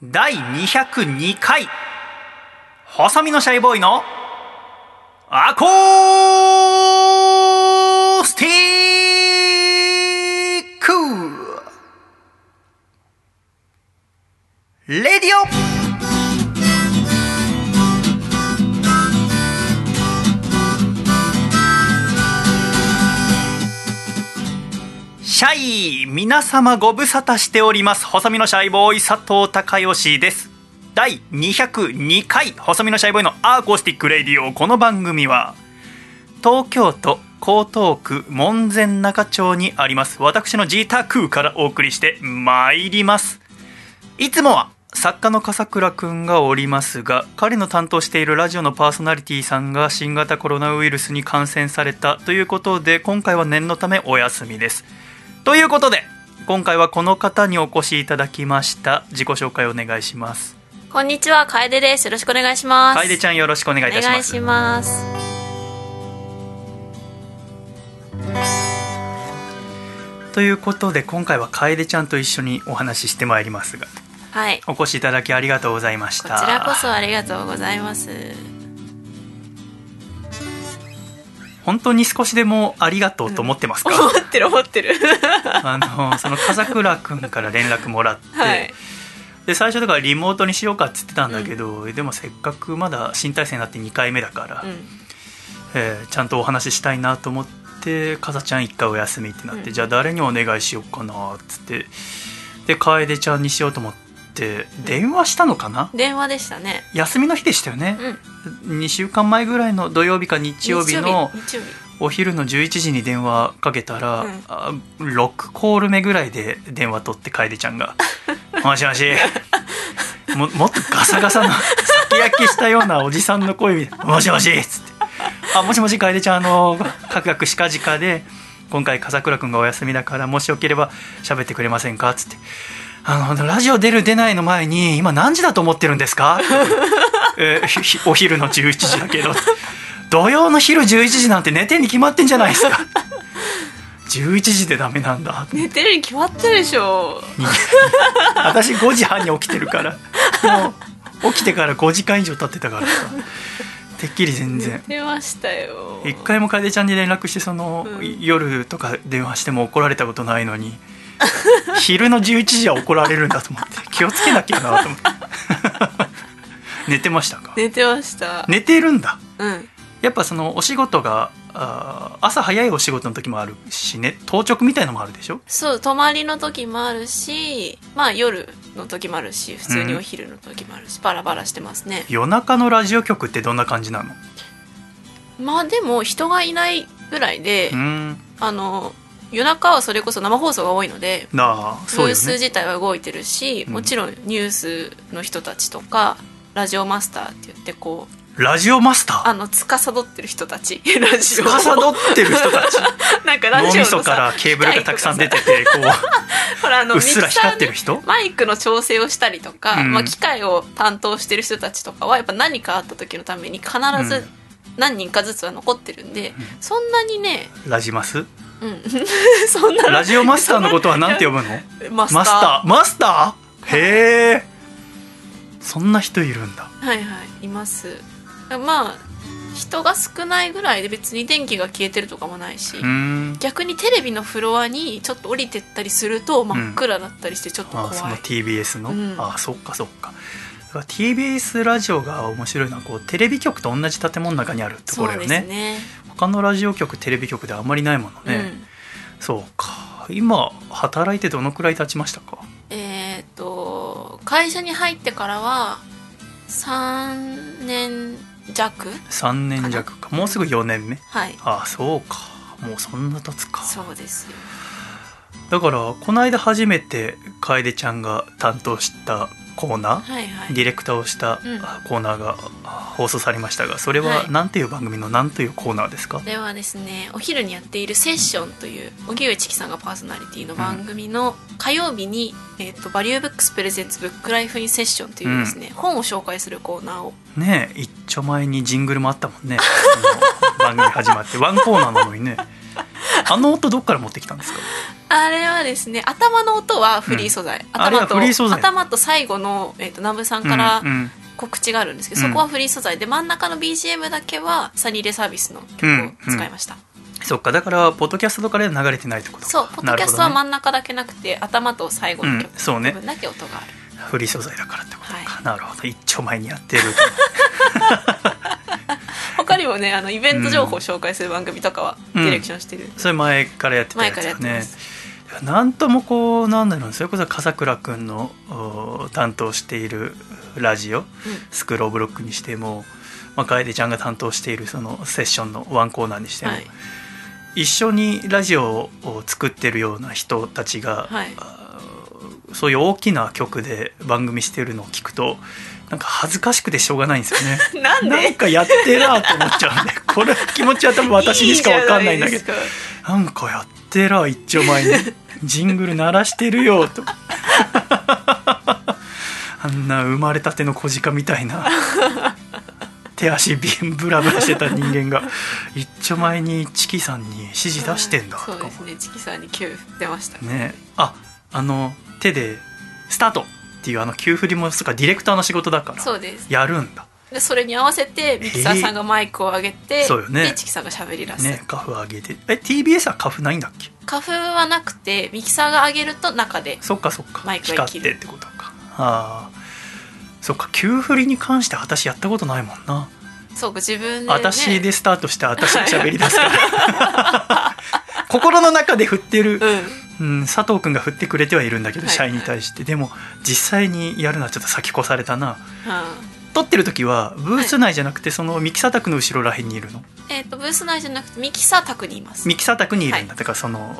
第202回。細身のシャイボーイのアコースティック。レディオ。シャイ皆様ご無沙汰しております。細身のシャイボーイ佐藤孝義です。第202回細身のシャイボーイの acoustic radio。この番組は東京都江東区門前仲町にあります。私のジータクーからお送りしてまいります。いつもは作家の笠倉くんがおりますが彼の担当しているラジオのパーソナリティさんが新型コロナウイルスに感染されたということで今回は念のためお休みです。ということで今回はこの方にお越しいただきました自己紹介お願いしますこんにちは、楓です。よろしくお願いします。楓ちゃんよろしくお願いいたしますお願いします。ということで今回は楓ちゃんと一緒にお話ししてまいりますがはい。お越しいただきありがとうございましこたちらこそありがとうございます。本当に少しでもありがとうと思ってますか、思ってる思ってる。あのその笠倉くんから連絡もらって、はい。で最初だからリモートにしようかって言ってたんだけど、でもせっかくまだ新体制になって2回目だから、うん。えーちゃんとお話ししたいなと思って「かさちゃん一回お休み」ってなって、うんじゃあ誰にお願いしようかなっつってで楓ちゃんにしようと思って電話したのかな、電話でしたね。休みの日でしたよね、うん。2週間前ぐらいの土曜日か日曜日の。お昼の11時に電話かけたら、うんあ6コール目ぐらいで電話取って楓ちゃんが「もしもし」ももっとガサガサの酒焼けしたようなおじさんの声で「もしもし」っつって「あもしもし楓ちゃんあのカクカクしかじかで今回笠倉君がお休みだからもしよければ喋ってくれませんか?」っつって「あのラジオ出る出ないの前に今何時だと思ってるんですか? 」えーひひお昼の11時だけど。土曜の昼11時なんて寝てに決まってんじゃないですか。11時でダメなんだ。寝てるに決まってるでしょ。私5時半に起きてるから。もう起きてから5時間以上経ってたからさ。てっきり全然。出ましたよ。一回も楓ちゃんに連絡してその、うん。夜とか電話しても怒られたことないのに 昼の11時は怒られるんだと思って気をつけなきゃなと思って。寝てましたか？寝てました。寝てるんだ。うん。やっぱそのお仕事があー朝早いお仕事の時もあるしね。当直みたいのもあるでしょ？そう、泊まりの時もあるし、まあ夜の時もあるし、普通にお昼の時もあるし、バラバラしてますね。夜中のラジオ局ってどんな感じなの？まあでも人がいないぐらいでう、ん。あの、夜中はそれこそ生放送が多いので、そうよニュースね自体は動いてるし、うん。もちろんニュースの人たちとかラジオマスターって言ってこうラジオマスター？あの司ってる人たち。ラジオを。司ってる人たち？なんかラジオのからケーブルがたくさん出ててことかさほらあのううっすら光ってる人？でマイクの調整をしたりとか、うん。まあ、機械を担当してる人たちとかはやっぱ何かあった時のために必ずうん。何人かずつは残ってるんで、そんなにね、ラジマス？うん、そんなラジオマスターのことは何て呼ぶの？マスター。マスター？へえ。そんな人いるんだ。はいはい。います。まあ人が少ないぐらいで別に電気が消えてるとかもないし、逆にテレビのフロアにちょっと降りてったりすると真っ暗だったりしてちょっと怖い、あその TBS の、うん。あそっかそっか。TBS ラジオが面白いのはこうテレビ局と同じ建物の中にあるってこそうですろよねね他のラジオ局テレビ局であんまりないものね、そうか。今働いてどのくらい経ちましたか？うん、えっ、と会社に入ってからは3年弱3年弱か。もうすぐ4年目？はい。あそうか。もうそんな経つか。そうですよ。だからこの間初めて楓ちゃんが担当したコーナー、はいはい。ディレクターをしたコーナーがあ放送されましたがそれははい。何ていう番組の何というコーナーですか、ではですねお昼にやっている「セッション」という荻上チキさんがパーソナリティの番組の火曜日に、えー、とバリューブックスプレゼンツブックライフインセッションというですね、本を紹介するコーナーを。ねえ一丁前にジングルもあったもんね。番組始まって。ワンコーナーなのにね あの音どっから持ってきたんですか？あれはですね頭の音はフリー素材、うん。頭と頭と最後の、えー、と南部さんからうんうん。告知があるんですけど、うん。そこはフリー素材。で真ん中の BGM だけはサニーレサービスの曲を使いました、そっか。だからポッドキャストとかで流れてないってことかそうポッドキャストは真ん中だけなくて頭と最後の曲うん。そうね。部分だけ音がある、フリー素材だからってことか、はなるほど。一丁前にやってる 他にもねあのイベント情報を紹介する番組とかはうん。ディレクションしてる、それ前からやってたやつ。前からやってます。なんともこうなんだろうそれこそ笠倉君のお担当しているラジオスクローブロックにしても、まあ、楓ちゃんが担当しているそのセッションのワンコーナーにしても、はい。一緒にラジオを作ってるような人たちが、はいそういう大きな曲で番組してるのを聞くとなんか恥ずかしくてしょうがないんですよね。なんで？なんかやってらーと思っちゃうんで。これ気持ちは多分私にしか分かんないんだけど。いなんかやってらー一丁前にジングル鳴らしてるよと。あんな生まれたての小鹿みたいな。手足ビンブラブラしてた人間が一丁前にチキさんに指示出してんだとか思そうですね。チキさんに9出ました。ね。ああの手で「スタート!」っていうあの急振りもそっかディレクターの仕事だからそうです。やるんだ。でそれに合わせてミキサーさんがマイクを上げて、そうよね。でチキさんが喋り出す、ねカフ上げて。え TBS はカフないんだっけ？花粉はなくてミキサーが上げると中でそっかそっか。マイクが光ってってことか。ああそっか急振りに関して私やったことないもんな、そうか自分で、ね、私でスタートして私が喋り出すから。心の中で振ってる、うんうん、佐藤君が振ってくれてはいるんだけど、はい。社員に対して。でも実際にやるのはちょっと先越されたな。うん撮ってる時はブース内じゃなくてそのミキサー宅の後ろらへんにいるの？えっ、とブース内じゃなくてミキサー宅にいます。ミキサー宅にいるんだ、はい。だからその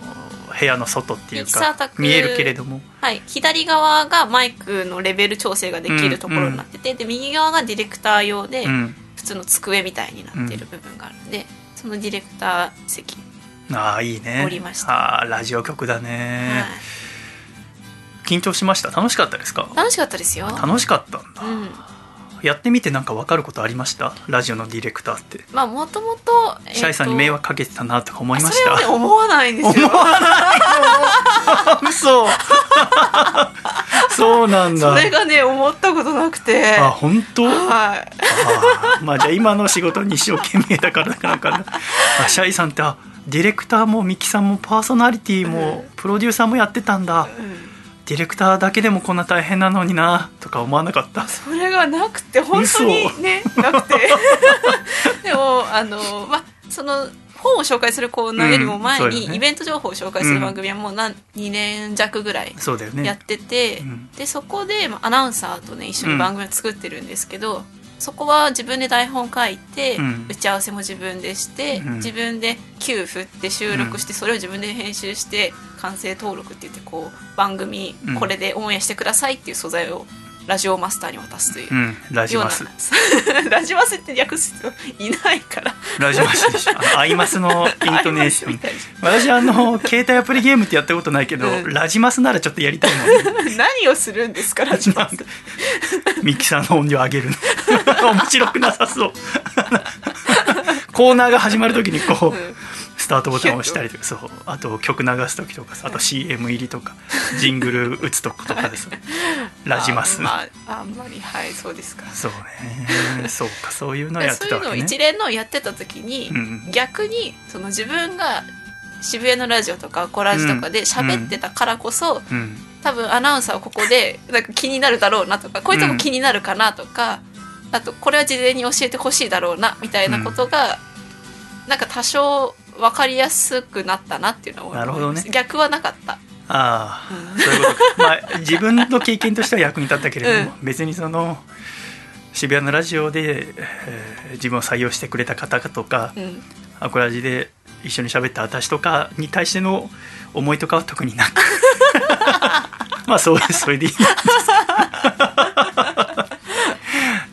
部屋の外っていうか宅見えるけれども。はい。左側がマイクのレベル調整ができるところになってて、で右側がディレクター用で、うん。普通の机みたいになってる部分があるんで、そのディレクター席、ああいいね。降りました。ああラジオ局だね、はい。緊張しました？楽しかったですか？楽しかったですよ。楽しかったんだ、うん。やってみてなんか分かることありました？ラジオのディレクターって。まあもともとシャイさんに迷惑かけてたなとか思いました？それはね思わないんですよ。思わない？の嘘。そうなんだ。それがね思ったことなくて。あ本当？はい。あーまあじゃあ今の仕事に一生懸命だからなんかな。あシャイさんってあディレクターもミキさんもパーソナリティもプロデューサーもやってたんだ。うん。ディレクターだけでもこんな大変なのになとか思わなかった。それがなくて本当にね なくて。でもあのまあその本を紹介するコーナーよりも前にイベント情報を紹介する番組はもう何2年弱ぐらいやってて、うん。でそこでまあアナウンサーとね一緒に番組を作ってるんですけど、そこは自分で台本書いて、うん。打ち合わせも自分でして、うん。自分で Q 振って収録して、それを自分で編集して完成登録って言ってこう番組うん。これでオンエアしてくださいっていう素材をラジオマスターに渡すという。うんラジマス。ラジマスって略す人いないから。ラジマスでしょ。アイマスのイントネーション。私あの携帯アプリゲームってやったことないけど、うん。ラジマスならちょっとやりたいもんね。何をするんですかラジマス。ミキサーの音量上げるの。面白くなさそう。コーナーが始まる時にこう、うんスタートボタンを押したりとかそう。あと曲流す時とかさあと CM 入りとかジングル打つとことかです ラジマス、あまああんまりはいそうですか。そうね。そうかそういうのをやってそういうの一連のをやってた時に、うん。逆にその自分が渋谷のラジオとかコラジとかで喋ってたからこそ、うん。多分アナウンサーはここでなんか気になるだろうなとかこういうとこ気になるかなとか、あとこれは事前に教えてほしいだろうなみたいなことが、なんか多少分かりやすくなったなっていうのを思います。なるほどね。逆はなかった。ああ、うん。そういうことか、まあ、自分の経験としては役に立ったけれども、別にその渋谷のラジオで、えー自分を採用してくれた方とか、うん。アコラジで一緒に喋った私とかに対しての思いとかは特になく。まあそうですそれでいいんです。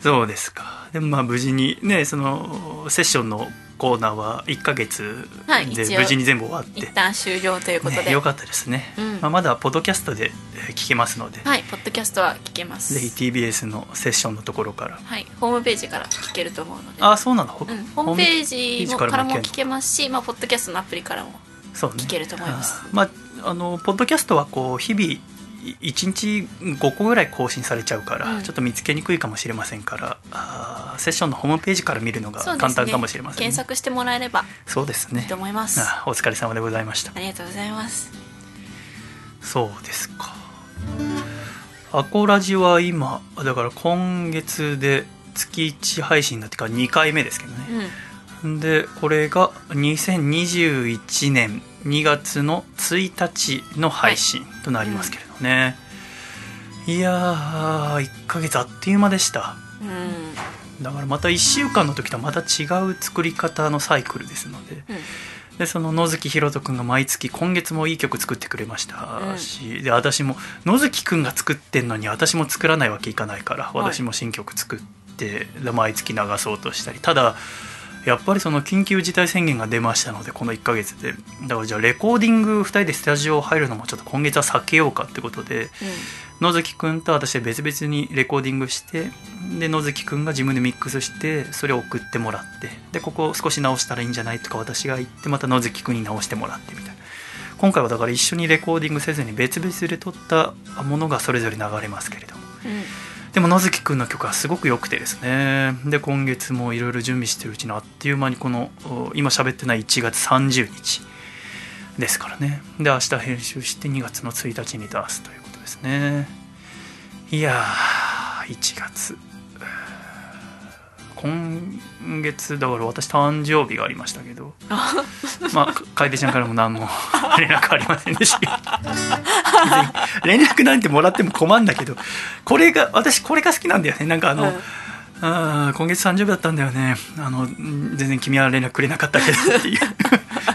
そうですか。でもまあ無事にねそのセッションのコーナーは1ヶ月で無事に全部終わって、一旦終了ということで、ね、よかったですね、うん。まあ、まだポッドキャストでえー聞けますので、はいポッドキャストは聞けます。ぜひ TBS のセッションのところから。はい、ホームページから聞けると思うので。あそうなの、うん、ホームページからも聞けますし、まあ、ポッドキャストのアプリからもそうね。聞けると思います。あーまああのポッドキャストはこう日々1日5個ぐらい更新されちゃうから、うん。ちょっと見つけにくいかもしれませんからあーセッションのホームページから見るのが簡単かもしれませんね。検索してもらえればそうですね。と思います。あお疲れ様でございました。ありがとうございます。そうですか。アコラジは今だから今月で月1配信だってから2回目ですけどね、うん。でこれが2021年2月の1日の配信となりますけれどね、いやー1ヶ月あっという間でした。うん。だからまた1週間の時とはまた違う作り方のサイクルですので。うん。でその野月ひろとくんが毎月今月もいい曲作ってくれましたし、で私も野月くんが作ってんのに私も作らないわけいかないからい私も新曲作って、で毎月流そうとしたり。ただやっぱりその緊急事態宣言が出ましたのでこの1ヶ月で。だからじゃあレコーディング2人でスタジオ入るのもちょっと今月は避けようかってことで野月くんと私で別々にレコーディングしてで野月くんが自分でミックスしてそれを送ってもらってでここ少し直したらいいんじゃないとか私が言ってまた野月くんに直してもらってみたいな。今回はだから一緒にレコーディングせずに別々で撮ったものがそれぞれ流れますけれども。うんでも野月くんの曲はすごく良くてですね。で今月もいろいろ準備してるうちにあっという間にこの今喋ってない1月30日ですからね。で明日編集して2月の1日に出すということですね。いやー1月。今月だから私誕生日がありましたけど。まあ楓ちゃんからも何も 連絡ありませんでした。連絡なんてもらっても困るんだけど。これが私これが好きなんだよね。なんかあの、うん。あー今月誕生日だったんだよね。あのん全然君は連絡くれなかったけどっていう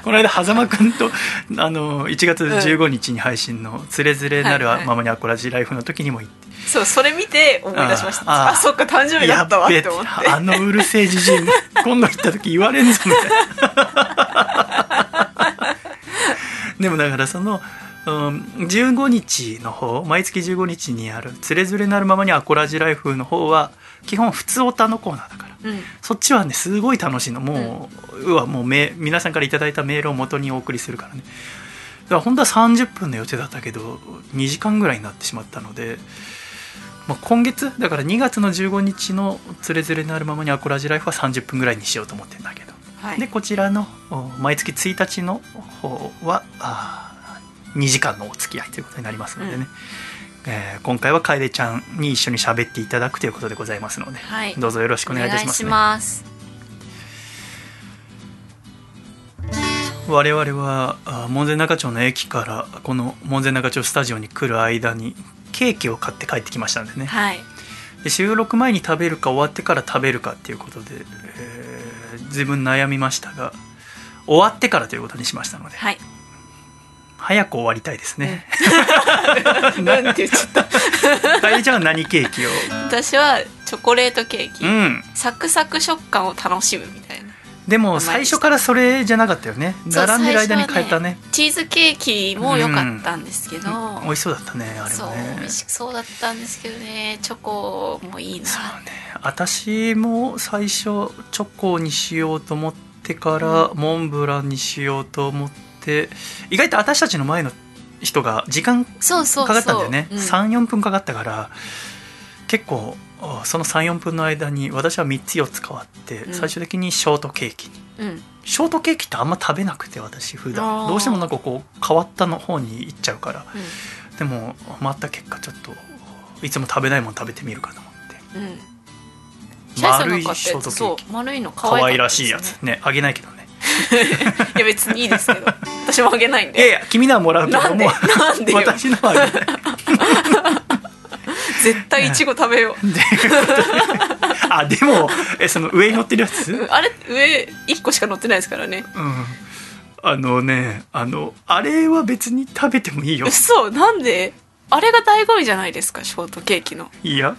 この間狭間くんとあの1月15日に配信の「つれづれなるはままにアコラジライフ」の時にも言って。そうそれ見て思い出しました。あー。あそっか誕生日だったわって思っやべえあのうるせえじじい今度行った時言われんぞみたいな。でもだからその、うん、15日の方毎月15日にある「つれづれなるままにアコラジライフ」の方は基本普通オタのコーナーだからそっちはねすごい楽しいの。もう,、うわもうめ皆さんからいただいたメールを元にお送りするからね。だから本当は30分の予定だったけど2時間ぐらいになってしまったので、まあ、今月だから2月の15日の「つれづれなるままにアコラジライフ」は30分ぐらいにしようと思ってるんだけど、はい。でこちらのお毎月1日の方はあ2時間のお付き合いということになりますのでね、うんえー今回は楓ちゃんに一緒に喋っていただくということでございますので、はい。どうぞよろしくお願いいたします、ね、ます我々はあ門前仲町の駅からこの門前仲町スタジオに来る間にケーキを買って帰ってきましたんでね。はい。で収録前に食べるか終わってから食べるかっていうことで、えー自分悩みましたが終わってからということにしましたのではい早く終わりたいですね、なんて言っちゃった。楓ちゃんは何ケーキを？私はチョコレートケーキ、うん。サクサク食感を楽しむみたいな。でも最初からそれじゃなかったよね。並んでる間に変えたね。チーズケーキも良かったんですけど、美味しそうだったねあれもね。美味しそうだったんですけどね。チョコもいいな。そうね。私も最初チョコにしようと思ってから、モンブランにしようと思って意外と私たちの前の人が時間かかったんだよね。うん。34分かかったから結構あその34分の間に私は3つ4つ変わって、うん。最終的にショートケーキに。うん。ショートケーキってあんま食べなくて私普あ段ー。どうしてもなんかこう変わったの方に行っちゃうから。うでも回った結果ちょっといつも食べないもの食べてみるかと思って。んうん。丸いショートケーキ。丸いの可可愛愛らしいやつ。ねあげないけどねいや別にいいですけど。私もあげないんいやいでや君のはもらうけなんで？どもなんでよ。私のはあげない。絶対いちご食べよう。で あでもえその上に乗ってるやつ？うんあれ上1個しか乗ってないですからね。うん。あのねあのあれは別に食べてもいいよ。嘘なんで？あれが醍醐味じゃないですかショートケーキの。いや。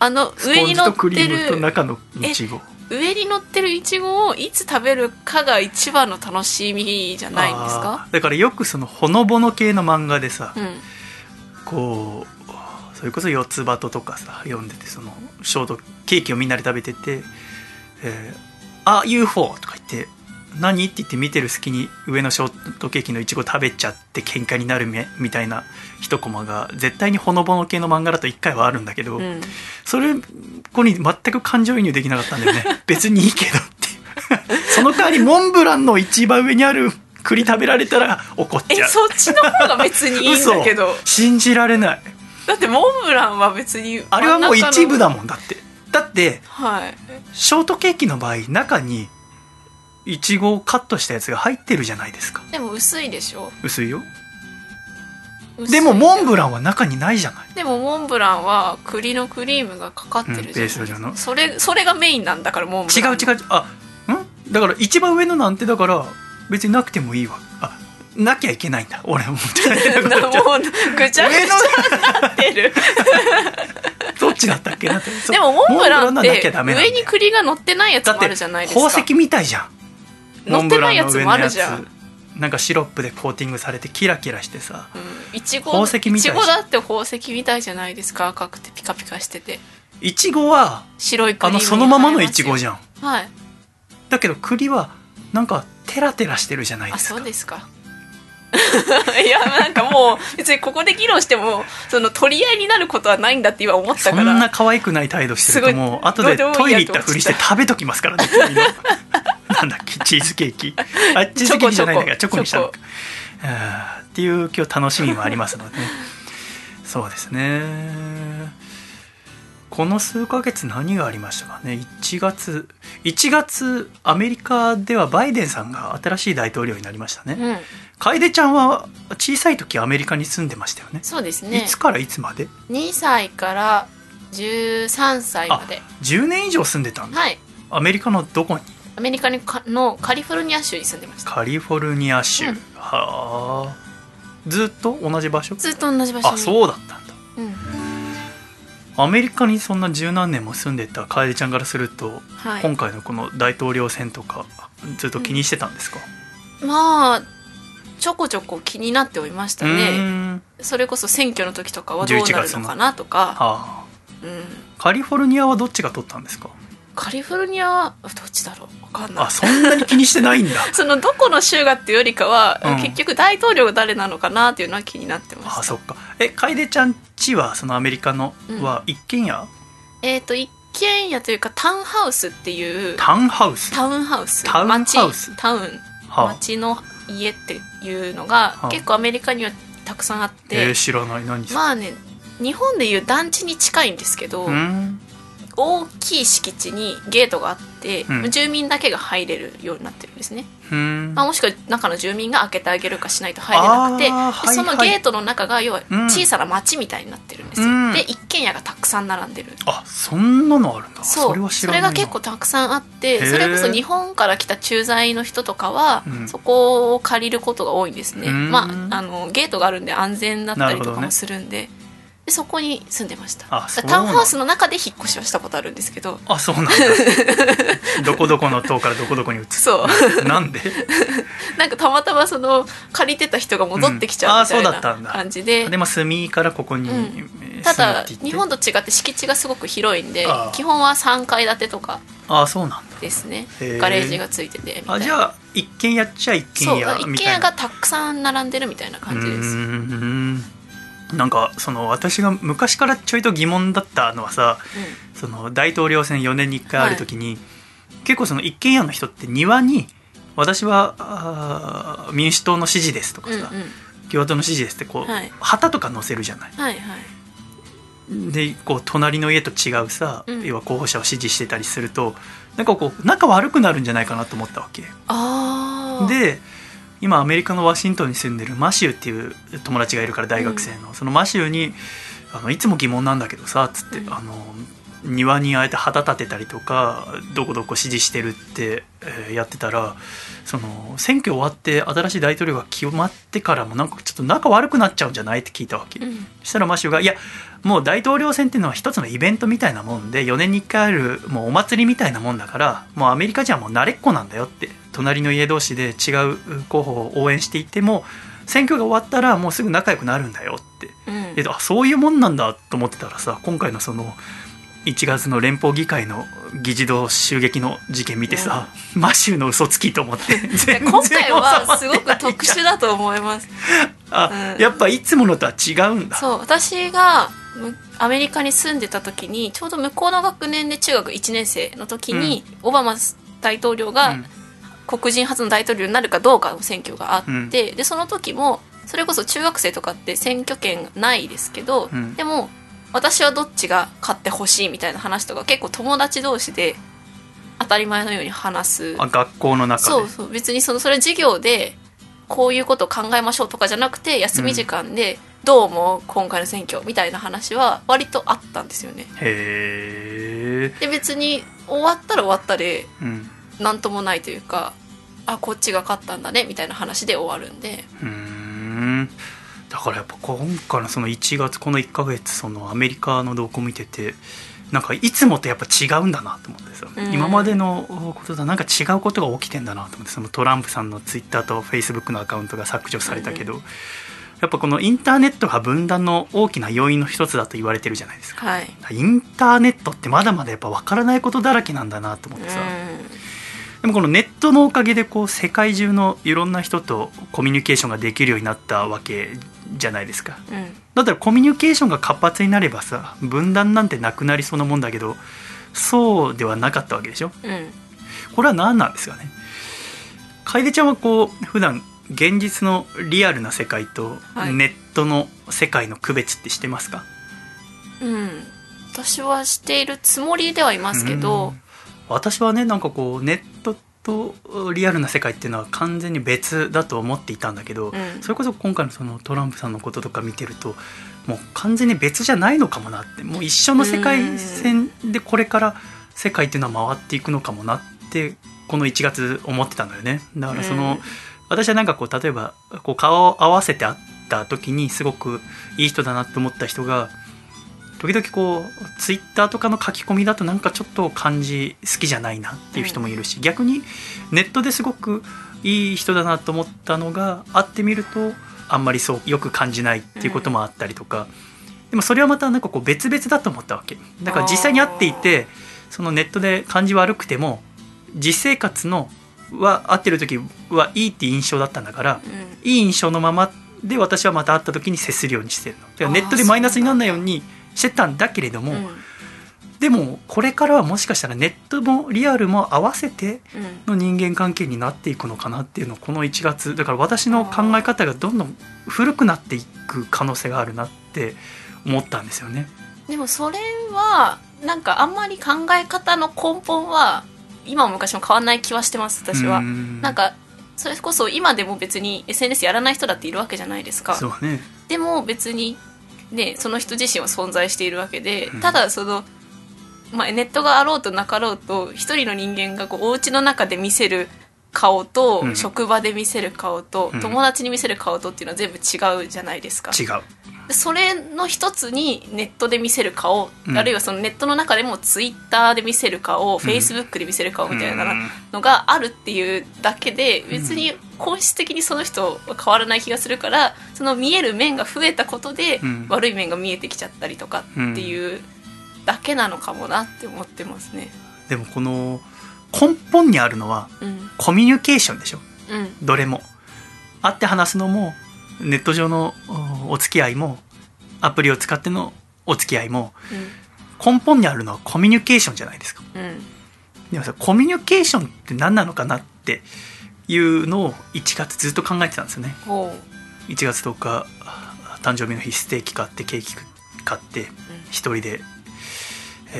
あの上に乗ってとクリームとる中のいちご上に乗ってるいちごをいつ食べるかが一番の楽しみじゃないんですか？だからよくそのほのぼの系の漫画でさ、うん。こうそれこそ四つ葉ととかさ読んでてそのショートケーキをみんなで食べてて「えーあ UFO」とか言って何？って言って見てる隙に上のショートケーキのいちご食べちゃって喧嘩になるみみたいな一コマが絶対にほのぼの系の漫画だと1回はあるんだけど、うん。それこに全く感情移入できなかったんだよね。別にいいけどって その代わりモンブランの一番上にある栗食べられたら怒っえちゃう。そっちの方が別にいいんだけど。信じられない。だってモンブランは別にあれはもう一部だんもんだって。だってはい。ショートケーキの場合中にいちごをカットしたやつが入ってるじゃないですか。でも薄いでしょ。薄いよ。薄いでもモンブラランは中にないじゃない。でもモンブランは栗のクリームがかかってるじゃん、うんベース上の。それそれがメインなんだからモンブ違ラン。う違う。あん？だから一番上のなんてだから別になくてもいいわ。あなきゃいけないんだ。俺ももう ぐちゃぐちゃになってる。どっちだったっけなって。でもモンブランって上に栗が乗ってないやつもあるじゃないですか。宝石みたいじゃん乗ってないやつもあるじゃん。なんかシロップでコーティングされてキラキラしてさ。うん。いちご宝石みたい。いちごだって宝石みたいじゃないですか？赤くてピカピカしてて。いちごはあの白いクリームそのままのいちごじじゃん。はい。だけど栗はなんかテラテラしてるじゃないあですか。そうですか。いやなんかもう別にここで議論してもその取り合いになることはないんだって今思ったそから。んな可愛くない態度してるともう後でトイレ行ったふりして食べときますからね なんだっけ？チーズケーキ。あチーズケーキじゃないんだからチチョコ。にしたのチかっていう今日楽しみもありますのでね。そうですね。この数ヶ月何がありましたかね？1月1月アメリカではバイデンさんが新しい大統領になりましたね、うん。楓ちゃんは小さい時アメリカに住んでましたよね。いそうですね。つからいつまで？2歳から13歳まで。10年以上住んでたんだ。はい。アメリカのどこに？アメリカにかのカリフォルニア州に住んでました。カリフォルニア州、うん。はあ。ずっと同じ場所？ずっと同じ場所に。あそうだったんだ。うん。アメリカにそんな十何年も住んでた楓ちゃんからすると、はい。今回のこの大統領選とかずっと気にしてたんですか、まあちょこちょこ気になっておりましたうーねん。それこそ選挙の時とかはどうなるのかなとか、はあうん、カリフォルニアはどっちが取ったんですか？カリフォルニアはどっちだろう？わかんない。あそんなに気にしてないんだ。そのどこの州がっていうよりかは、うん。結局大統領が誰なのかなっていうのは気になってました。あそっか。え楓ちゃんちはそのアメリカのうん。は一軒家、えっ、と一軒家というかタウンハウスっていうタウンハウス？タウンハウス。タウンハウス？町タウン。はあ。町の家っていうのが、はあ。結構アメリカにはたくさんあって、えー知らない。何まあね日本でいう団地に近いんですけど、うん大きい敷地にゲートがあって、うん。住民だけが入れるようになってるんですね、うん。まあ、もしくは中の住民が開けてあげるかしないと入れなくて、そのはいゲートの中が要はうん。小さな町みたいになってるんですよ、うん。で一軒家がたくさん並んでる。あそんなのあるんだ。そう。れは知らないな。が結構たくさんあってそれこそ日本から来た駐在の人とかは、うん。そこを借りることが多いんですね、うん。まああのゲートがあるんで安全だったりとかもするんで,、でそこに住んでました。タウンハウスの中で引っ越しはしたことあるんですけど。あそうなんだ。どこどこの塔からどこどこに移すそう。なんで？なんかたまたまその借りてた人が戻ってきちゃうみたいうんあーそうだったんなだ。感じで、でも住からここに、うただ日本と違って敷地がすごく広いんで基本は3階建てとかあそうなんだ。ですね。ガレージがついててみたいな。あじゃあ一軒家っちゃ一軒そう家一軒家がたくさん並んでるみたいな感じです。うーんなんかその私が昔からちょいと疑問だったのはさその大統領選4年に1回ある時に、結構その一軒家の人って庭に私は民主党の支持ですとかさ、うんうん。うん共和党の支持ですってこう、はい。旗とか載せるじゃない。はいはい。でこう隣の家と違うさ、うん。要は候補者を支持してたりするとなんかこう仲悪くなるんじゃないかなと思ったわけ。で今アメリカのワシントンに住んでるマシューっていう友達がいるから大学生の、そのマシューにあの「いつも疑問なんだけどさ」つって、うん。あの庭にあえて旗立てたりとかどこどこ支持してるって、えーやってたらその選挙終わって新しい大統領が決まってからもなんかちょっと仲悪くなっちゃうんじゃないって聞いたわけ、うん。そしたらマシューが「いやもう大統領選っていうのは一つのイベントみたいなもんで4年に1回あるもうお祭りみたいなもんだからもうアメリカじゃもう慣れっこなんだよ」って隣の家同士で違う候補を応援していても選挙が終わったらもうすぐ仲良くなるんだよって。うん。えっと、あそういうもんなんだと思ってたらさ今回のその1月の連邦議会の議事堂襲撃の事件見てさ、マシューの嘘つきと思って。今回はすごく特殊だと思います。あ、うん。やっぱいつものとは違うんだ。そう私がむアメリカに住んでた時にちょうど向こうの学年で中学1年生の時に、オバマ大統領がうん。黒人初の大統領になるかどうかの選挙があって、うん。でその時もそれこそ中学生とかって選挙権ないですけど、うん。でも私はどっちが勝ってほしいみたいな話とか結構友達同士で当たり前のように話す。あ学校の中で。そうそう別にそのそれ授業でこういうことを考えましょうとかじゃなくて休み時間でどう思う今回の選挙みたいな話は割とあったんですよね。へえで別に終わったら終わったでうん。何ともないというかあこっちが勝ったんだねみたいな話で終わるんで。うーんだからやっぱ今回のその1月この1ヶ月そのアメリカの動向を見ててなんかいつもとやっぱ違うんだなと思ってさ、うん。今までのこととはなんか違うことが起きてんだなと思ってそのトランプさんのツイッターとフェイスブックのアカウントが削除されたけど、やっぱこのインターネットが分断の大きな要因の一つだと言われてるじゃないですか。はい。インターネットってまだまだやっぱ分からないことだらけなんだなと思ってさ、でもこのネットのおかげでこう世界中のいろんな人とコミュニケーションができるようになったわけじゃないですか。うん。うんだったらコミュニケーションが活発になればさ分断なんてなくなりそうなもんだけどそうではなかったわけでしょ？うん。これは何なんですかね？楓ちゃんはこう普段現実のリアルな世界とはい。ネットの世界の区別ってしてますか、うん。私はしているつもりではいますけど、私はねなんかこうネットとリアルな世界っていうのは完全に別だと思っていたんだけど、うん。それこそ今回のそのトランプさんのこととか見てるともう完全に別じゃないのかもなってもう一緒の世界線でこれから世界っていうのは回っていくのかもなってこの1月思ってたんだよね。だからその、うん。私はなんかこう例えばこう顔を合わせて会った時にすごくいい人だなって思った人が時々こうツイッターとかの書き込みだとなんかちょっと感じ好きじゃないなっていう人もいるし、逆にネットですごくいい人だなと思ったのが会ってみるとあんまりそうよく感じないっていうこともあったりとか、でもそれはまたなんかこう別々だと思ったわけ。だから実際に会っていてそのネットで感じ悪くても実生活のは会ってる時はいいって印象だったんだからうん。いい印象のままで私はまた会った時に接するようにしてるの。だからネットでマイナスにならないようにしてたんだけれども、うん。でもこれからはもしかしたらネットもリアルも合わせてうん。の人間関係になっていくのかなっていうのをこの1月だから私の考え方がどんどん古くなっていく可能性があるなって思ったんですよね。でもそれはなんかあんまり考え方の根本は今も昔も変わんない気はしてます私は。うん。なんかそれこそ今でも別に SNS やらない人だっているわけじゃないですか。そうね。でも別にねその人自身は存在しているわけで、うん。ただその、まあ、ネットがあろうとなかろうと一人の人間がこうお家の中で見せる顔と、うん。職場で見せる顔と、うん。友達に見せる顔とっていうのは全部違うじゃないですか。違う。でそれの一つにネットで見せる顔、うん。あるいはそのネットの中でもツイッターで見せる顔、フェイスブックで見せる顔みたいなうん。のがあるっていうだけで別に本質的にその人は変わらない気がするからその見える面が増えたことでうん。悪い面が見えてきちゃったりとかっていうだけなのかもなって思ってますね。でもこの根本にあるのはうん。コミュニケーションでしょ。うん。どれも。会って話すのもネット上のおお付き合いもアプリを使ってのお付き合いも根本にあるのはコミュニケーションじゃないですか。うん。うんでもさコミュニケーションって何なのかなっていうのを1月ずっと考えてたんですよね。ほ1月10日誕生日の日ステーキ買ってケーキ買って一人で、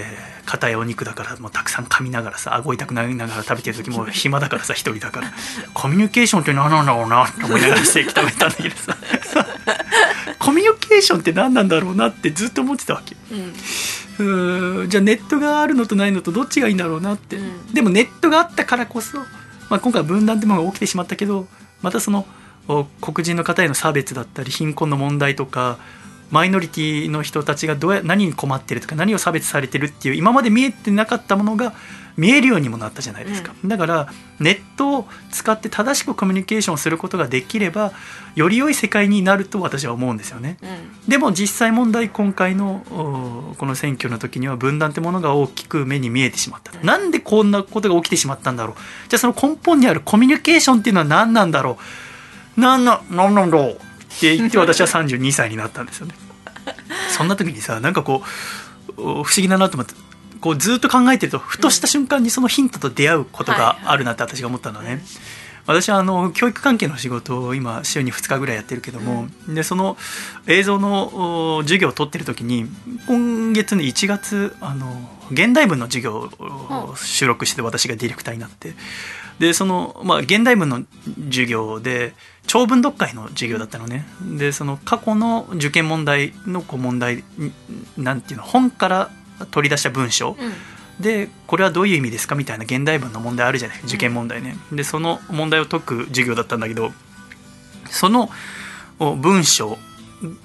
えー硬いお肉だからもうたくさん噛みながらさ顎痛くなりながら食べてる時もう暇だからさ一人だから。コミュニケーションって何なんだろうなって思いながらステーキ食べたんだけどさ。コミュニケーションって何なんだろうなってずっと思ってたわけ。うん。じゃあネットがあるのとないのとどっちがいいんだろうなって、うん。でもネットがあったからこそ、まあ、今回は分断ってものが起きてしまったけどまたそのお黒人の方への差別だったり貧困の問題とかマイノリティの人たちがどうや何に困ってるとか何を差別されてるっていう今まで見えてなかったものが見えるようにもなったじゃないですか、だからネットを使って正しくコミュニケーションすることができればより良い世界になると私は思うんですよね。うん。でも実際問題今回のおこの選挙の時には分断ってものが大きく目に見えてしまった、うん。なんでこんなことが起きてしまったんだろう。じゃあその根本にあるコミュニケーションっていうのは何なんだろう。何な何なんだろうって言って私は32歳になったんですよね。そんな時にさなんかこうお不思議だなと思ってこうずっと考えてるとふとした瞬間にそのヒントと出会うことがあるなって私が思ったのね、私はあの教育関係の仕事を今週に2日ぐらいやってるけども、でその映像のお授業を取ってる時に今月の1月あの現代文の授業を収録して私がディレクターになってでその、まあ、現代文の授業で長文読解の授業だったのね。でその過去の受験問題のこう問題んなんていうの本から取り出した文章。うん。でこれはどういう意味ですかみたいな現代文の問題あるじゃない受験問題ね、でその問題を解く授業だったんだけどそのお文章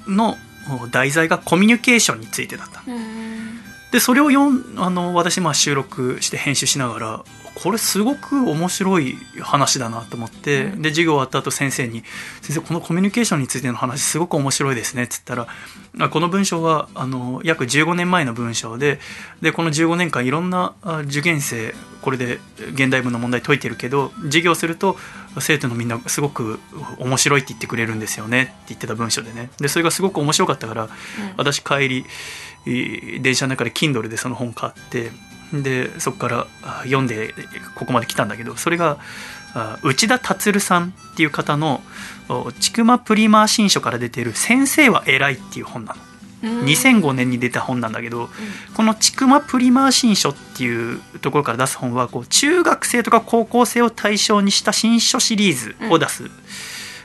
のお題材がコミュニケーションについてだった。うん。でそれを読んあの私まあ収録して編集しながらこれすごく面白い話だなと思って、うん。で授業終わった後先生に「先生このコミュニケーションについての話すごく面白いですね」っつったらあこの文章はあの約15年前の文章ででこの15年間いろんなあ受験生これで現代文の問題解いてるけど授業すると生徒のみんなすごく面白いって言ってくれるんですよねって言ってた文章でね。でそれがすごく面白かったから私帰りえー電車の中で Kindle でその本買ってでそこからあ読んでここまで来たんだけどそれがあ内田達さんっていう方のお「ちくまプリマー新書」から出てる「先生は偉い」っていう本なの。うん2005年に出た本なんだけどこの「ちくまプリマー新書」っていうところから出す本はこう中学生とか高校生を対象にした新書シリーズを出す、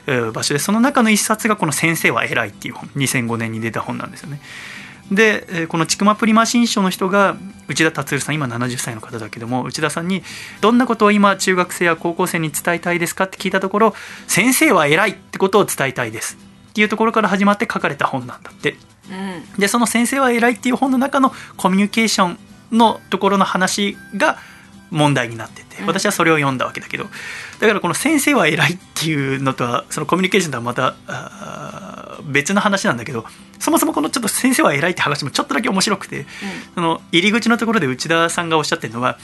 えー場所でその中の一冊がこの「先生は偉い」っていう本2005年に出た本なんですよね。でえーこの「ちくまプリマー新書」の人が内田達さん今70歳の方だけども内田さんに「どんなことを今中学生や高校生に伝えたいですか?」って聞いたところ「先生は偉い」ってことを伝えたいですっていうところから始まって書かれた本なんだって。うんでその「先生は偉い」っていう本の中のコミュニケーションのところの話が問題になっててうん。私はそれを読んだわけだけどだからこの「先生は偉い」っていうのとはそのコミュニケーションとはまた別の話なんだけどそもそもこのちょっと「先生は偉い」って話もちょっとだけ面白くてその入り口のところで内田さんがおっしゃってるのは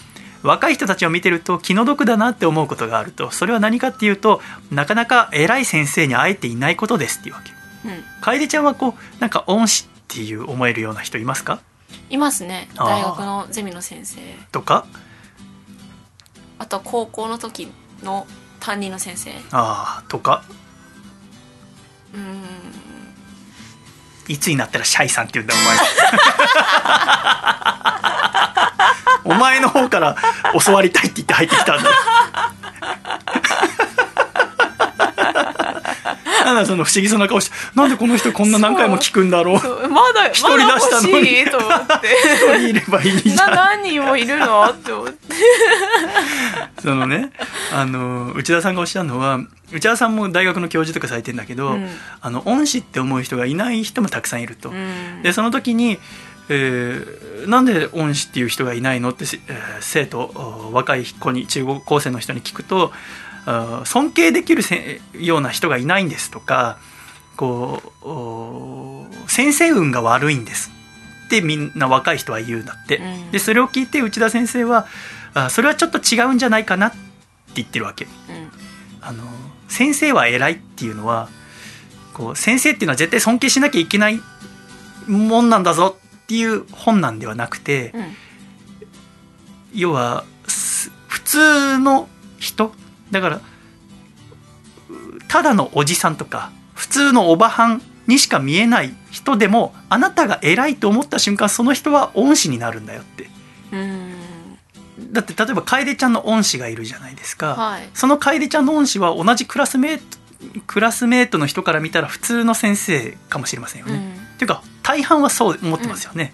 若い人たちを見てると気の毒だなって思うことがあるとそれは何かっていうとなかなか偉い先生に会えていないことですっていうわけ。うん。楓ちゃんはこうなんか恩師っていう思えるような人いますか？いますね。大学のゼミの先生。とか？あとは高校の時の担任の先生。あーとか？うん。いつになったらシャイさんって言うんだお前。お前の方から教わりたいって言って入ってきたんだなんだその不思議そうな顔してなんでこの人こんな何回も聞くんだろう。まだ一人出したのに。まだ欲しいと思って。一人いればいいじゃなん何人もいるのって思って。そのねあの内田さんがおっしゃるのは内田さんも大学の教授とかされてんだけど、うん。あの恩師って思う人がいない人もたくさんいると。うん。でその時に、えーなんで恩師っていう人がいないのって、せえー生徒お若い子に中高生の人に聞くと尊敬できるせような人がいないんですとかこうお先生運が悪いんですってみんな若い人は言うんだって、うん。でそれを聞いて内田先生はあそれはちょっと違うんじゃないかなって言ってるわけ。うん。あの先生は偉いっていうのはこう先生っていうのは絶対尊敬しなきゃいけないもんなんだぞっていう本なんではなくてうん。要はす普通の人だからうただのおじさんとか普通のおばはんにしか見えない人でもあなたが偉いと思った瞬間その人は恩師になるんだよって。うん。だって例えば楓ちゃんの恩師がいるじゃないですか、はい。その楓ちゃんの恩師は同じクラスメートクラスメートの人から見たら普通の先生かもしれませんよね。うん。っていうか大半はそう思ってますよね。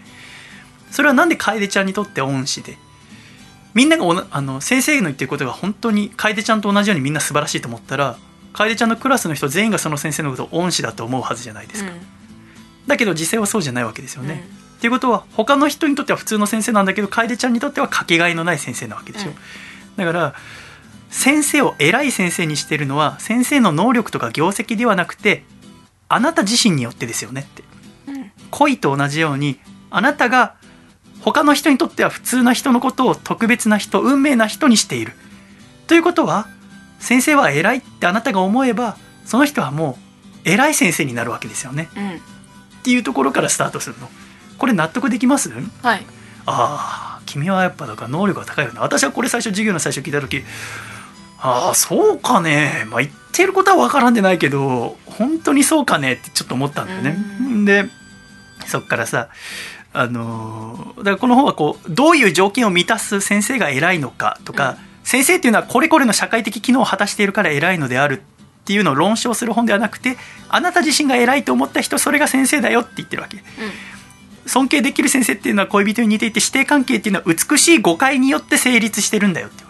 それはなんで楓ちゃんにとって恩師でみんながおなあの先生の言ってることが本当に楓ちゃんと同じようにみんな素晴らしいと思ったら楓ちゃんのクラスの人全員がその先生のことを恩師だと思うはずじゃないですか。だけど実際はそうじゃないわけですよね。っていうことは他の人にとっては普通の先生なんだけど楓ちゃんにとってはかけがえのない先生なわけでしょ、うん。だから先生を偉い先生にしてるのは先生の能力とか業績ではなくてあなた自身によってですよねって。うん。恋と同じようにあなたが他の人にとっては普通な人のことを特別な人運命な人にしている。ということは先生は偉いってあなたが思えばその人はもう偉い先生になるわけですよね。うん。っていうところからスタートするの。これ納得できます？はい。ああ君はやっぱだから能力が高いよね私はこれ最初授業の最初聞いた時ああそうかね。まあ言ってることは分からんでないけど本当にそうかねってちょっと思ったんだよね。うでそっからさあのーだからこの本はこうどういう条件を満たす先生が偉いのかとか、先生っていうのはこれこれの社会的機能を果たしているから偉いのであるっていうのを論証する本ではなくてあなた自身が偉いと思った人それが先生だよって言ってるわけ。尊敬できる先生っていうのは恋人に似ていて師弟関係っていうのは美しい誤解によって成立してるんだよって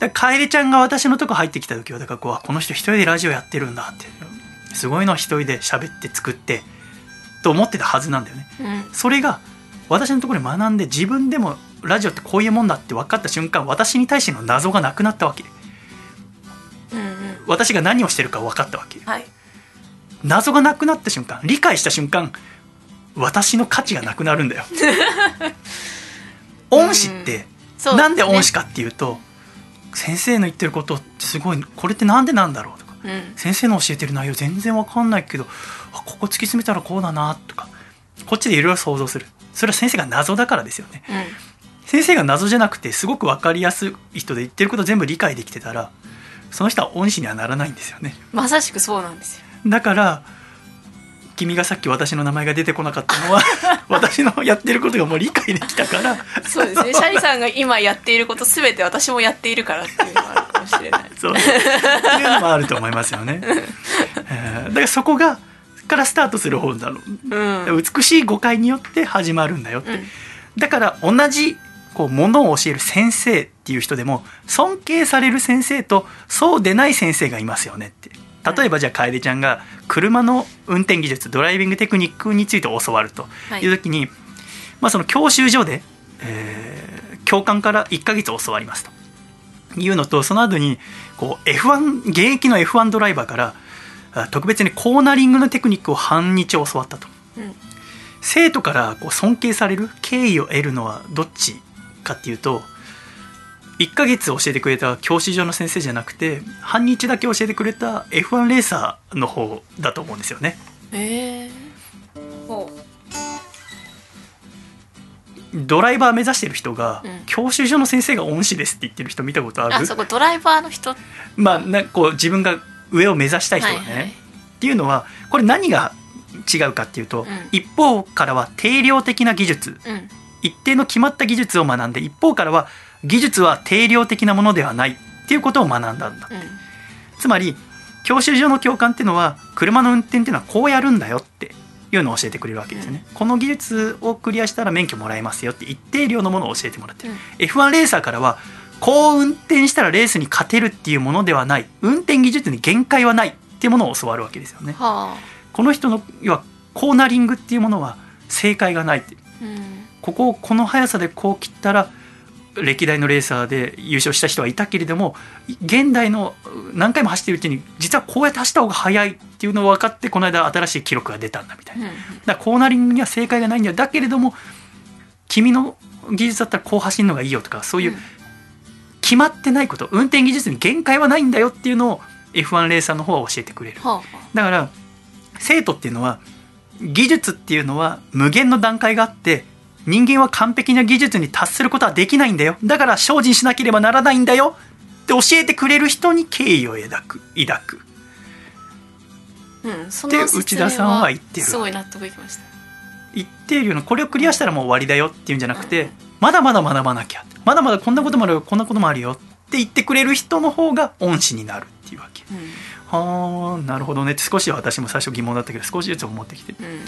だから楓ちゃんが私のとこ入ってきた時はだからこうあこの人一人でラジオやってるんだって。すごいの一人で喋って作ってと思ってたはずなんだよね。うん。うんそれが私のところで学んで自分でもラジオってこういうもんだって分かった瞬間私に対しての謎がなくなったわけ。うんうん。私が何をしてるか分かったわけ。はい。謎がなくなった瞬間理解した瞬間私の価値がなくなるんだよ。恩師ってそうなんで恩師かかっていうと先生の言ってることすごいこれってなんでなんだろううん。先生の教えてる内容全然わかんないけどあここ突き詰めたらこうだなとか。こっちでいろいろ想像する。それは先生が謎だからですよね。うん。先生が謎じゃなくてすごく分かりやすい人で言ってること全部理解できてたらその人は恩師にはならないんですよね。まさしくそうなんですよ。だから君がさっき私の名前が出てこなかったのは 私のやってることがもう理解できたから。そうですね。シャリさんが今やっていることすべて私もやっているからっていうのもある。かもしれない。そう。っていうのもあると思いますよね。えーだからそこがからスタートする本だろううん。うん美しい誤解によって始まるんだよって、だから同じこうものを教える先生っていう人でも尊敬される先生とそうでない先生がいますよねって。例えばじゃあ楓ちゃんが車の運転技術ドライビングテクニックについて教わるとはい。いう時に、まあ、その教習所で、えー教官から1ヶ月教わりますというのとその後にこう F1 現役の F1 ドライバーからあ特別にコーナリングのテクニックを半日教わったと。うん。生徒からこう尊敬される敬意を得るのはどっちかっていうと1ヶ月教えてくれた教師所の先生じゃなくて半日だけ教えてくれた F1 レーサーの方だと思うんですよね。ええほドライバー目指してる人が、うん。教習所の先生が恩師ですって言ってる人見たことああそこドライバーの人？まあなこう自分が上を目指したい人がね、はいはい。っていうのはこれ何が違うかっていうと、ん。一方からは定量的な技術。うん。一定の決まった技術を学んで一方からは技術は定量的なものではないっていうことを学んだんだ。うん。つまり教習所の教官っていうのは車の運転っていうのはこうやるんだよっていうのを教えてくれるわけですね、この技術をクリアしたら免許もらえますよって一定量のものを教えてもらってる、うん。F1 レーサーからはこう運転したらレースに勝てるっていうものではない。運転技術に限界はないっていうものを教わるわけですよね。はこの人の要はコーナリングっていうものは正解がないって。あうん。ここをこの速さでこう切ったら歴代のレーサーで優勝した人はいたけれども現代の何回も走ってるうちに実はこうやって走った方が速いっていうのを分かってこの間新しい記録が出たんだみたいな。だからコーナリングには正解がないんだよだけれども君の技術だったらこう走るのがいいよとかそういううん決まってないこと運転技術に限界はないんだよっていうのを F1 レーサーの方は教えてくれる。はだから生徒っていうのは技術っていうのは無限の段階があって人間は完璧な技術に達することはできないんだよ。だから精進しなければならないんだよ。って教えてくれる人に敬意を抱く。抱く。あうんそ内田さんは言ってる。すごい納得いきました。一定量のこれをクリアしたらもう終わりだよっていうんじゃなくてまだまだ学ばなきゃ。まだまだこんなこともあるよ。こんなこともあるよって言ってくれる人の方が恩師になるっていうわけ。うん。はあなるほどね。って少しは私も最初疑問だったけど少しずつ思ってきてうん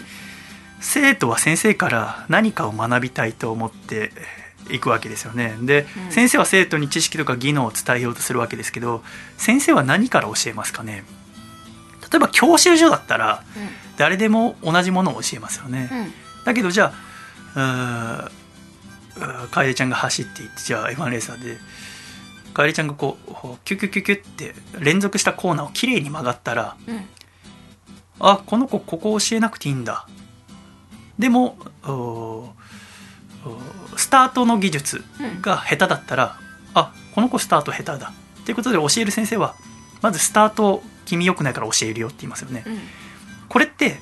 生徒は先生から何かを学びたいと思っていくわけですよね。で、うん。先生は生徒に知識とか技能を伝えようとするわけですけど先生は何から教えますかね。例えば教習所だったら誰でも同じものを教えますよね、うん。だけどじゃあ楓ちゃんが走っていってじゃあ F1 レーサーで楓ちゃんがこうキュキュキュキュって連続したコーナーをきれいに曲がったらうんあこの子ここ教えなくていいんだでもスタートの技術うん。が下手だったらあこの子スタート下手だ。っていうことで教える先生はまずスタート君良くないから教えるよって言いますよね。うん。これって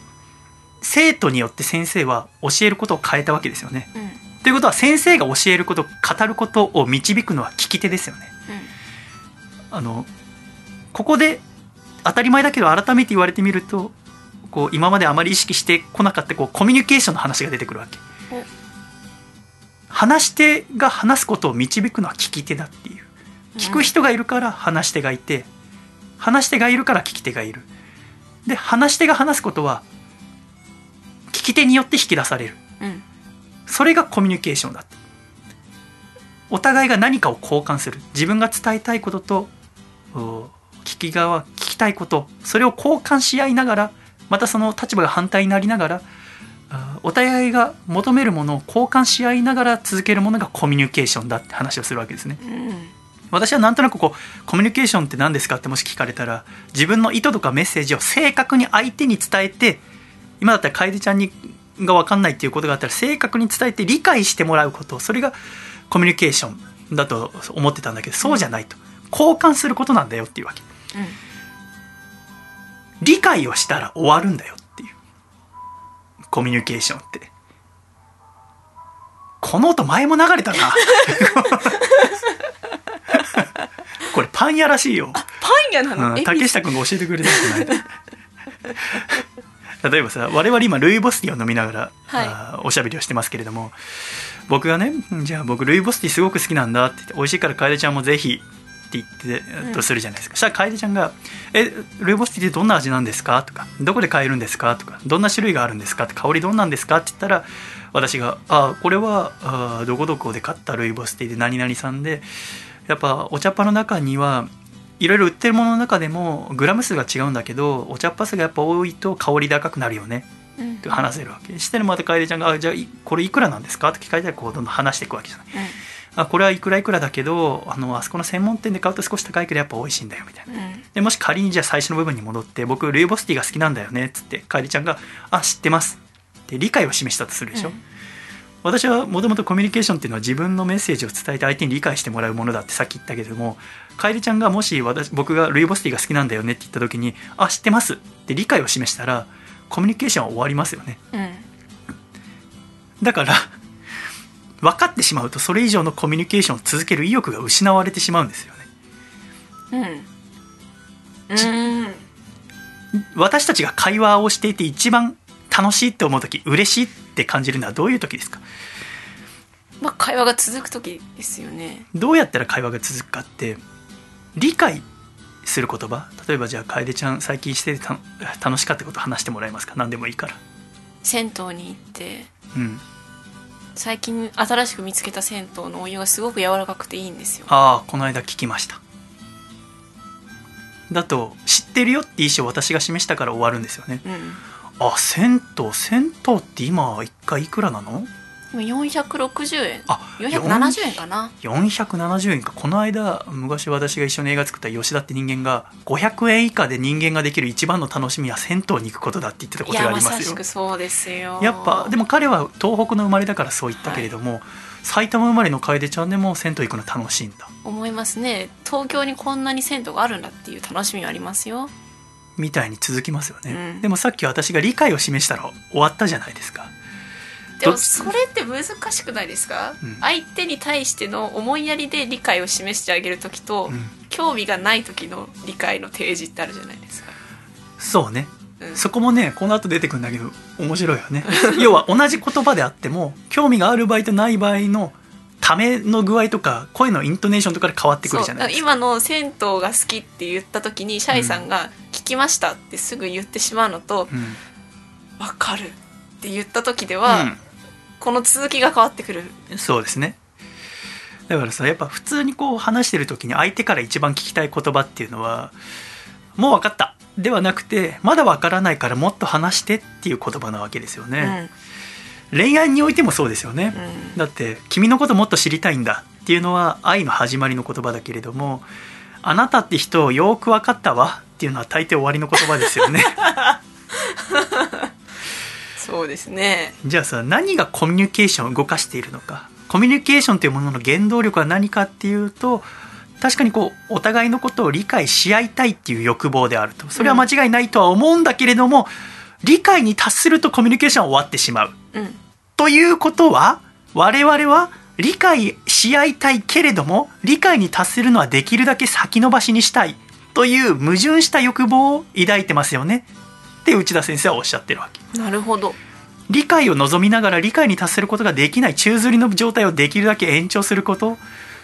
生徒によって先生は教えることを変えたわけですよね。うん。ということは先生が教えること語ることを導くのは聞き手ですよね。あのここで当たり前だけど改めて言われてみるとこう今まであまり意識してこなかったこうコミュニケーションの話が出てくるわけ。お。話し手が話すことを導くのは聞き手だっていう。聞く人がいるから話し手がいて話し手がいるから聞き手がいる。で話し手が話すことは聞き手によって引き出される。うんうん。それがコミュニケーションだって。お互いが何かを交換する。自分が伝えたいこととお聞き側聞きたいことそれを交換し合いながらまたその立場が反対になりながらあお互いが求めるものを交換し合いながら続けるものがコミュニケーションだって話をするわけですね。うん。私はなんとなくこうコミュニケーションって何ですかってもし聞かれたら自分の意図とかメッセージを正確に相手に伝えて今だったら楓ちゃんにが分かんないっていうことがあったら正確に伝えて理解してもらうことそれがコミュニケーションだと思ってたんだけどそうじゃないと。交換することなんだよっていうわけ理解をしたら終わるんだよっていう。コミュニケーションって。この音前も流れたな。これパン屋らしいよ。パン屋なの、うん、え竹下君が教えてくれたんじゃない例えばさ我々今ルイボスティーを飲みながら、はい。あーおしゃべりをしてますけれども僕がね「じゃあ僕ルイボスティーすごく好きなんだ」って言って「美味しいから楓ちゃんもぜひ」って言って、うんとするじゃないですかそしたら楓ちゃんが「えルイボスティーってどんな味なんですか?」とか「どこで買えるんですか?」とか「どんな種類があるんですか?」って香りどんなんですか？って言ったら私が「あこれはあーどこどこで買ったルイボスティーで何々さんでやっぱお茶っ葉の中にはいろいろ売ってるものの中でもグラム数が違うんだけどお茶っ葉数がやっぱ多いと香り高くなるよねうんって話せるわけしてまた楓ちゃんがあ「じゃあいこれいくらなんですか?」って聞かれたらこうどんどん話していくわけじゃないあこれはいくらいくらだけどあのあそこの専門店で買うと少し高いけどやっぱ美味しいんだよみたいな。うん。うんでもし仮にじゃあ最初の部分に戻って僕ルイボスティーが好きなんだよねっつって楓ちゃんが「あ知ってます」って理解を示したとするでしょ、うん。私はもともとコミュニケーションっていうのは自分のメッセージを伝えて相手に理解してもらうものだってさっき言ったけども楓ちゃんがもし私僕がルイボスティーが好きなんだよねって言った時に「あ知ってます」って理解を示したらコミュニケーションは終わりますよね。うん。だから分かってしまうとそれ以上のコミュニケーションを続ける意欲が失われてしまうんですよね。うん。うん。私たちが会話をしていて一番楽しいって思う時嬉しいって感じるのはどういう時ですか？まあ会話が続く時ですよね。どうやったら会話が続くかって理解する言葉？例えばじゃあ楓ちゃん最近しててた楽しかったこと話してもらえますか？何でもいいから。銭湯に行って。うん最近新しく見つけた銭湯のお湯がすごく柔らかくていいんですよ。ああこの間聞きました。だと知ってるよって意思を私が示したから終わるんですよね。うん。あ銭湯銭湯って今一回いくらなの？今460円。あ470円かな。470円か。この間昔私が一緒に映画作った吉田って人間が500円以下で人間ができる一番の楽しみは銭湯に行くことだって言ってたことがありますよ。さしくそうですよ。やっぱでも彼は東北の生まれだからそう言ったけれども、埼玉生まれの楓ちゃんでも銭湯行くの楽しいんだ。思いますね。東京にこんなに銭湯があるんだっていう楽しみはありますよ。みたいに続きますよね、うん。でもさっき私が理解を示したら終わったじゃないですかでもそれって難しくないですか、うん。相手に対しての思いやりで理解を示してあげる時と、うん。興味がない時の理解の提示ってあるじゃないですか、そうね。うん。そこもねこの後出てくるんだけど面白いよね。要は同じ言葉であっても興味がある場合とない場合のための具合とか声のイントネーションとかで変わってくるじゃないですか。今の銭湯が好きって言った時にシャイさんが「聞きました」ってすぐ言ってしまうのとうん「わかる」って言った時では、この続きが変わってくる。うん、そうですね。だからさやっぱ普通にこう話してる時に相手から一番聞きたい言葉っていうのは「もう分かった」ではなくて「まだ分からないからもっと話して」っていう言葉なわけですよね、恋愛においてもそうですよね、うん。だって「君のこともっと知りたいんだ」っていうのは愛の始まりの言葉だけれども「あなたって人をよく分かったわ」っていうのは大抵終わりの言葉ですよね そうですね。じゃあさ何がコミュニケーションを動かしているのか。コミュニケーションというものの原動力は何かっていうと確かにこうお互いのことを理解し合いたいっていう欲望であると。それは間違いないとは思うんだけれども、理解に達するとコミュニケーションは終わってしまう。うん。ということは我々は理解し合いたいけれども理解に達するのはできるだけ先延ばしにしたい。という矛盾した欲望を抱いてますよねって内田先生はおっしゃってるわけ。なるほど。理解を望みながら理解に達することができない宙づりの状態をできるだけ延長すること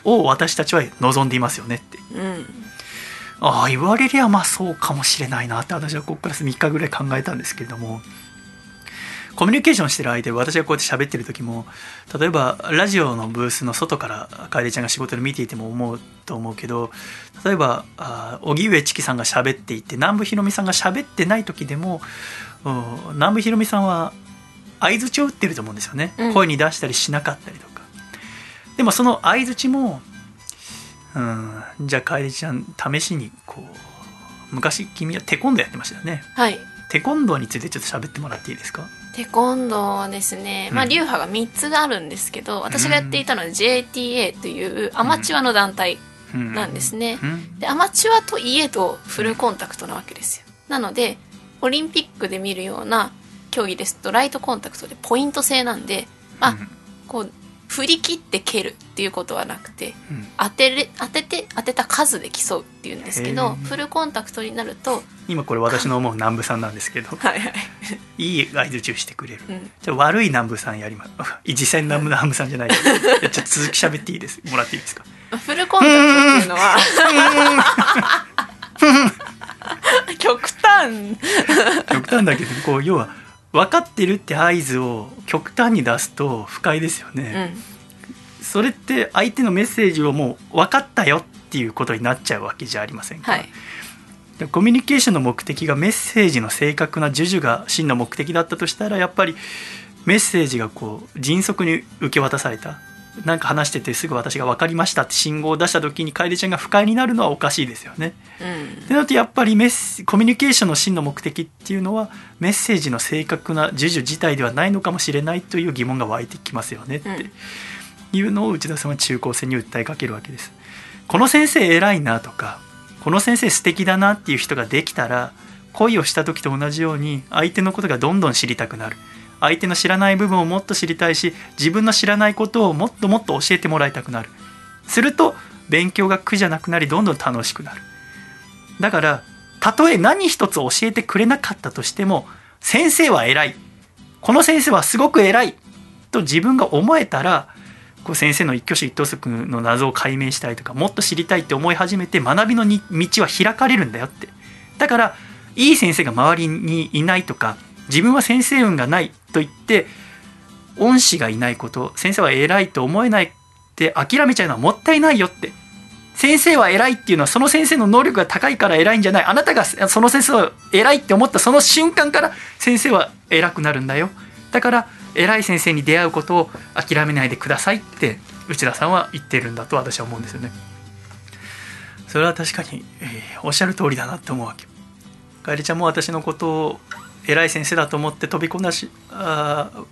を私たちは望んでいますよねって。うん。ああ言われりゃまあそうかもしれないなって私はここから3日ぐらい考えたんですけれどもコミュニケーションしてる相手私がこうやって喋ってる時も例えばラジオのブースの外から楓ちゃんが仕事で見ていても思うと思うけど例えば荻上チキさんが喋っていて南部ひろみさんが喋ってない時でもうん南部ひろみさんは相づちを打ってると思うんですよね、うん。声に出したりしなかったりとか。でもその相づちもうんじゃあ楓ちゃん試しにこう昔君はテコンドーやってましたよね。はい。テコンドーについてちょっと喋ってもらっていいですか？テコンドーはですね、まあ、うん流派が3つあるんですけど私がやっていたのは JTA というアマチュアの団体なんですね、うん。でアマチュアといえどフルコンタクトなわけですよ。なのでオリンピックで見るような競技ですとライトコンタクトでポイント制なんであうん。こう振り切って蹴るっていうことはなくてうん。当てれ当てて当てた数で競うっていうんですけへどーフルコンタクトになると今これ私の思う南部さんなんですけど はいはい、いい相づちをしてくれる。うん、じゃあ悪い南部さんやります実際の南部南部さんじゃない いやちょっと続き喋っていいですもらっていいですか？フルコンタクトっていうのは極端。極端だけどこう要は分かってるって合図を極端に出すと不快ですようね、ん。それって相手のメッセージをもう分かったよっていうことになっちゃうわけじゃありませんか、はい。でコミュニケーションの目的がメッセージの正確な授受が真の目的だったとしたらやっぱりメッセージがこう迅速に受け渡されたなんか話しててすぐ私が分かりましたって信号を出した時に楓ちゃんが不快になるのはおかしいですよね。うんってなるとやっぱりメッセコミュニケーションの真の目的っていうのはメッセージの正確な授受自体ではないのかもしれないという疑問が湧いてきますよねってうんいうのを内田さんは中高生に訴えかけるわけです。この先生偉いなとかこの先生素敵だなっていう人ができたら恋をした時と同じように相手のことがどんどん知りたくなる相手の知らない部分をもっと知りたいし自分の知らないことをもっともっと教えてもらいたくなる。すると勉強が苦じゃなくなりどんどん楽しくなる。だからたとえ何一つ教えてくれなかったとしても先生は偉い。この先生はすごく偉いと自分が思えたらこう先生の一挙手一投足の謎を解明したいとかもっと知りたいって思い始めて学びのに道は開かれるんだよって。だからいい先生が周りにいないとか自分は先生運がないと言って恩師がいないこと先生は偉いと思えないって諦めちゃうのはもったいないよって。先生は偉いっていうのはその先生の能力が高いから偉いんじゃない。あなたがその先生を偉いって思ったその瞬間から先生は偉くなるんだよ。だから偉い先生に出会うことを諦めないでくださいって内田さんは言ってるんだと私は思うんですよね。それは確かに、えーおっしゃる通りだなって思うわけ楓ちゃんも私のことを偉い先生だと思って飛び込んだしあー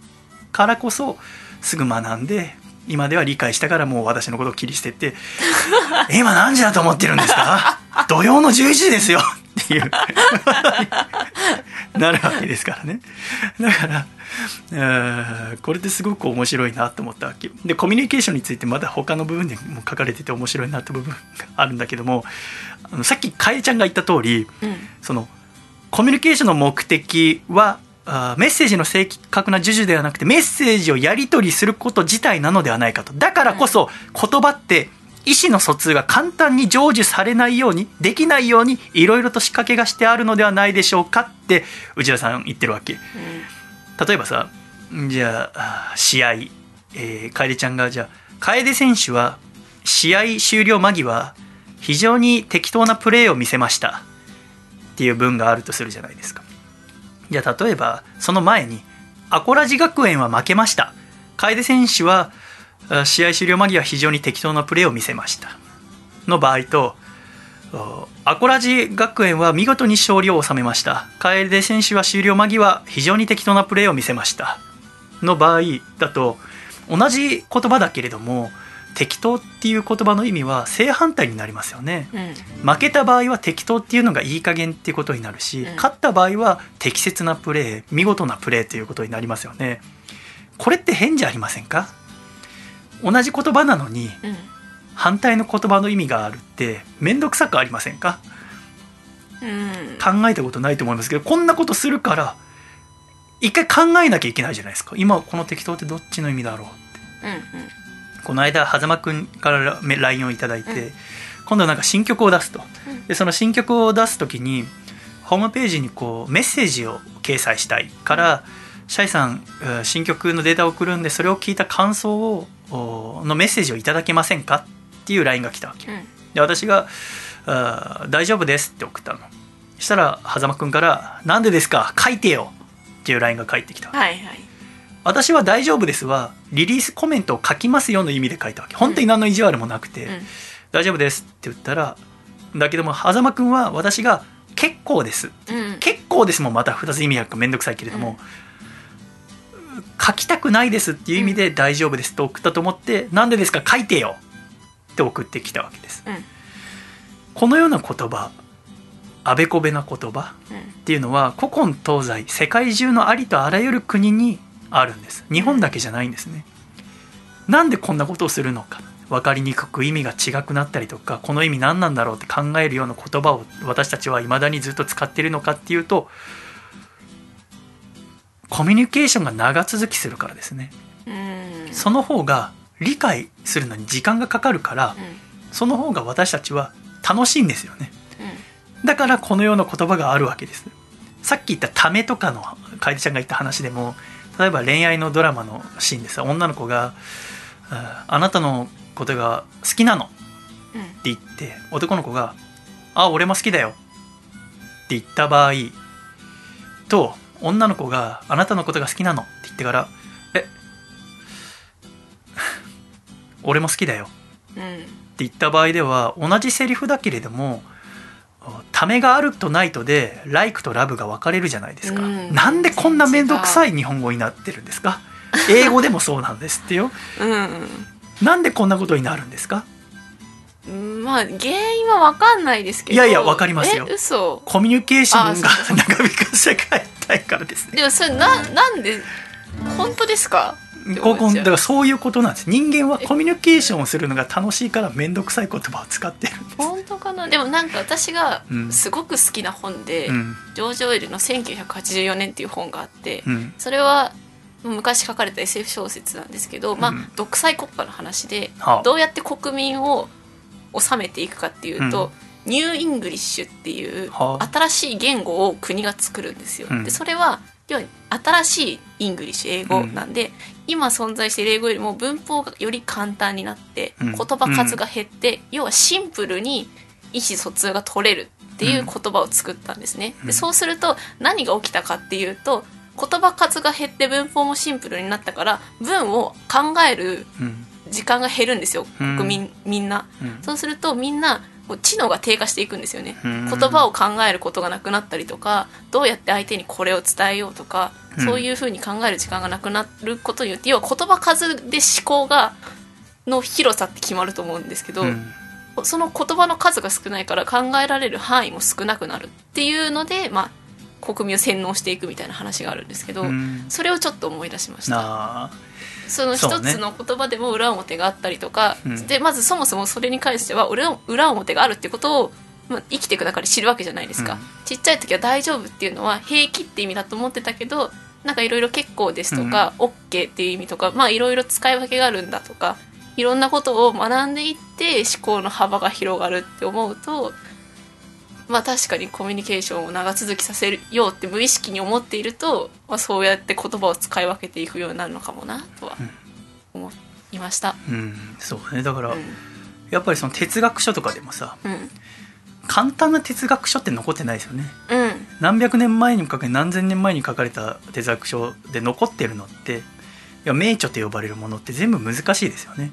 からこそすぐ学んで今では理解したからもう私のことを切り捨てて「え 今何時だと思ってるんですか？土曜の11時ですよ」っていう。なるわけですからね。だからえーこれってすごく面白いなと思ったわけ。でコミュニケーションについてまだ他の部分でも書かれてて面白いなって部分があるんだけどもあのさっきかえちゃんが言った通りうん。そのコミュニケーションの目的はメッセージの正確な授受ではなくてメッセージをやり取りすること自体なのではないかと。だからこそ言葉って意思の疎通が簡単に成就されないようにできないようにいろいろと仕掛けがしてあるのではないでしょうかって内田さん言ってるわけ。例えばさじゃあ試合、えー楓ちゃんがじゃあ楓選手は試合終了間際非常に適当なプレーを見せましたっていう文があるとするじゃないですか。じゃあ例えばその前にアコラジ学園は負けました。楓選手は試合終了間際非常に適当なプレーを見せました。の場合とアコラジ学園は見事に勝利を収めました。楓選手は終了間際非常に適当なプレーを見せました。の場合だと同じ言葉だけれども適当っていう言葉の意味は正反対になりますよね。うん。負けた場合は適当っていうのがいい加減っていうことになるし、うん。勝った場合は適切なプレー見事なプレーということになりますよね。これって変じゃありませんか？同じ言葉なのにうん。反対の言葉の意味があるって面倒くさくありませんか？うん。考えたことないと思いますけどこんなことするから一回考えなきゃいけないじゃないですか。今この適当ってどっちの意味だろううんうんこの間狭間くんから LINE をいただいて、うん。今度なんか新曲を出すと。うん。でその新曲を出す時にホームページにこうメッセージを掲載したいからシャイさんえー新曲のデータを送るんでそれを聞いた感想をおのメッセージをいただけませんか？っていう LINE が来たわけ。うん。で私があー「大丈夫です」って送ったの。そしたら狭間くんから「なんでですか？書いてよ」っていう LINE が返ってきたはいはい私は「大丈夫です」はリリースコメントを書きますよの意味で書いたわけ。本当に何の意地悪もなくて、うん。大丈夫ですって言ったらだけども狭間くんは私が結構です。うん。結構ですもまた2つ意味がめんどくさいけれども、書きたくないですっていう意味で大丈夫ですと送ったと思って、なんでですか書いてよって送ってきたわけです、うん。このような言葉あべこべな言葉うん。っていうのは古今東西世界中のありとあらゆる国にあるんです。日本だけじゃないんですね。なんでこんなことをするのか。分かりにくく意味が違くなったりとかこの意味何なんだろうって考えるような言葉を私たちは未だにずっと使っているのかっていうとコミュニケーションが長続きするからですね。うん。その方が理解するのに時間がかかるからうん。その方が私たちは楽しいんですよね。うん。だからこのような言葉があるわけです。さっき言ったためとかの楓ちゃんが言った話でも例えば恋愛のドラマのシーンでさ女の子があ「なたのことが好きなの」って言って男の子が「あ俺も好きだよ」って言った場合と女の子が「あなたのことが好きなの」って言ってから「え 俺も好きだよ」って言った場合では同じセリフだけれどもためがあるとないとで「like」と「love」が分かれるじゃないですか、うん。なんでこんな面倒くさい日本語になってるんですか？英語でもそうなんですってよ。なんでこんなことになるんですか？うん。まあ原因は分かんないですけど。いやいや分かりますよ。え嘘。コミュニケーションが長引く世界たいからですね。でもそれななんで本当ですか？てここ思っちゃう。だからそういうことなんです。人間はコミュニケーションをするのが楽しいから面倒くさい言葉を使ってるんです。本当かな？でもなんか私がうん。すごく好きな本で、うん。ジョージ・オイルの1984年っていう本があって、うん。それは昔書かれた SF 小説なんですけど、まあうん。独裁国家の話ではあ。どうやって国民を治めていくかっていうと、 New English っていうはあ。新しい言語を国が作るんですよ。うん。でそれは要は新しいイングリッシュ英語なんで、今存在している英語よりも文法がより簡単になって、うん。言葉数が減って、要はシンプルに意思疎通が取れるっていう言葉を作ったんですね。うん。でそうすると何が起きたかっていうと言葉数が減って文法もシンプルになったから文を考えるうん時間が減るんですよ。うん。国民みんな。うん。そうするとみんな知能が低下していくんですよね。うん。言葉を考えることがなくなったりとかどうやって相手にこれを伝えようとか、うん。そういうふうに考える時間がなくなることによって要は言葉数で思考がの広さって決まると思うんですけど、うん。その言葉の数が少ないから考えられる範囲も少なくなるっていうので、まあ、国民を洗脳していくみたいな話があるんですけど、うん。それをちょっと思い出しました。その一つの言葉でも裏表があったりとか、うん。でまずそもそもそれに関しては裏裏表があるってことを、まあ、生きていく中で知るわけじゃないですか、うん。ちっちゃい時は大丈夫っていうのは平気って意味だと思ってたけどなんかいろいろ結構ですとか、OK っていう意味とかまあいろいろ使い分けがあるんだとかいろんなことを学んでいって思考の幅が広がるって思うとまあ確かにコミュニケーションを長続きさせようって無意識に思っていると、まあ、そうやって言葉を使い分けていくようになるのかもなとは思いました。うんそうね。だから、うん。やっぱりその哲学書とかでもさうん。簡単な哲学書って残ってないですよね。うん。何百年前に書かれ何千年前に書かれた哲学書で残ってるのっていや名著と呼ばれるものって全部難しいですよね。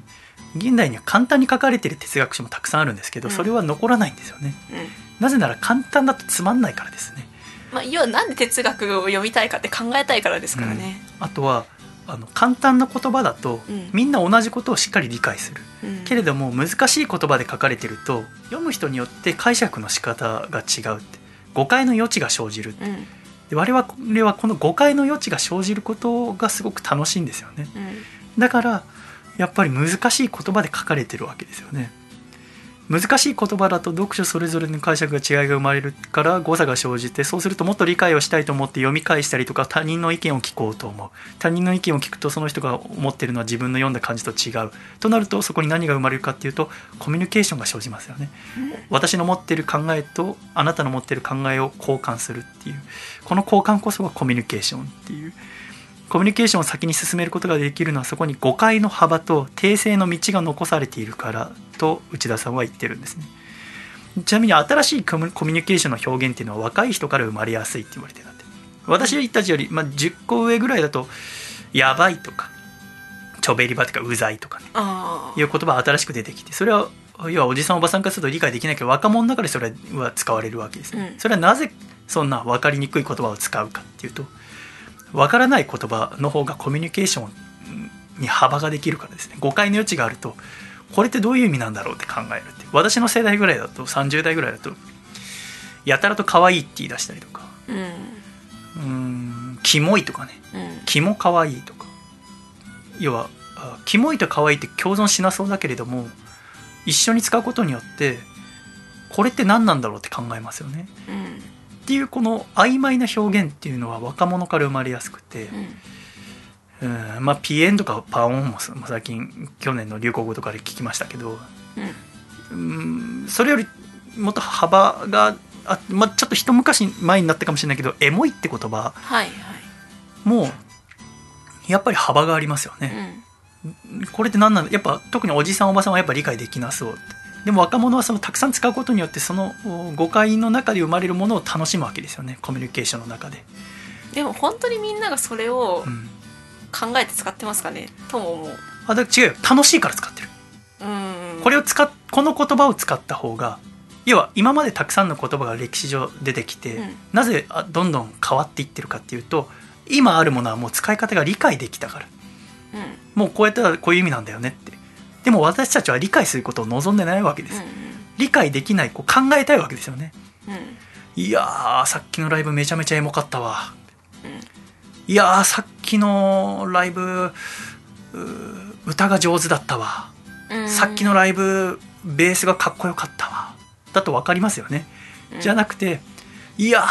現代には簡単に書かれてる哲学書もたくさんあるんですけどうん。それは残らないんですよね、うんなぜなら簡単だとつまんないからですね。まあ、要はなんで哲学を読みたいかって考えたいからですからね。あとはあの簡単な言葉だと、うん。みんな同じことをしっかり理解する。うん。けれども難しい言葉で書かれてると読む人によって解釈の仕方が違うって。誤解の余地が生じるうん。で我々はこの誤解の余地が生じることがすごく楽しいんですよね。うん。だからやっぱり難しい言葉で書かれてるわけですよね難しい言葉だと読書それぞれの解釈が違いが生まれるから誤差が生じてそうするともっと理解をしたいと思って読み返したりとか他人の意見を聞こうと思う。他人の意見を聞くとその人が思ってるのは自分の読んだ感じと違う。となるとそこに何が生まれるかっていうとコミュニケーションが生じますよね。私の持ってる考えとあなたの持ってる考えを交換するっていう。この交換こそがコミュニケーションっていう。コミュニケーションを先に進めることができるのはそこに誤解の幅と訂正の道が残されているからと内田さんは言ってるんですね。ちなみに新しいコミュニケーションの表現っていうのは若い人から生まれやすいって言われて。るんだって私たちより、まあ、10個上ぐらいだと「やばい」とか「ちょべりば」とか「うざい」とかね。いう言葉が新しく出てきてそれは要はおじさんおばさんからすると理解できないけど若者の中でそれは使われるわけですね、うん。それはなぜそんな分かりにくい言葉を使うかっていうと分からない言葉の方がコミュニケーションに幅ができるからですね。誤解の余地があるとこれってどういう意味なんだろうって考えるって私の世代ぐらいだと30代ぐらいだとやたらと可愛いって言い出したりとか。うんキモいとかね。うん。キモ可愛いとか。要はあキモいと可愛いって共存しなそうだけれども一緒に使うことによってこれって何なんだろうって考えますよね。うんっていうこの曖昧な表現っていうのは若者から生まれやすくて、うん、まあピエンとかパオンも最近去年の流行語とかで聞きましたけど、うん。うん、それよりもっと幅があ、まあ、ちょっと一昔前になったかもしれないけどエモいって言葉はいはい。もやっぱり幅がありますよね、これって何なんだやっぱ特におじさんおばさんはやっぱ理解できなそうでも若者はそのたくさん使うことによってそのお誤解の中で生まれるものを楽しむわけですよね。コミュニケーションの中で、うんでも本当にみんながそれをうん、考えて使ってますかね？とも思う。あだ違うよ。楽しいから使ってる。うん。これを使っこの言葉を使った方が要は今までたくさんの言葉が歴史上出てきて、うん。なぜあどんどん変わっていってるかっていうと今あるものはもう使い方が理解できたから。うん。もうこうやったらこういう意味なんだよねってでも私たちは理解することを望んでないわけです、うん理解できないこう考えたいわけですよね。うん。いやーさっきのライブめちゃめちゃエモかったわ。うん。いやーさっきのライブ歌が上手だったわ。うん。さっきのライブベースがかっこよかったわ。だと分かりますよね、うん。じゃなくていや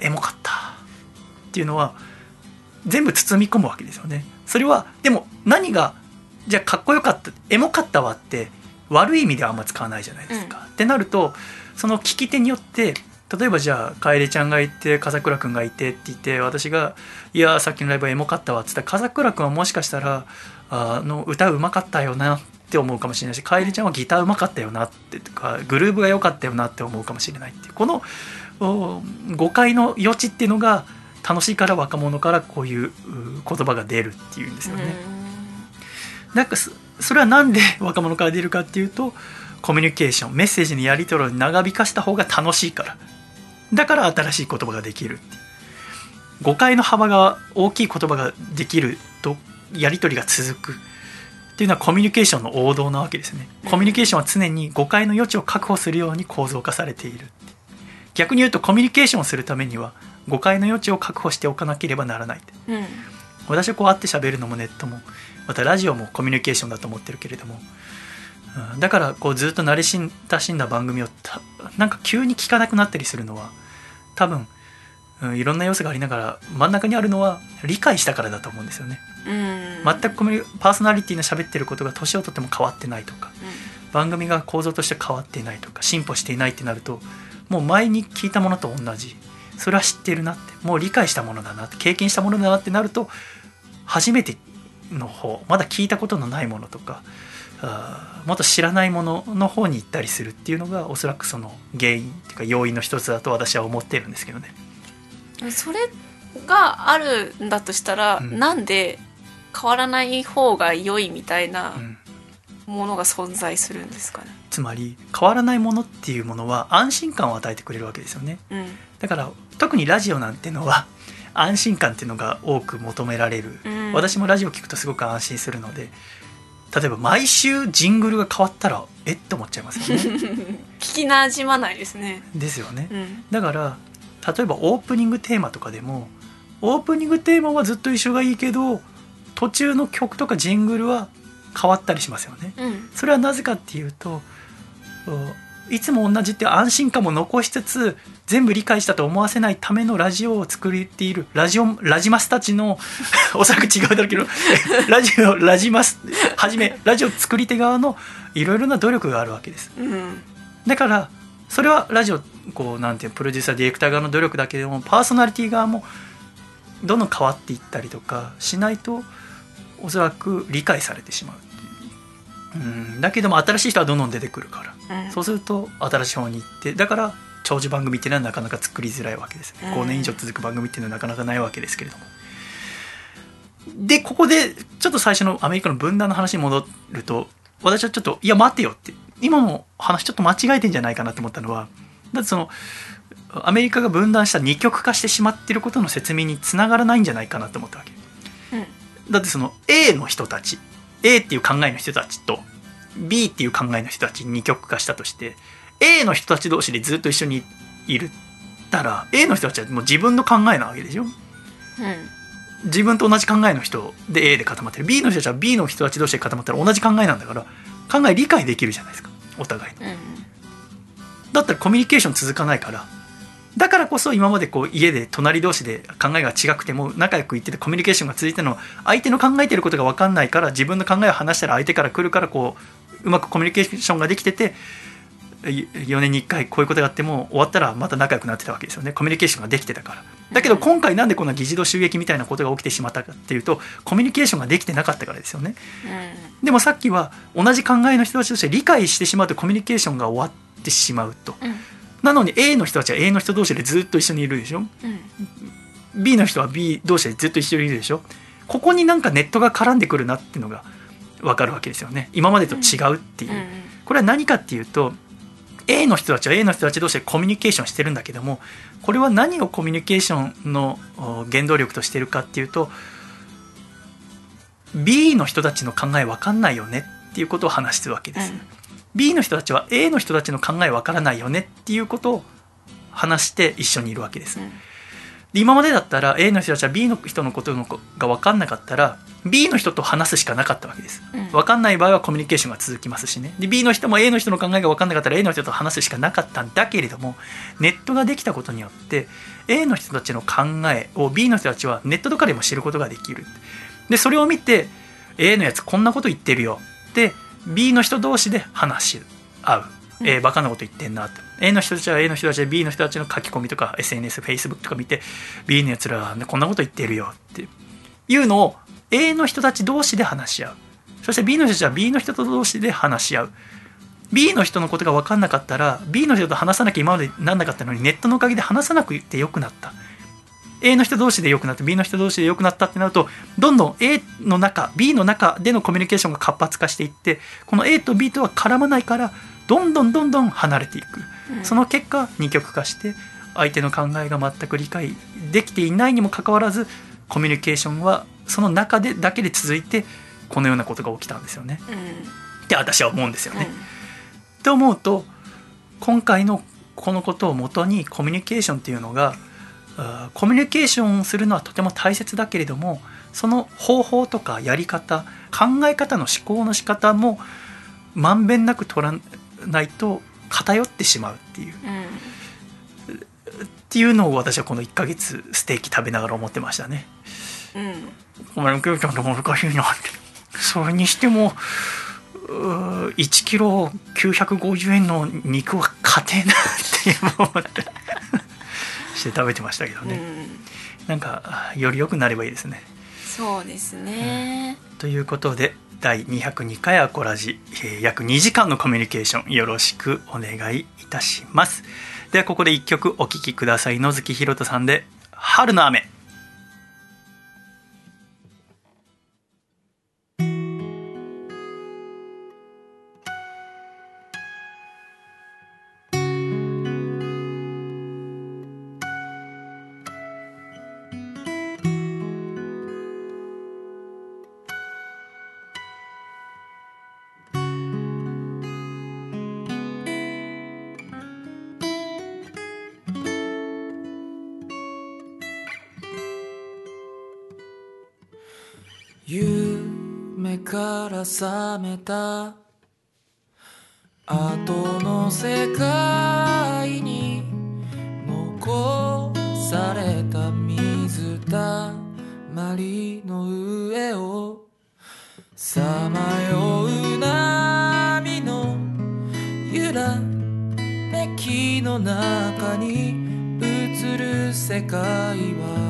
ーエモかった。っていうのは全部包み込むわけですよね。それはでも何がじゃあかっこよかったエモかったわって悪い意味ではあんま使わないじゃないですか、ってなるとその聞き手によって例えばじゃあ楓ちゃんがいて風倉君がいてって言って私が「いやーさっきのライブはエモかったわ」っつったら風倉君はもしかしたら「あの歌うまかったよな」って思うかもしれないし楓ちゃんはギターうまかったよなってとかグルーブが良かったよなって思うかもしれないっていう。このお誤解の余地っていうのが楽しいから若者からこういうう言葉が出るっていうんですよね。なんかそそれはなんで 若者から出るかっていうとコミュニケーションメッセージのやり取りを長引かした方が楽しいから。だから新しい言葉ができる誤解の幅が大きい言葉ができるとやり取りが続く。っていうのはコミュニケーションの王道なわけですね。コミュニケーションは常に誤解の余地を確保するように構造化されている逆に言うとコミュニケーションをするためには誤解の余地を確保しておかなければならないうん。私はこう会って喋るのもネットもまたラジオもコミュニケーションだと思ってるけれども、うんだからこうずっと慣れ親しんだ番組をたなんか急に聞かなくなったりするのは多分、うんいろんな要素がありながら真ん中にあるのは理解したからだと思うんですよね。うん。全くコミュニパーソナリティの喋ってることが年をとっても変わってないとか番組が構造として変わっていないとか進歩していないってなるともう前に聞いたものと同じ。それは知ってるなってもう理解したものだなって経験したものだなってなると初めての方まだ聞いたことのないものとかあもっと知らないものの方に行ったりするっていうのがおそらくその原因っていうか要因の一つだと私は思っているんですけどね。それがあるんだとしたら、うんなんで変わらない方が良いみたいなうんものが存在するんですかね？つまり変わらないものっていうものは安心感を与えてくれるわけですよねうんだから特にラジオなんてのは安心感っていうのが多く求められる、うん。私もラジオ聞くとすごく安心するので例えば毎週ジングルが変わったらえっと思っちゃいますよね。聞きなじまないですね。ですよね。うん。だから例えばオープニングテーマとかでもオープニングテーマはずっと一緒がいいけど途中の曲とかジングルは変わったりしますよね。うん。それはなぜかっていうとおいつも同じって安心感も残しつつ全部理解したと思わせないためのラジオを作っているラジオラジマスたちの おそらく違うだろうけど ラジオラジマスはじめラジオ作り手側のいろいろな努力があるわけです。うん。だからそれはラジオこうなんていうのプロデューサーディレクター側の努力だけでもパーソナリティ側もどんどん変わっていったりとかしないとおそらく理解されてしまうううん。だけども新しい人はどんどん出てくるから。うん。そうすると新しい方に行ってだから長寿番組っていうのはなかなか作りづらいわけです、うん。5年以上続く番組っていうのはなかなかないわけですけれども。でここでちょっと最初のアメリカの分断の話に戻ると私はちょっといや待てよって今の話ちょっと間違えてんじゃないかなと思ったのはだってそのアメリカが分断した二極化してしまっていることの説明につながらないんじゃないかなと思ったわけ。うん。だってその A の人たち A っていう考えの人たちと B っていう考えの人たちに二極化したとして A の人たち同士でずっと一緒にいるったら A の人たちはもう自分の考えなわけでしょ？うん。自分と同じ考えの人で A で固まってる。B の人たちは B の人たち同士で固まったら同じ考えなんだから考え理解できるじゃないですか。お互いの。うん。だったらコミュニケーション続かないからだからこそ今までこう家で隣同士で考えが違くても仲良くいっててコミュニケーションが続いてるのは相手の考えてることが分かんないから自分の考えを話したら相手から来るからこううまくコミュニケーションができてて4年に1回こういうことがあっても終わったらまた仲良くなってたわけですよね。コミュニケーションができてたから。だけど今回なんでこんな議事堂襲撃みたいなことが起きてしまったかっていうとコミュニケーションができてなかったからですよね。でもさっきは同じ考えの人たちとして理解してしまうとコミュニケーションが終わってしまうと。うんなのに A の人たちは A の人同士でずっと一緒にいるでしょ？うん。B の人は B 同士でずっと一緒にいるでしょ？ここになんかネットが絡んでくるなっていうのが分かるわけですよね。今までと違うっていう、うん。これは何かっていうと A の人たちは A の人たち同士でコミュニケーションしてるんだけどもこれは何をコミュニケーションのお原動力としてるかっていうと B の人たちの考え分かんないよねっていうことを話してるわけです、うん B の人たちは A の人たちの考え分からないよねっていうことを話して一緒にいるわけです、うん。で今までだったら A の人たちは B の人のことのが分かんなかったら B の人と話すしかなかったわけです。うん。分かんない場合はコミュニケーションが続きますしね。で B の人も A の人の考えが分かんなかったら A の人と話すしかなかったんだけれどもネットができたことによって A の人たちの考えを B の人たちはネットとかでも知ることができる。でそれを見て A のやつこんなこと言ってるよで B の人同士で話し合う。うん。えー、バカなこと言ってんなって。A の人たちは A の人たちで B の人たちの書き込みとか SNS、Facebook とか見て B のやつらはこんなこと言ってるよって。いうのを A の人たち同士で話し合う。そして B の人たちは B の人と同士で話し合う。B の人のことが分かんなかったら B の人と話さなきゃ今までなんなかったのにネットのおかげで話さなくてよくなった A の人同士で良くなって B の人同士で良くなったってなるとどんどん A の中 B の中でのコミュニケーションが活発化していってこの A と B とは絡まないからどんどんどんどん離れていく。うん。その結果二極化して相手の考えが全く理解できていないにもかかわらずコミュニケーションはその中でだけで続いてこのようなことが起きたんですよね。うん。って私は思うんですようん。ね。って思うと今回のこのことをもとにコミュニケーションっていうのがコミュニケーションをするのはとても大切だけれどもその方法とかやり方考え方の思考の仕方もまんべんなく取らないと偏ってしまうっていう。っていうのを私はこの1ヶ月ステーキ食べながら思ってましたね。うん。うんコミュニケーションって難しいなってそれにしてもうー1キロ950円の肉は勝てえなって思ってして食べてましたけどね、うん。なんかより良くなればいいですね。そうですね。ということで第202回アコラジ、えー約2時間のコミュニケーションよろしくお願いいたします。ではここで1曲お聴きください。野月ひろとさんで「春の雨」覚めた後の世界に残された水たまりの上をさまよう波の揺らめきの中に映る世界は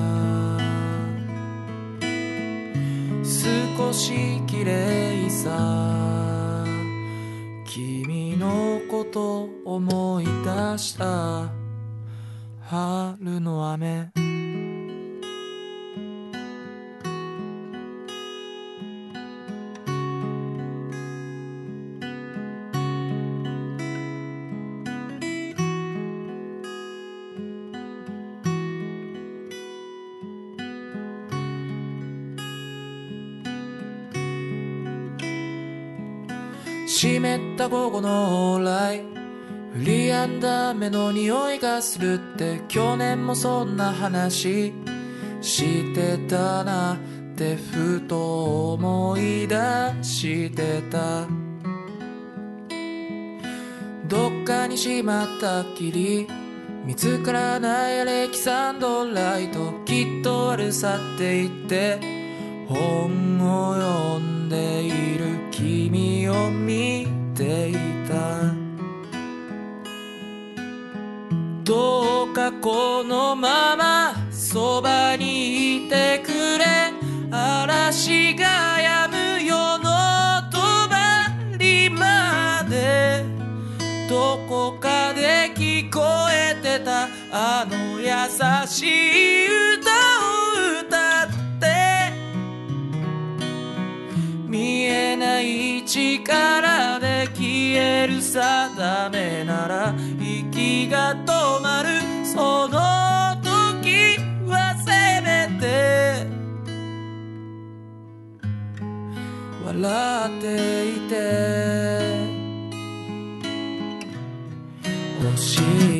少し綺麗さ。君のこと思い出した。春の雨。湿った午後の往来。降り止んだ目の匂いがするって去年もそんな話。してたなってふと思い出してた。どっかにしまったっきり。見つからないアレキサンドライト。きっと悪さって言って本を読んだ。でいる君を見ていた。どうかこのままそばにいてくれ。嵐が止む夜の帳まで。どこかで聞こえてたあの優しい歌。力で消える定めなら息が止まるその時はせめて笑っていて欲しい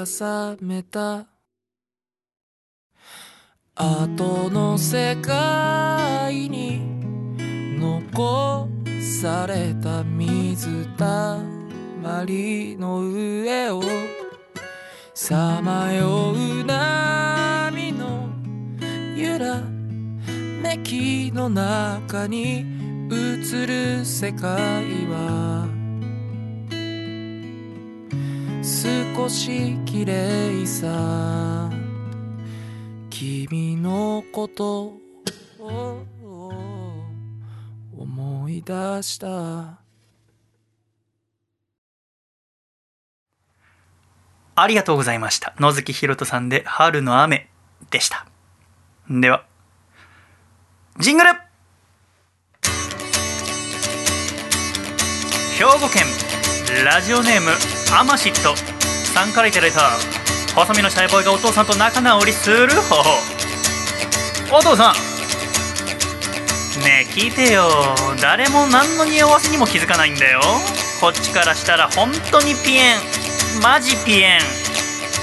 から覚めた。後の世界に残された水たまりの上をさまよう波の揺らめきの中に映る世界は少し綺麗さ。君のことを思い出した。ありがとうございました。野月ひろとさんで「春の雨」でした。ではジングル。兵庫県ラジオネームアマシット。さんからいただいた細身のシャイボーイがお父さんと仲直りする方法お父さん。ねえ聞いてよ。誰も何の匂わせにも気づかないんだよ。こっちからしたら本当にピエン。マジピエン。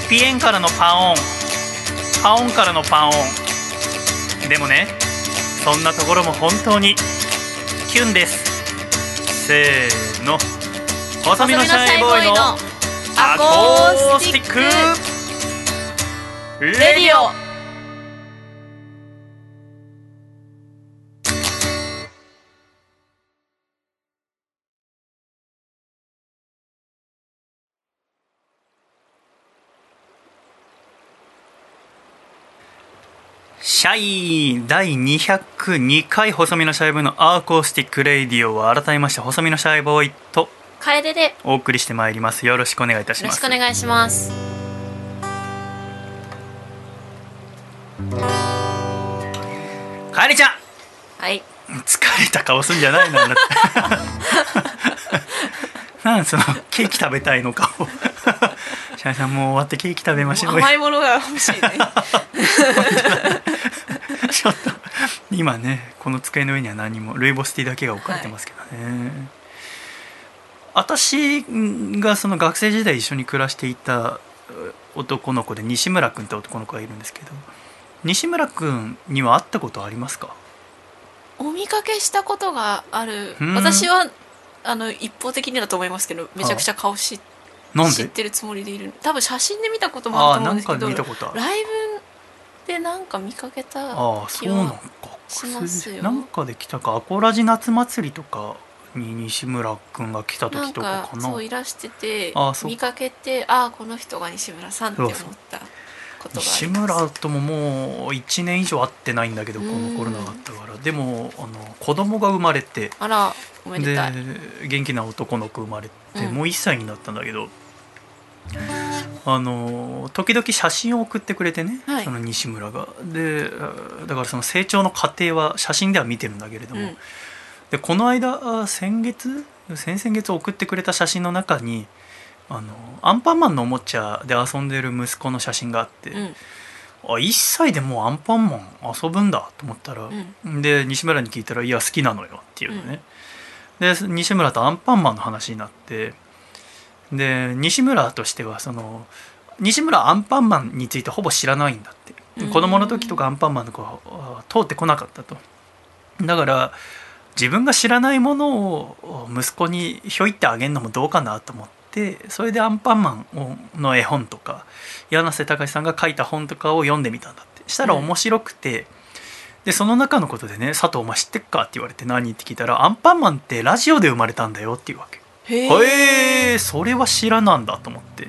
ピエンからのパオンパオンからのパオン。でもねそんなところも本当にキュンです。せーの。細身のシャイボーイの。アコースティック。レディオ。シャイ第202回細身のシャイボーイの acoustic radio は改めまして細身のシャイボーイと楓でお送りしてまいります。よろしくお願いいたしよろますしくお願いします。かえりちゃん。はい。疲れた顔すんじゃないのあなた。なんそのケーキ食べたいの顔。シャイさんもう終わってケーキ食べましょうよ。甘いものが欲しいね。ちょっと今ねこの机の上には何もルイボスティーだけが置かれてますけどね、私がその学生時代一緒に暮らしていた男の子で西村君って男の子がいるんですけど西村君には会ったことありますか？お見かけしたことがある。うん。私はあの一方的にだと思いますけどめちゃくちゃ顔知なんで？知ってるつもりでいる。多分写真で見たこともあると思うんですけどライブでなんか見かけたああ気そうなんはか。しますよ。なんかで来たか。アコラジ夏祭りとかに西村君が来た時とかかかなそういらしてて見かけてああこの人が西村さんって思ったことがあ西村とももう1年以上会ってないんだけどこのコロナがあったから。でもあの子供が生まれて。あらおめででたい。元気な男の子生まれて、うん。もう1歳になったんだけどあの時々写真を送ってくれてね、はい。その西村が。でだからその成長の過程は写真では見てるんだけれども、うんでこの間あ先月？先々月送ってくれた写真の中にあのアンパンマンのおもちゃで遊んでる息子の写真があって、うん。あ1歳でもうアンパンマン遊ぶんだと思ったら、で西村に聞いたら「いや好きなのよ」っていうのね、で西村とアンパンマンの話になってで西村としてはその西村はアンパンマンについてほぼ知らないんだって。うん。子供の時とかアンパンマンの子は通ってこなかったと。だから自分が知らないものを息子にひょいってあげるのもどうかなと思ってそれでアンパンマンをの絵本とか柳瀬隆さんが書いた本とかを読んでみたんだってしたら面白くて、でその中のことでね「佐藤お前知ってっか?」って言われて何って聞いたら「アンパンマンってラジオで生まれたんだよ」っていうわけ。へへえそれは知らなんだと思って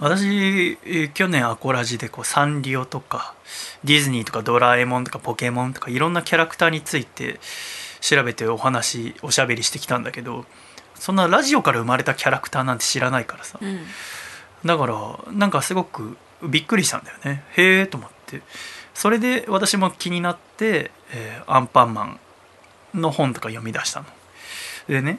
私えー去年アコラジでこうサンリオとかディズニーとかドラえもんとかポケモンとかいろんなキャラクターについて調べてお話おしゃべりしてきたんだけどそんなラジオから生まれたキャラクターなんて知らないからさ。うん。だからなんかすごくびっくりしたんだよね。へえと思って。それで私も気になって、えーアンパンマンの本とか読み出したの。でね、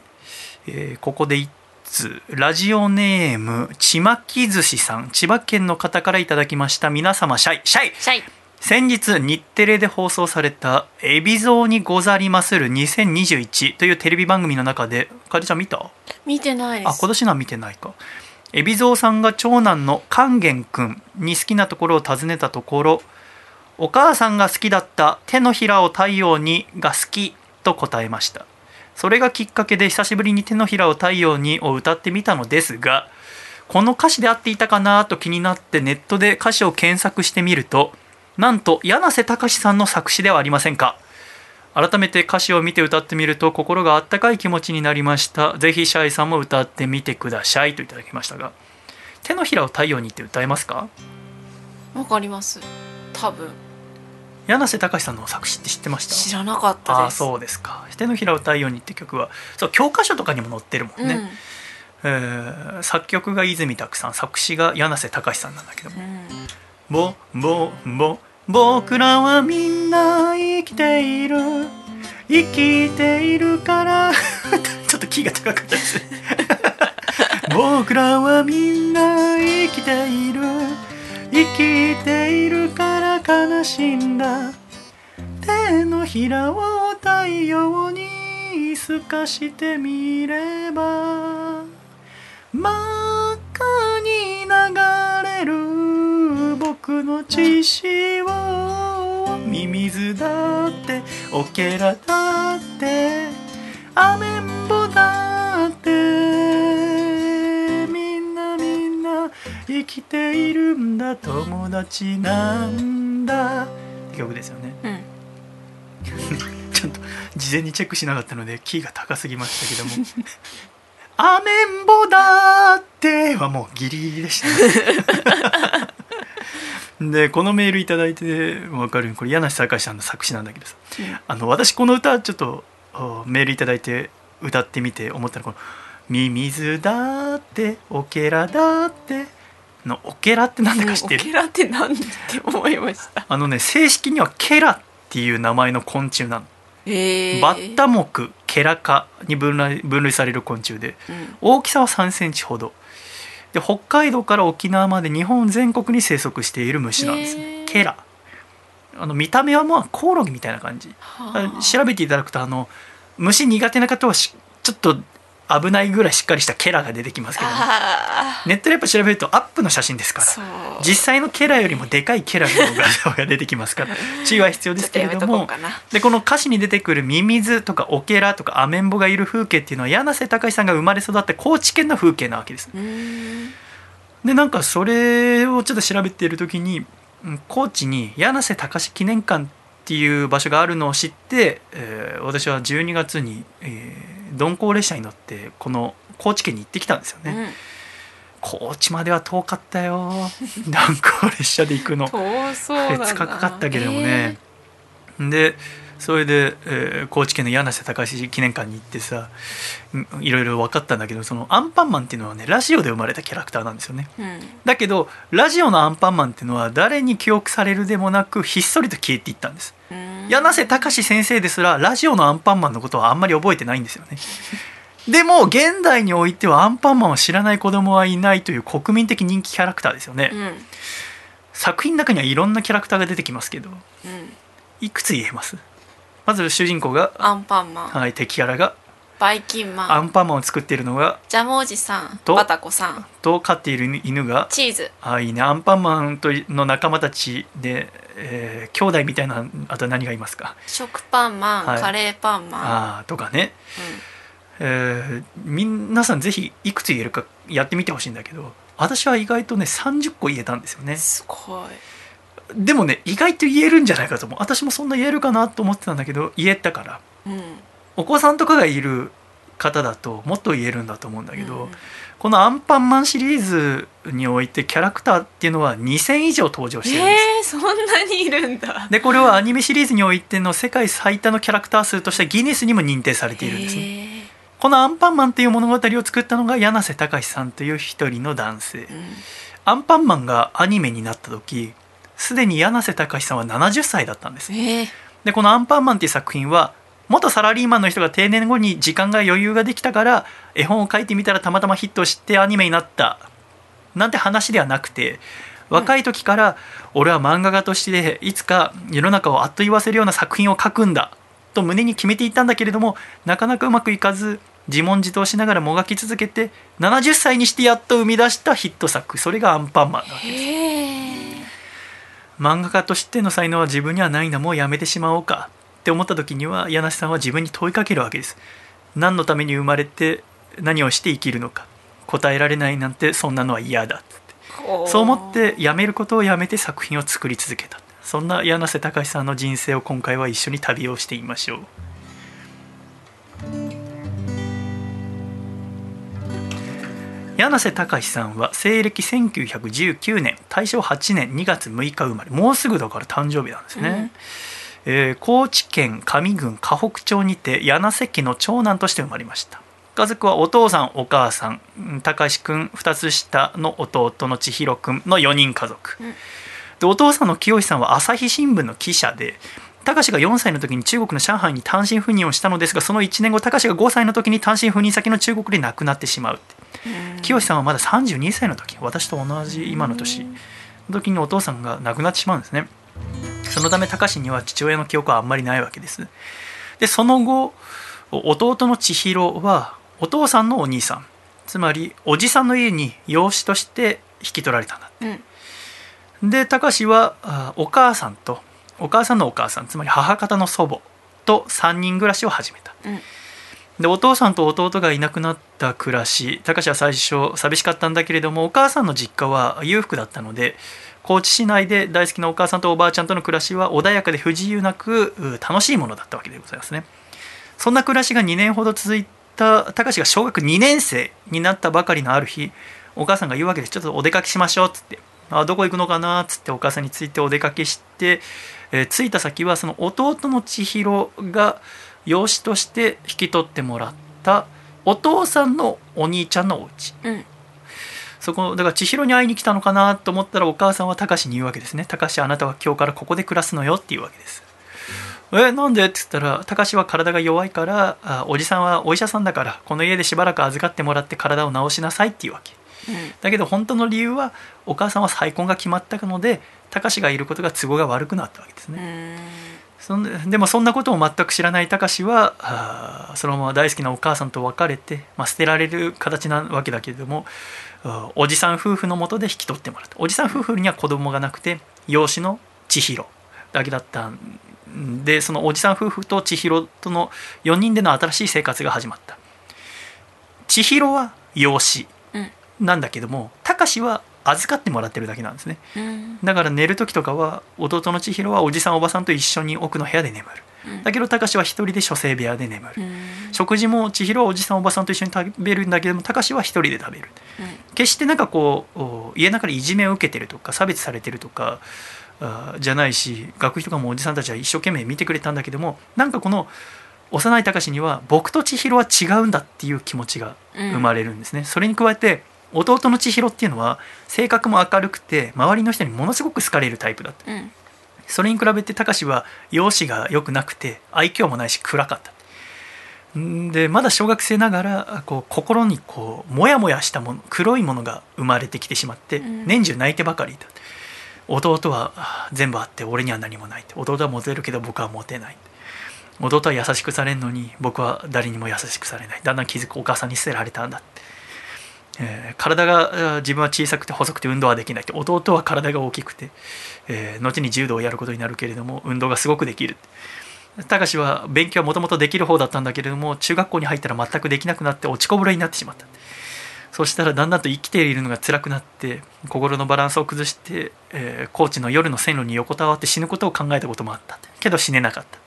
えーここで一通ラジオネームちまき寿司さん。千葉県の方からいただきました。皆様シャイ。シャイ。シャイ。先日日テレで放送された「海老蔵にござりまする2021」というテレビ番組の中でかりちゃん見た？見てないです。あ今年のは見てないか。海老蔵さんが長男の勸玄くんに好きなところを尋ねたところお母さんが好きだった「手のひらを太陽に」が好きと答えましたそれがきっかけで久しぶりに「手のひらを太陽に」を歌ってみたのですがこの歌詞で合っていたかなと気になってネットで歌詞を検索してみるとなんと柳瀬隆さんの作詞ではありませんか。改めて歌詞を見て歌ってみると心があったかい気持ちになりました。ぜひシャイさんも歌ってみてください。といただきましたが手のひらを太陽にって歌えますか？わかります。多分。柳瀬隆さんの作詞って知ってました？知らなかったああですそうですか手のひらを太陽にって曲はそう教科書とかにも載ってるもんね、えー作曲が泉拓さん作詞が柳瀬隆さんなんだけどうん、うん。ぼぼぼ僕らはみんな生きている生きているから ちょっとキーが高かったです 僕らはみんな生きている生きているから悲しんだ。手のひらを太陽に透かしてみれば真っ赤に流れる僕の血潮。ミミズだってオケラだってアメンボだって。生きているんだ友達なんだ。って曲ですよね。うん。ちょっと事前にチェックしなかったのでキーが高すぎましたけども「アメンボだって」はもうギリギリでしたね。でこのメールいただいて分かるようにこれ柳瀬隆さんの作詞なんだけどさ。あの私この歌ちょっとおメールいただいて歌ってみて思ったのはこの「ミミズだってオケラだって」のオケラって何だか知ってる？オケラってなんって思いました。あのね正式にはケラっていう名前の昆虫なの。えー、バッタ目ケラ科に分類分類される昆虫で。うん。大きさは3センチほど。で北海道から沖縄まで日本全国に生息している虫なんですね。ケラ。あの見た目はまあコオロギみたいな感じ。はあ。調べていただくとあの虫苦手な方はしちょっと危ないぐらいしっかりしたケラが出てきますけどね、あネットでやっぱ調べるとアップの写真ですから。実際のケラよりもでかいケラの画像が出てきますから。注意は必要ですけれども。でこの歌詞に出てくるミミズとかオケラとかアメンボがいる風景っていうのは柳瀬隆さんが生まれ育って高知県の風景なわけです。でなんかそれをちょっと調べている時にうん高知に柳瀬隆記念館っていう場所があるのを知って、えー私は12月に、えー鈍行列車に乗ってこの高知県に行ってきたんですよね、うん。高知までは遠かったよ。鈍行列車で行くの。遠そうだな。2日かかったけどもね、でそれで、えー高知県の柳瀬隆記念館に行ってさんいろいろ分かったんだけどそのアンパンマンっていうのはねラジオで生まれたキャラクターなんですよね。えーだけどラジオのアンパンマンっていうのは誰に記憶されるでもなくひっそりと消えていったんです。うん。うん柳瀬隆先生ですらラジオのアンパンマンのことはあんまり覚えてないんですよね。でも現代においてはアンパンマンを知らない子供はいないという国民的人気キャラクターですよね、うん。作品の中にはいろんなキャラクターが出てきますけどうん。いくつ言えます？まず主人公が、アンパンマン。はい、敵キャラがバイキンマン。アンパンマンを作っているのがジャムおじさん。とバタコさん。と飼っている犬がチーズ。あいいねアンパンマンとの仲間たちで、えー兄弟みたいなあと何がいますか？食パンマン、はい。カレーパンマン、あーとかね、えー皆さんぜひいくつ言えるかやってみてほしいんだけど私は意外とね30個言えたんですよね。すごいでもね意外と言えるんじゃないかと思う。私もそんな言えるかなと思ってたんだけど言えたから。うん。お子さんとかがいる方だともっと言えるんだと思うんだけど、うん。このアンパンマンシリーズにおいてキャラクターっていうのは2000以上登場してるんです、えー、そんなにいるんだ。でこれはアニメシリーズにおいての世界最多のキャラクター数としてギネスにも認定されているんですね。このアンパンマンっていう物語を作ったのが柳瀬隆さんという一人の男性。うん。アンパンマンがアニメになった時すでに柳瀬隆さんは70歳だったんです。え。ーでこの「アンパンマン」っていう作品は元サラリーマンの人が定年後に時間が余裕ができたから絵本を書いてみたらたまたまヒットしてアニメになった。なんて話ではなくて若い時から俺は漫画家としていつか世の中をあっと言わせるような作品を書くんだと胸に決めていたんだけれどもなかなかうまくいかず自問自答しながらもがき続けて70歳にしてやっと生み出したヒット作。それが「アンパンマン」なわけです漫画家としての才能は自分にはないんだもうやめてしまおうか。って思った時には柳瀬さんは自分に問いかけるわけです。何のために生まれて何をして生きるのか。答えられないなんてそんなのは嫌だ。ってそう思ってやめることをやめて作品を作り続けた。そんな柳瀬隆さんの人生を今回は一緒に旅をしてみましょう柳瀬隆さんは西暦1919年大正8年2月6日生まれもうすぐだから誕生日なんですね、えー高知県上郡河北町にて柳瀬家の長男として生まれました。家族はお父さんお母さんうん隆史くん2つ下の弟の千尋くんの4人家族、うん。でお父さんの清さんは朝日新聞の記者で高志が4歳の時に中国の上海に単身赴任をしたのですがその1年後高志が5歳の時に単身赴任先の中国で亡くなってしまうって。うん清さんはまだ32歳の時私と同じ今の年。の時にお父さんが亡くなってしまうんですね。そのため高志には父親の記憶はあんまりないわけです。でその後弟の千尋はお父さんのお兄さん。つまりおじさんの家に養子として引き取られたんだうん。で高志はあお母さんとお母さんのお母さんつまり母方の祖母と3人暮らしを始めた。うんでお父さんと弟がいなくなった暮らし高志は最初寂しかったんだけれどもお母さんの実家は裕福だったので高知市内で大好きなお母さんとおばあちゃんとの暮らしは穏やかで不自由なく楽しいものだったわけでございますね。そんな暮らしが2年ほど続いた高志が小学2年生になったばかりのある日お母さんが言うわけでちょっとお出かけしましょうっつってあどこ行くのかなっつってお母さんについてお出かけして、えー着いた先はその弟の千尋が養子として引き取ってもらったお父さんのお兄ちゃんのお家。うん。そこだから千尋に会いに来たのかなと思ったらお母さんは高志に言うわけですね。高志あなたは今日からここで暮らすのよっていうわけです。えなんでって言ったら高志は体が弱いからあおじさんはお医者さんだからこの家でしばらく預かってもらって体を治しなさいっていうわけ。だけど本当の理由はお母さんは再婚が決まったので高志がいることが都合が悪くなったわけですうね、んそんででもそんなことを全く知らない高志はそのまま大好きなお母さんと別れて、まあ、捨てられる形なわけだけれどもおじさん夫婦のもとで引き取ってもらった。おじさん夫婦には子供がなくて養子の千尋だけだったんでそのおじさん夫婦と千尋との4人での新しい生活が始まった。千尋は養子うん。なんだけども高志は預かってもらってるだけなんですね。うん。だから寝る時とかは弟の千尋はおじさんおばさんと一緒に奥の部屋で眠る。うん。だけど高志は一人で書生部屋で眠る。うん。食事も千尋はおじさんおばさんと一緒に食べるんだけども高志は一人で食べる。決してなんかこうお家の中でいじめを受けてるとか差別されてるとかあじゃないし学費とかもおじさんたちは一生懸命見てくれたんだけどもなんかこの幼い高志には僕と千尋は違うんだっていう気持ちがうん生まれるんですね、それに加えて弟の千尋っていうのは性格も明るくて周りの人にものすごく好かれるタイプだった。うん。それに比べて高志は容姿が良くなくて愛嬌もないし暗かった。んでまだ小学生ながらこう心にこうモヤモヤしたもの黒いものが生まれてきてしまってうん。年中泣いてばかりいた。弟はあ全部あって俺には何もない弟はモテるけど僕はモテない弟は優しくされるのに僕は誰にも優しくされない。だんだん気づくお母さんに捨てられたんだって、えー体が自分は小さくて細くて運動はできないって弟は体が大きくて、えー後に柔道をやることになるけれども運動がすごくできる。高志は勉強はもともとできる方だったんだけれども中学校に入ったら全くできなくなって落ちこぼれになってしまった。そしたらだんだんと生きているのが辛くなって心のバランスを崩して、えー高知の夜の線路に横たわって死ぬことを考えたこともあった。けど死ねなかった。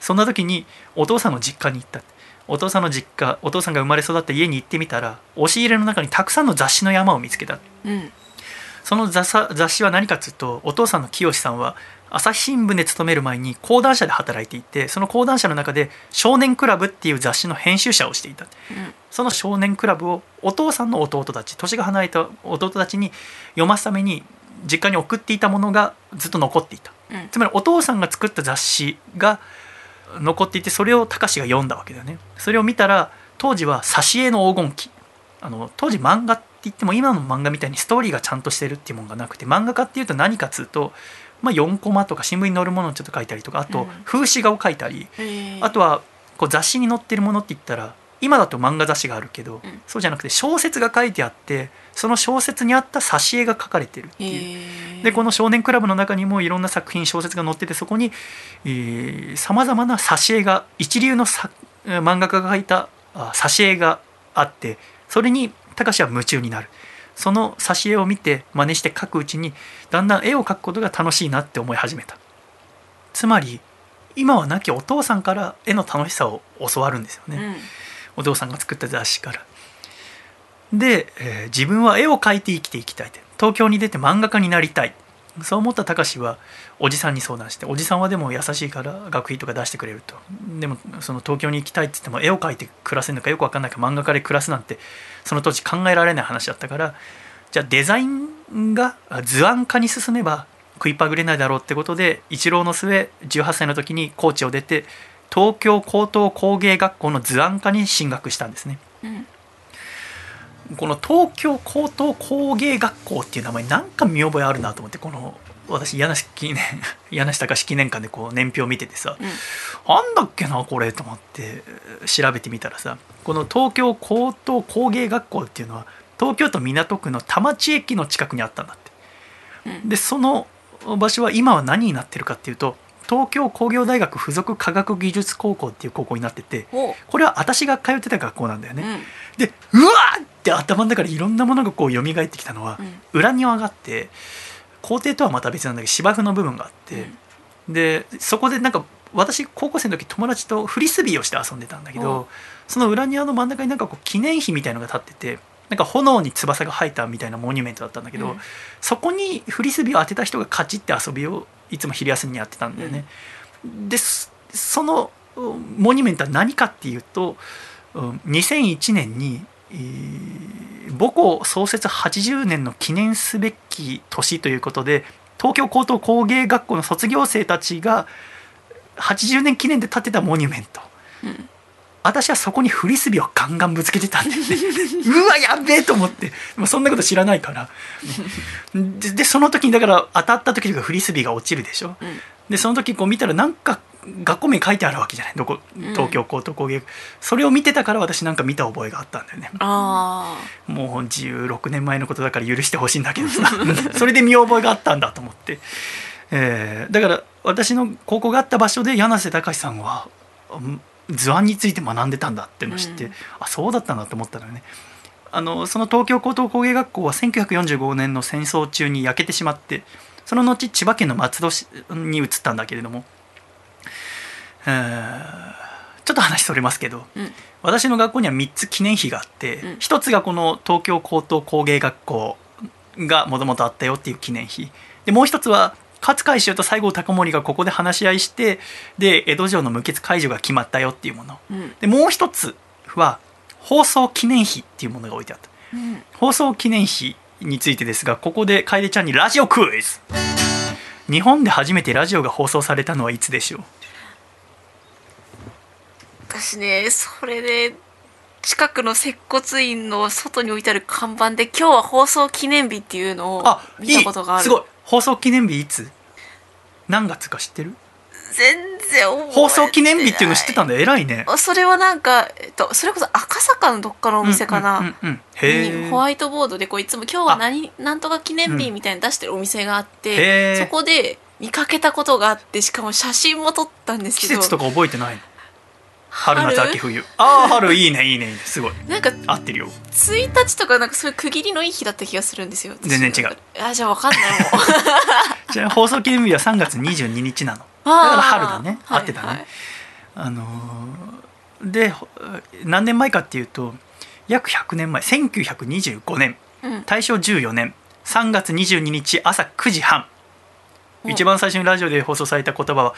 そんな時にお父さんの実家に行った。お父さんの実家お父さんが生まれ育った家に行ってみたら押し入れの中にたくさんの雑誌の山を見つけた。うん。その雑誌は何かというとお父さんの清さんは朝日新聞で勤める前に講談社で働いていてその講談社の中で「少年クラブ」っていう雑誌の編集者をしていた。うん。その少年クラブをお父さんの弟たち年が離れた弟たちに読ますために実家に送っていたものがずっと残っていた。うん。つまりお父さんが作った雑誌が残っていてそれを高志が読んだわけだよね。それを見たら当時は挿絵の黄金期。あの当時漫画って言っても今の漫画みたいにストーリーがちゃんとしてるっていうものがなくて漫画家っていうと何かっつうと、まあ、4コマとか新聞に載るものをちょっと書いたりとかあとうん。風刺画を書いたり、あとはこう雑誌に載ってるものって言ったら今だと漫画雑誌があるけど、うん。そうじゃなくて小説が書いてあってその小説に合った挿絵が書かれてるっていう。でこの少年クラブの中にもいろんな作品小説が載っててそこにさまざまな挿絵が一流の漫画家が描いたあ挿絵があってそれに高志は夢中になる。その挿絵を見て真似して描くうちにだんだん絵を描くことが楽しいなって思い始めた。つまり今は亡きお父さんから絵の楽しさを教わるんですよね、うんお父さんが作った雑誌から。で、えー自分は絵を描いて生きていきたいって東京に出て漫画家になりたい。そう思った貴司はおじさんに相談しておじさんはでも優しいから学費とか出してくれると。でもその東京に行きたいって言っても絵を描いて暮らせるのかよく分かんないから漫画家で暮らすなんてその当時考えられない話だったからじゃあデザインが図案化に進めば食いっぱぐれないだろうってことで一浪の末18歳の時に高知を出て東京高等工芸学校の図案科に進学したんですね。うん。この東京高等工芸学校っていう名前なんか見覚えあるなと思ってこの私柳橋記念柳下隆記念館でこう年表見ててさうん。なんだっけなこれと思って調べてみたらさこの東京高等工芸学校っていうのは東京都港区の田町駅の近くにあったんだって。うん。でその場所は今は何になってるかっていうと東京工業大学附属科学技術高校っていう高校になっててこれは私が通ってた学校なんだよね、うん。でうわーって頭の中でいろんなものがこう蘇ってきたのは、うん。裏庭があって校庭とはまた別なんだけど芝生の部分があって、でそこでなんか私高校生の時友達とフリスビーをして遊んでたんだけうんどその裏庭の真ん中になんかこう記念碑みたいのが立っててなんか炎に翼が生えたみたいなモニュメントだったんだけど、うん。そこにフリスビーを当てた人が勝ちって遊びをいつも昼休みにやってたんだよね。でそのモニュメントは何かっていうと2001年に、えー母校創設80年の記念すべき年ということで東京高等工芸学校の卒業生たちが80年記念で建てたモニュメントうん私はそこにフリスビーをガンガンぶつけてたんだよね。うわやべえと思って。でもそんなこと知らないから。ででその時にだから当たった時とかフリスビーが落ちるでしょ。うん。でその時こう見たらなんか学校名書いてあるわけじゃない。どこうん。東京高等工芸、それを見てたから私なんか見た覚えがあったんだよね。あもう16年前のことだから許してほしいんだけどさ。それで見覚えがあったんだと思って、えーだから私の高校があった場所で柳瀬隆さんはうん図案について学んでたんだってのを知って、うん。あそうだったなと思ったのよね。あのその東京高等工芸学校は1945年の戦争中に焼けてしまってその後千葉県の松戸市に移ったんだけれども、えーちょっと話それますけど、うん。私の学校には3つ記念碑があって、うん。1つがこの東京高等工芸学校がもともとあったよっていう記念碑。でもう一つは勝海舟と西郷隆盛がここで話し合いしてで江戸城の無血解除が決まったよっていうもの。うん。でもう一つは放送記念碑っていうものが置いてあった。うん。放送記念碑についてですがここで楓ちゃんにラジオクイズ。日本で初めてラジオが放送されたのはいつでしょう？私ねそれで近くの接骨院の外に置いてある看板で今日は放送記念日っていうのを見たことがある。いすごい放送記念日いつ？何月か知ってる？全然覚えてない。放送記念日っていうの知ってたんだ偉いね。それはなんか、えっと、それこそ赤坂のどっかのお店かな、うんうんうんうん。ホワイトボードでこういつも今日は何なんとか記念日みたいに出してるお店があっへて、ーそこで見かけたことがあってしかも写真も撮ったんですけど。季節とか覚えてないの？春夏秋冬。ああ春いいねいいねいいね。すごい。なんか合ってるよ。1日とかなんかそういう区切りのいい日だった気がするんですよ私。全然違う。あじゃあわかんないもんじゃあ放送記念日は3月22日なの。だから春だね。はい合ってたね。はい。あのーでほ何年前かっていうと約100年前1925年。うん。大正14年。3月22日朝9時半。うん一番最初にラジオで放送された言葉は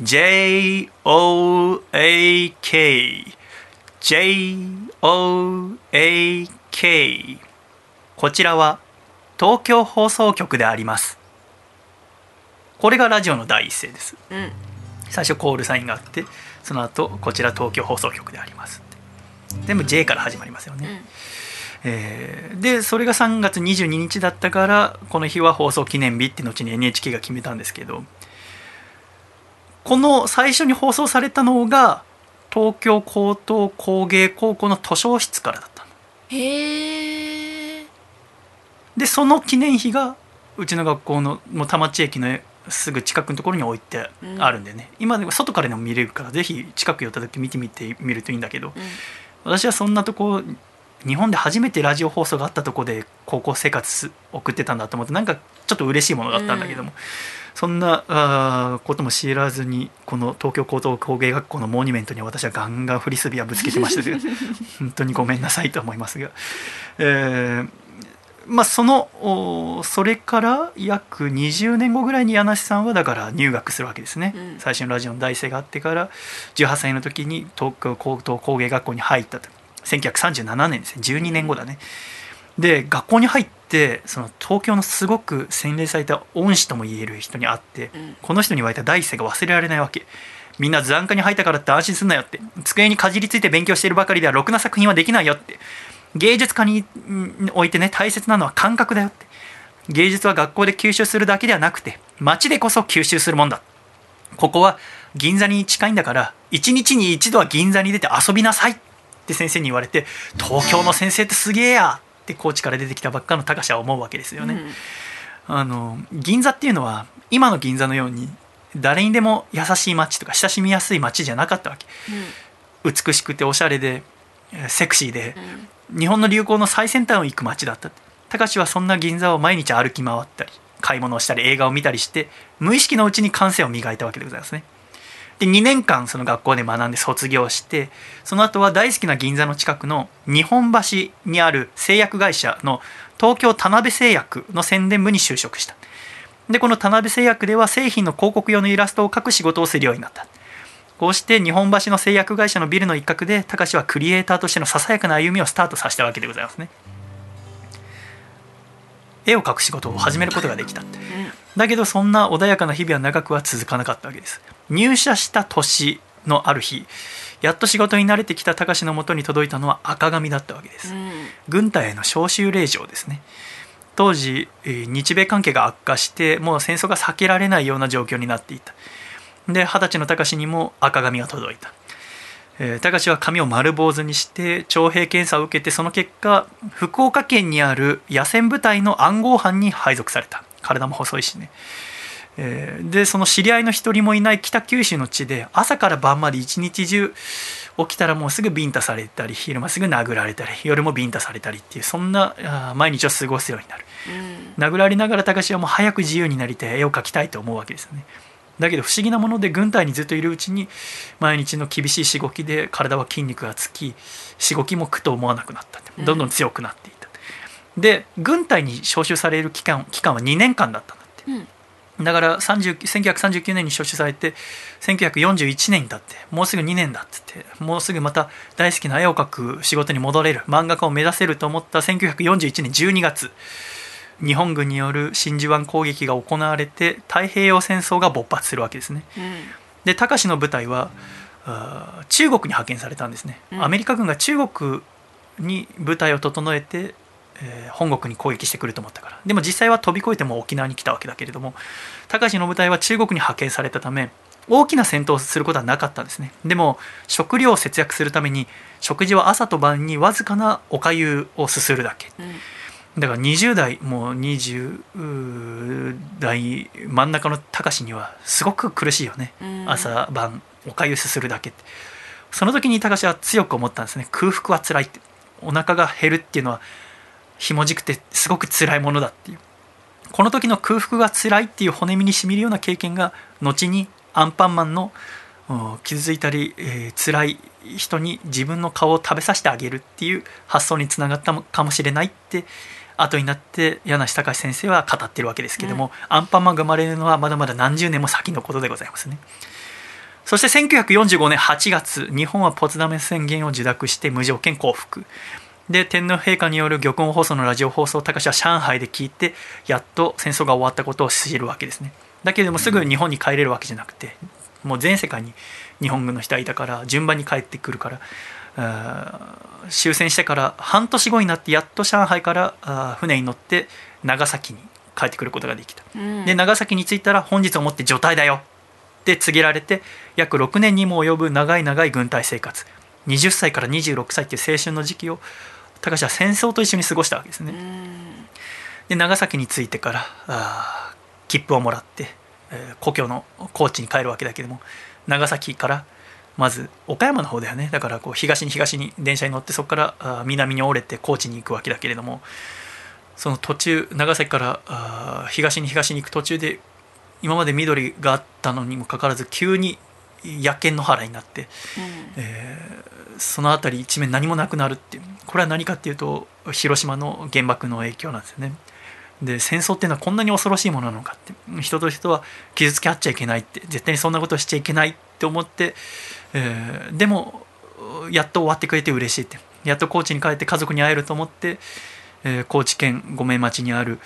JOAK JOAK こちらは東京放送局であります。これがラジオの第一声です。うん。最初コールサインがあってその後こちら東京放送局であります全部 J から始まりますよね、うんえーでそれが3月22日だったからこの日は放送記念日って後に NHK が決めたんですけどこの最初に放送されたのが東京高等工芸高校の図書室からだったの。へえでその記念碑がうちの学校のもう田町駅のすぐ近くのところに置いてあるんでね、今でも外からでも見れるからぜひ近く寄った時見てみてみるといいんだけど。うん。私はそんなとこ日本で初めてラジオ放送があったとこで高校生活送ってたんだと思ってなんかちょっと嬉しいものがあったんだけども、そんなあーことも知らずにこの東京高等工芸学校のモニュメントには私はガンガンフリスビーはぶつけてましたけど 本当にごめんなさいと思いますが、えーまあそのおそれから約20年後ぐらいに柳瀬さんはだから入学するわけですね、うん。最初のラジオの大生があってから18歳の時に東京高等工芸学校に入ったと1937年ですね。12年後だね。で学校に入ってその東京のすごく洗練された恩師ともいえる人に会ってうん。この人に言われた第一声が忘れられないわけ。みんな残科に入ったからって安心すんなよって。机にかじりついて勉強しているばかりではろくな作品はできないよって。芸術家にんおいてね大切なのは感覚だよって。芸術は学校で吸収するだけではなくて街でこそ吸収するもんだ。ここは銀座に近いんだから一日に一度は銀座に出て遊びなさいって先生に言われて東京の先生ってすげえやって高知から出てきたばっかの高志は思うわけですよね。うん。あの銀座っていうのは今の銀座のように誰にでも優しい街とか親しみやすい街じゃなかったわけ。美しくておしゃれでえーセクシーでうん。日本の流行の最先端を行く街だった。高志はそんな銀座を毎日歩き回ったり買い物をしたり映画を見たりして無意識のうちに感性を磨いたわけでございますねで2年間その学校で学んで卒業してその後は大好きな銀座の近くの日本橋にある製薬会社の東京田辺製薬の宣伝部に就職した。でこの田辺製薬では製品の広告用のイラストを描く仕事をするようになった。こうして日本橋の製薬会社のビルの一角で高志はクリエイターとしてのささやかな歩みをスタートさせたわけでございますね。絵を描く仕事を始めることができただけどそんな穏やかな日々は長くは続かなかったわけです入社した年のある日やっと仕事に慣れてきた高志のもとに届いたのは赤紙だったわけです。うん。軍隊への招集令状ですね。当時えー日米関係が悪化してもう戦争が避けられないような状況になっていた。で二十歳の高志にも赤紙が届いた。えー高志は髪を丸坊主にして徴兵検査を受けてその結果福岡県にある野戦部隊の暗号班に配属された。体も細いしねえーでその知り合いの一人もいない北九州の地で朝から晩まで一日中起きたらもうすぐビンタされたり昼間すぐ殴られたり夜もビンタされたりっていうそんな毎日を過ごすようになる。うん。殴られながら高志はもう早く自由になりたい絵を描きたいと思うわけですよね。だけど不思議なもので軍隊にずっといるうちに毎日の厳しいしごきで体は筋肉がつきしごきも苦と思わなくなった。どんどん強くなっていった、で軍隊に招集される期間期間は2年間だったんだって。うんだから30 1939年に招集されて1941年に経ってもうすぐ2年だっつってもうすぐまた大好きな絵を描く仕事に戻れる漫画家を目指せると思った1941年12月日本軍による真珠湾攻撃が行われて太平洋戦争が勃発するわけですね。うん。で高志の部隊は中国に派遣されたんですね、うん。アメリカ軍が中国に部隊を整えて、えー本国に攻撃してくると思ったから。でも実際は飛び越えても沖縄に来たわけだけれども高志の部隊は中国に派遣されたため大きな戦闘をすることはなかったんですね。でも食料を節約するために食事は朝と晩にわずかなおかゆをすするだけ。うん。だから20代もう20代真ん中の高しにはすごく苦しいよね、うん。朝晩おかゆすするだけって。その時に高しは強く思ったんですね。空腹は辛いって。お腹が減るっていうのはひもじくてすごく辛いものだっていう。この時の空腹が辛いっていう骨身にしみるような経験が後にアンパンマンのうん傷ついたり、えー辛い人に自分の顔を食べさせてあげるっていう発想につながったかもしれないって後になって柳隆先生は語ってるわけですけども、アンパンマンが生まれるのはまだまだ何十年も先のことでございますね。そして1945年8月日本はポツダム宣言を受諾して無条件降伏で天皇陛下による玉音放送のラジオ放送を高橋は上海で聞いてやっと戦争が終わったことを知るわけですね。だけれどもすぐ日本に帰れるわけじゃなくてもう全世界に日本軍の人がいたから順番に帰ってくるから終戦してから半年後になってやっと上海から船に乗って長崎に帰ってくることができた。うん。で長崎に着いたら本日をもって除隊だよって告げられて約6年にも及ぶ長い長い軍隊生活。20歳から26歳っていう青春の時期を高橋は戦争と一緒に過ごしたわけですね。うんで長崎に着いてからあー切符をもらって、えー故郷の高知に帰るわけだけども長崎からまず岡山の方だよねだからこう東に東に電車に乗ってそこから南に折れて高知に行くわけだけれどもその途中長崎から東に東に行く途中で今まで緑があったのにもかかわらず急に野犬の原になってえーその辺り一面何もなくなるっていうこれは何かっていうと広島の原爆の影響なんですよね。で戦争っていうのはこんなに恐ろしいものなのかって人と人は傷つけ合っちゃいけないって絶対にそんなことをしちゃいけないって思って、えーでもやっと終わってくれて嬉しいってやっと高知に帰って家族に会えると思って、えー高知県五面町にある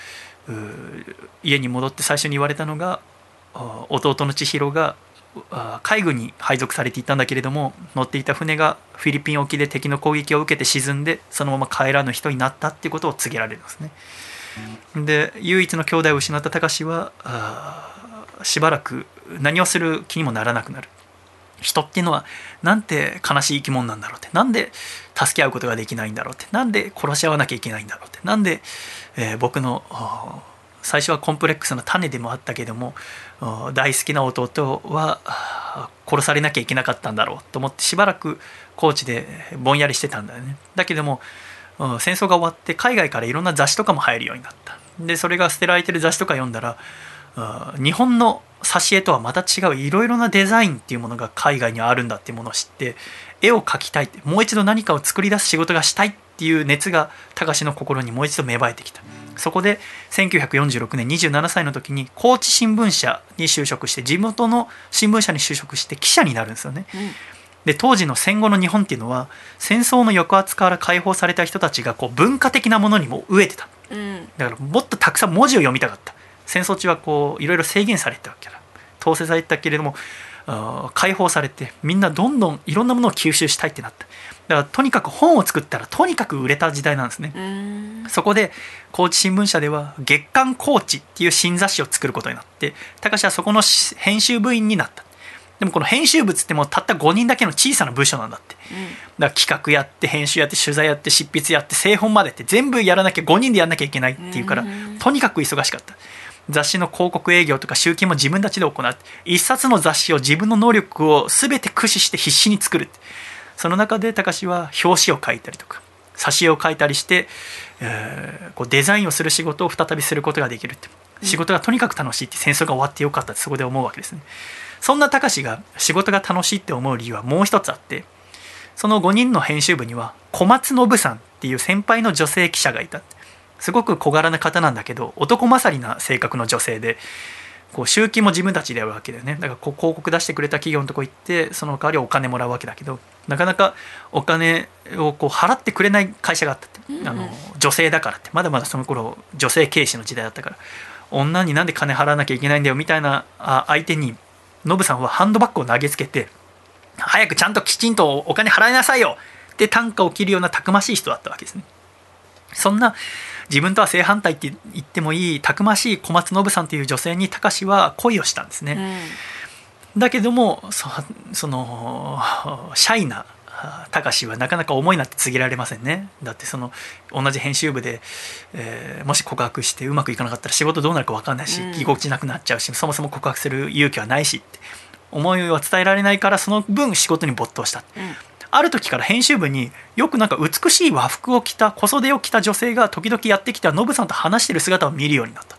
家に戻って最初に言われたのがあ弟の千尋があ海軍に配属されていたんだけれども乗っていた船がフィリピン沖で敵の攻撃を受けて沈んでそのまま帰らぬ人になったっていうことを告げられるんですね。で唯一の兄弟を失った隆はあしばらく何をする気にもならなくなる。人っていうのはなんて悲しい生き物なんだろうってなんで助け合うことができないんだろうってなんで殺し合わなきゃいけないんだろうってなんで、えー僕の最初はコンプレックスの種でもあったけども大好きな弟は殺されなきゃいけなかったんだろうと思ってしばらく高知でぼんやりしてたんだよね。だけども戦争が終わって海外からいろんな雑誌とかも入るようになった。でそれが捨てられてる雑誌とか読んだら日本の挿絵とはまた違ういろいろなデザインっていうものが海外にあるんだっていうものを知って絵を描きたいってもう一度何かを作り出す仕事がしたいっていう熱が高の心にもう一度芽生えてきた。そこで1946年27歳の時に高知新聞社に就職して地元の新聞社に就職して記者になるんですよね。で当時の戦後の日本っていうのは戦争の抑圧から解放された人たちがこう文化的なものにも飢えてた。うん。うんだからもっとたくさん文字を読みたかった。戦争中はこういろいろ制限されてたわけだ。統制されてたけれども解放されてみんなどんどんいろんなものを吸収したいってなっただからとにかく本を作ったらとにかく売れた時代なんですね。うん。そこで高知新聞社では月刊高知っていう新雑誌を作ることになって高橋はそこのし編集部員になった。でもこの編集部っつってもたった5人だけの小さな部署なんだって。だから企画やって編集やって取材やって執筆やって製本までって全部やらなきゃ5人でやらなきゃいけないっていうからうんとにかく忙しかった。雑誌の広告営業とか集金も自分たちで行って一冊の雑誌を自分の能力を全て駆使して必死に作るってその中で高志は表紙を書いたりとか挿絵を描いたりして、えーこうデザインをする仕事を再びすることができるって。仕事がとにかく楽しいって戦争が終わってよかったってそこで思うわけですね。そんな高志が仕事が楽しいって思う理由はもう一つあってその5人の編集部には小松信さんっていう先輩の女性記者がいたすごく小柄な方なんだけど男勝りな性格の女性でこう集金も自分たちでやるわけだよね。だからこう広告出してくれた企業のとこ行ってその代わりお金もらうわけだけどなかなかお金をこう払ってくれない会社があったって、あの女性だからって。まだまだその頃女性軽視の時代だったから。女になんで金払わなきゃいけないんだよみたいなあ相手にノブさんはハンドバッグを投げつけて早くちゃんときちんとお金払いなさいよって単価を切るようなたくましい人だったわけですね。そんな自分とは正反対って言ってもいいたくましい小松信さんという女性に高志は恋をしたんですね。だけどもそそのシャイなたかしはなかなか思いなんて告げられませんね。だってその同じ編集部で、えーもし告白してうまくいかなかったら仕事どうなるか分かんないし、うん。居心地なくなっちゃうしそもそも告白する勇気はないしって思いは伝えられないからその分仕事に没頭した。うんある時から編集部によくなんか美しい和服を着た小袖を着た女性が時々やってきてノブさんと話してる姿を見るようになった。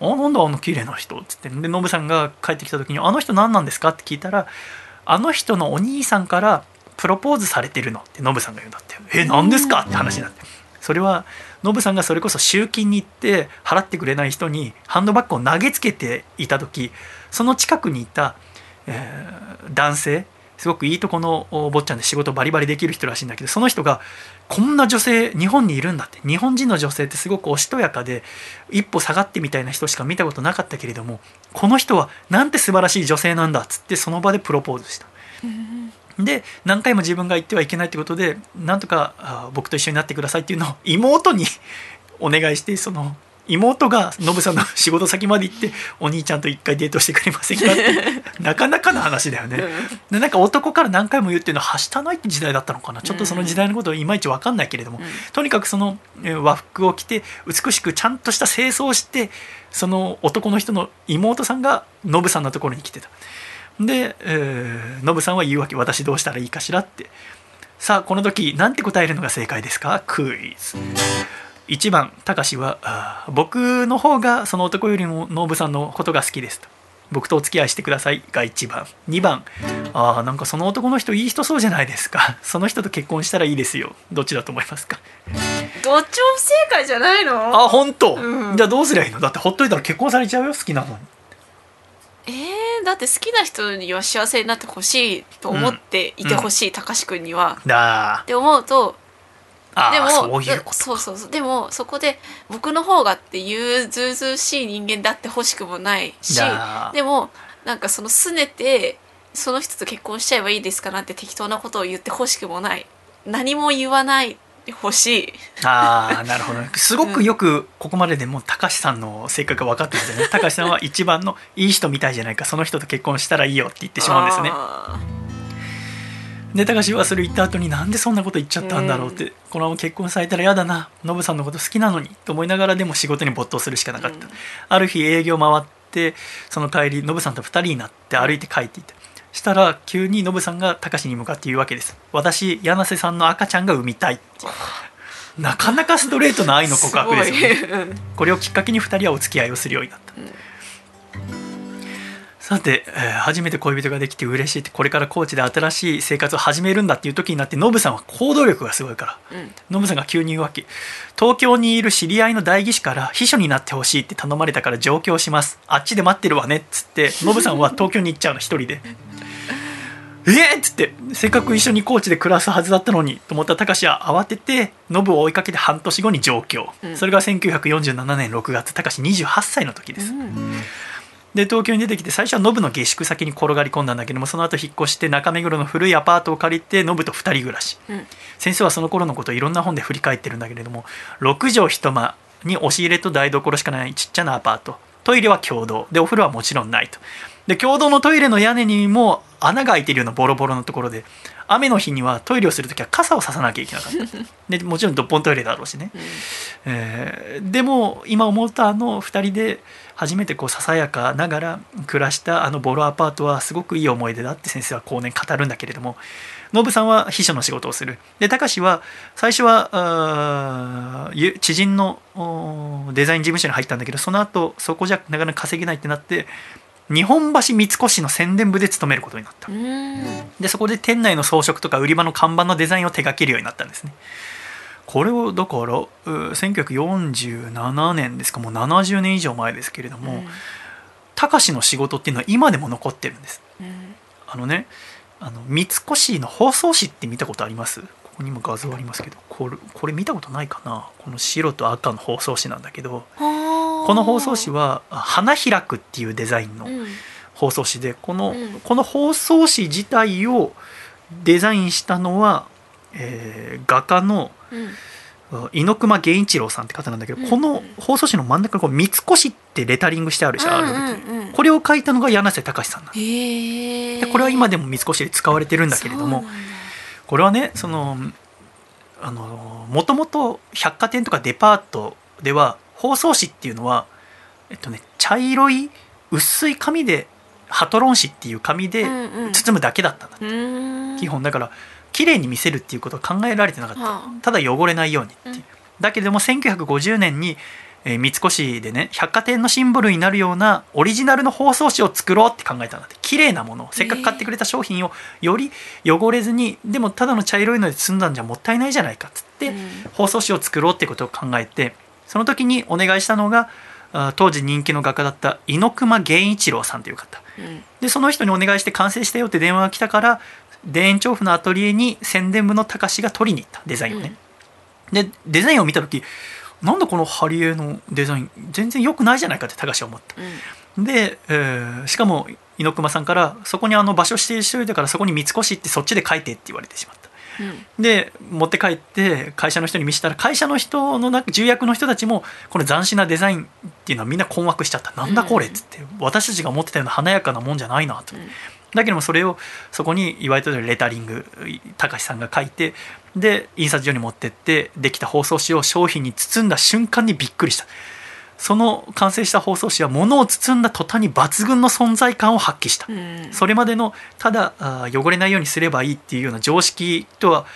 あなんだあの綺麗な人っつってでノブさんが帰ってきた時に「あの人何なんですか?」って聞いたら「あの人のお兄さんからプロポーズされてるの」ってノブさんが言うんだって「え何ですか?」って話になってそれはノブさんがそれこそ集金に行って払ってくれない人にハンドバッグを投げつけていた時その近くにいた、えー男性すごくいいとこのお坊ちゃんで仕事バリバリできる人らしいんだけどその人がこんな女性日本にいるんだって日本人の女性ってすごくおしとやかで一歩下がってみたいな人しか見たことなかったけれどもこの人はなんて素晴らしい女性なんだっつってその場でプロポーズした。で何回も自分が言ってはいけないってことでなんとかあ僕と一緒になってくださいっていうのを妹に お願いしてその妹がノブさんの仕事先まで行ってお兄ちゃんと一回デートしてくれませんかって なかなかの話だよね。でなんか男から何回も言うっていうのははしたないって時代だったのかな。ちょっとその時代のことをいまいち分かんないけれども、とにかくそのえー和服を着て美しくちゃんとした清掃をしてその男の人の妹さんがノブさんのところに来てた。で、えーノブさんは言うわけ私どうしたらいいかしらって。さあこの時なんて答えるのが正解ですか？クイズ1番たかしは僕の方がその男よりもノブさんのことが好きですと。僕とお付き合いしてください。が1番。2番。あーなんかその男の人いい人そうじゃないですか。その人と結婚したらいいですよ。どっちだと思いますか？どっちも不正解じゃないの？あ本当、うん。じゃあどうすりゃいいの？だってほっといたら結婚されちゃうよ好きなのに。えー、だって好きな人には幸せになってほしいと思っていてほしい、たかしくんには。だって思うとでもそうそうそうそう。でもそこで僕の方がっていうずうずうしい人間であってほしくもないしだでもなんかその拗ねてその人と結婚しちゃえばいいですかなって適当なことを言ってほしくもない。何も言わないでほしい。ああなるほど。ね すごくよくここまででもう高橋さんの性格が分かってるんですよね。高橋さんは一番のいい人みたいじゃないか。その人と結婚したらいいよって言ってしまうんですね。あで高橋はそれ言った後になんでそんなこと言っちゃったんだろうって、このまま結婚されたら嫌だなノブさんのこと好きなのにと思いながらでも仕事に没頭するしかなかった、うん。ある日営業回ってその帰りノブさんと2人になって歩いて帰っていた。したら急にノブさんが高橋に向かって言うわけです。私柳瀬さんの赤ちゃんが産みたいって。なかなかストレートな愛の告白ですよね。これをきっかけに2人はお付き合いをするようになった、さて、えー初めて恋人ができて嬉しいってこれから高知で新しい生活を始めるんだっていう時になってノブさんは行動力がすごいから。うん。ノブさんが急に言うわけ東京にいる知り合いの代議士から秘書になってほしいって頼まれたから上京します。あっちで待ってるわねっつってノブさんは 東京に行っちゃうの一人で。えーっつってせっかく一緒に高知で暮らすはずだったのにと思った高志は慌ててノブを追いかけて半年後に上京、うん。それが1947年6月高志28歳の時です、で東京に出てきて最初はノブの下宿先に転がり込んだんだけどもその後引っ越して中目黒の古いアパートを借りてノブと2人暮らし。うん。先生はその頃のことをいろんな本で振り返ってるんだけれども6畳一間に押し入れと台所しかないちっちゃなアパート。トイレは共同。でお風呂はもちろんないと。で共同のトイレの屋根にも穴が開いてるようなボロボロのところで雨の日にはトイレをする時は傘をささなきゃいけなかった。でもちろんドッポントイレだろうしね、えーでも今思うとあの2人で初めてこうささやかながら暮らしたあのボロアパートはすごくいい思い出だって先生は後年語るんだけれどもノブさんは秘書の仕事をする。で高志は最初は知人のおデザイン事務所に入ったんだけどその後そこじゃなかなか稼げないってなって日本橋三越の宣伝部で勤めることになった。うん。でそこで店内の装飾とか売り場の看板のデザインを手掛けるようになったんですね。これをだからう1947年ですかもう70年以上前ですけれども高志の仕事っていうのは今でも残ってるんです。うん。あのねあの三越の包装紙って見たことあります？ここにも画像ありますけどこれこれ見たことないかな？この白と赤の包装紙なんだけどここの包装紙はあ花開くっていうデザインのうん。包装紙でこの,、うん。この包装紙自体をデザインしたのは、えー画家の猪熊源一郎さんって方なんだけど、うん。この包装紙の真ん中にこう三越ってレタリングしてあるでしょ、あるうんうんこれを書いたのが柳瀬隆さんなんでこれは今でも三越で使われてるんだけれどもこれはねそのあのもともと百貨店とかデパートでは包装紙っていうのはえっとね茶色い薄い紙でハトロン紙っていう紙でうんうん。包むだけだったんだ、うーん。基本だから綺麗に見せるっていうことは考えられてなかった、はただ汚れないようにっていう、うん。だけれども1950年に、えー三越でね百貨店のシンボルになるようなオリジナルの包装紙を作ろうって考えたんだって。綺麗なものをせっかく買ってくれた商品をより汚れずにでもただの茶色いので包んだんじゃもったいないじゃないかっつって、うん。包装紙を作ろうってことを考えてその時にお願いしたのがあ当時人気の画家だった猪熊源一郎さんという方。うん。でその人にお願いして完成したよって電話が来たから田園調布のアトリエに宣伝部の高志が取りに行った。デザインをね、でデザインを見た時なんだこのハリエのデザイン全然良くないじゃないかって高志は思った。うん。で、えーしかも猪熊さんからそこにあの場所指定しておいたからそこに三越行ってそっちで書いてって言われてしまった。うんで持って帰って会社の人に見せたら会社の人の中重役の人たちもこの斬新なデザインっていうのはみんな困惑しちゃった。なんだこれっつって私たちが思ってたような華やかなもんじゃないなと、うん。だけどもそれをそこにいわゆるレタリング高橋さんが書いてで印刷所に持ってってできた包装紙を商品に包んだ瞬間にびっくりしたその完成した包装紙は物を包んだ途端に抜群の存在感を発揮した。うん。それまでのただ汚れないようにすればいいっていうような常識とは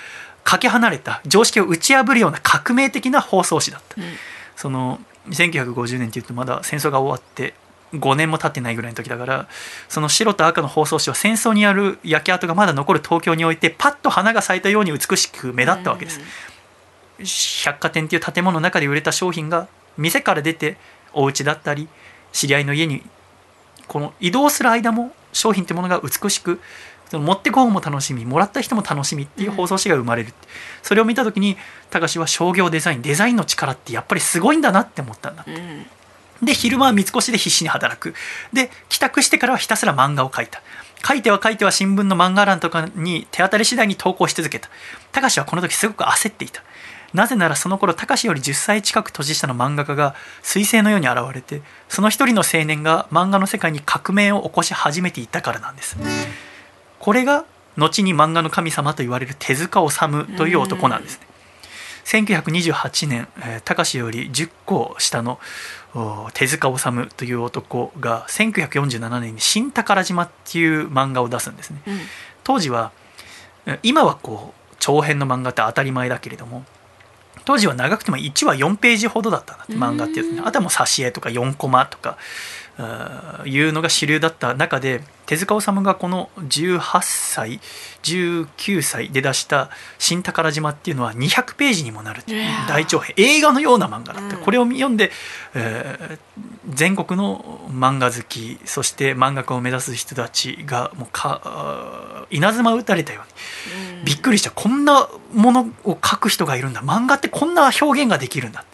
かけ離れた常識を打ち破るような革命的な包装紙だった。うん。その1950年っていうとまだ戦争が終わって5年も経ってないぐらいの時だからその白と赤の包装紙は戦争による焼け跡がまだ残る東京においてパッと花が咲いたように美しく目立ったわけです、百貨店っていう建物の中で売れた商品が店から出てお家だったり知り合いの家にこの移動する間も商品ってものが美しくその持ってこうも楽しみもらった人も楽しみっていう包装紙が生まれる、それを見た時に高志は商業デザインデザインの力ってやっぱりすごいんだなって思ったんだうん。で昼間は三越で必死に働く。で帰宅してからはひたすら漫画を描いた。書いては書いては新聞の漫画欄とかに手当たり次第に投稿し続けた。高志はこの時すごく焦っていたなぜならその頃高志より10歳近く年下の漫画家が彗星のように現れてその一人の青年が漫画の世界に革命を起こし始めていたからなんです。これが後に漫画の神様と言われる手塚治虫という男なんですね。1928年、えー高志より10個下のお手塚治虫という男が1947年に「新宝島」っていう漫画を出すんですね。うん。当時はえ今はこう長編の漫画って当たり前だけれども当時は長くても1話4ページほどだったんだって漫画っていうとね。あとはもう挿絵とか4コマとかいうのが主流だった中で手塚治虫がこの18歳19歳で出した「新宝島」っていうのは200ページにもなる大長編。映画のような漫画だった、うん。これを読んで、えー全国の漫画好きそして漫画家を目指す人たちがもうか稲妻打たれたようにうん。びっくりした。こんなものを描く人がいるんだ。漫画ってこんな表現ができるんだ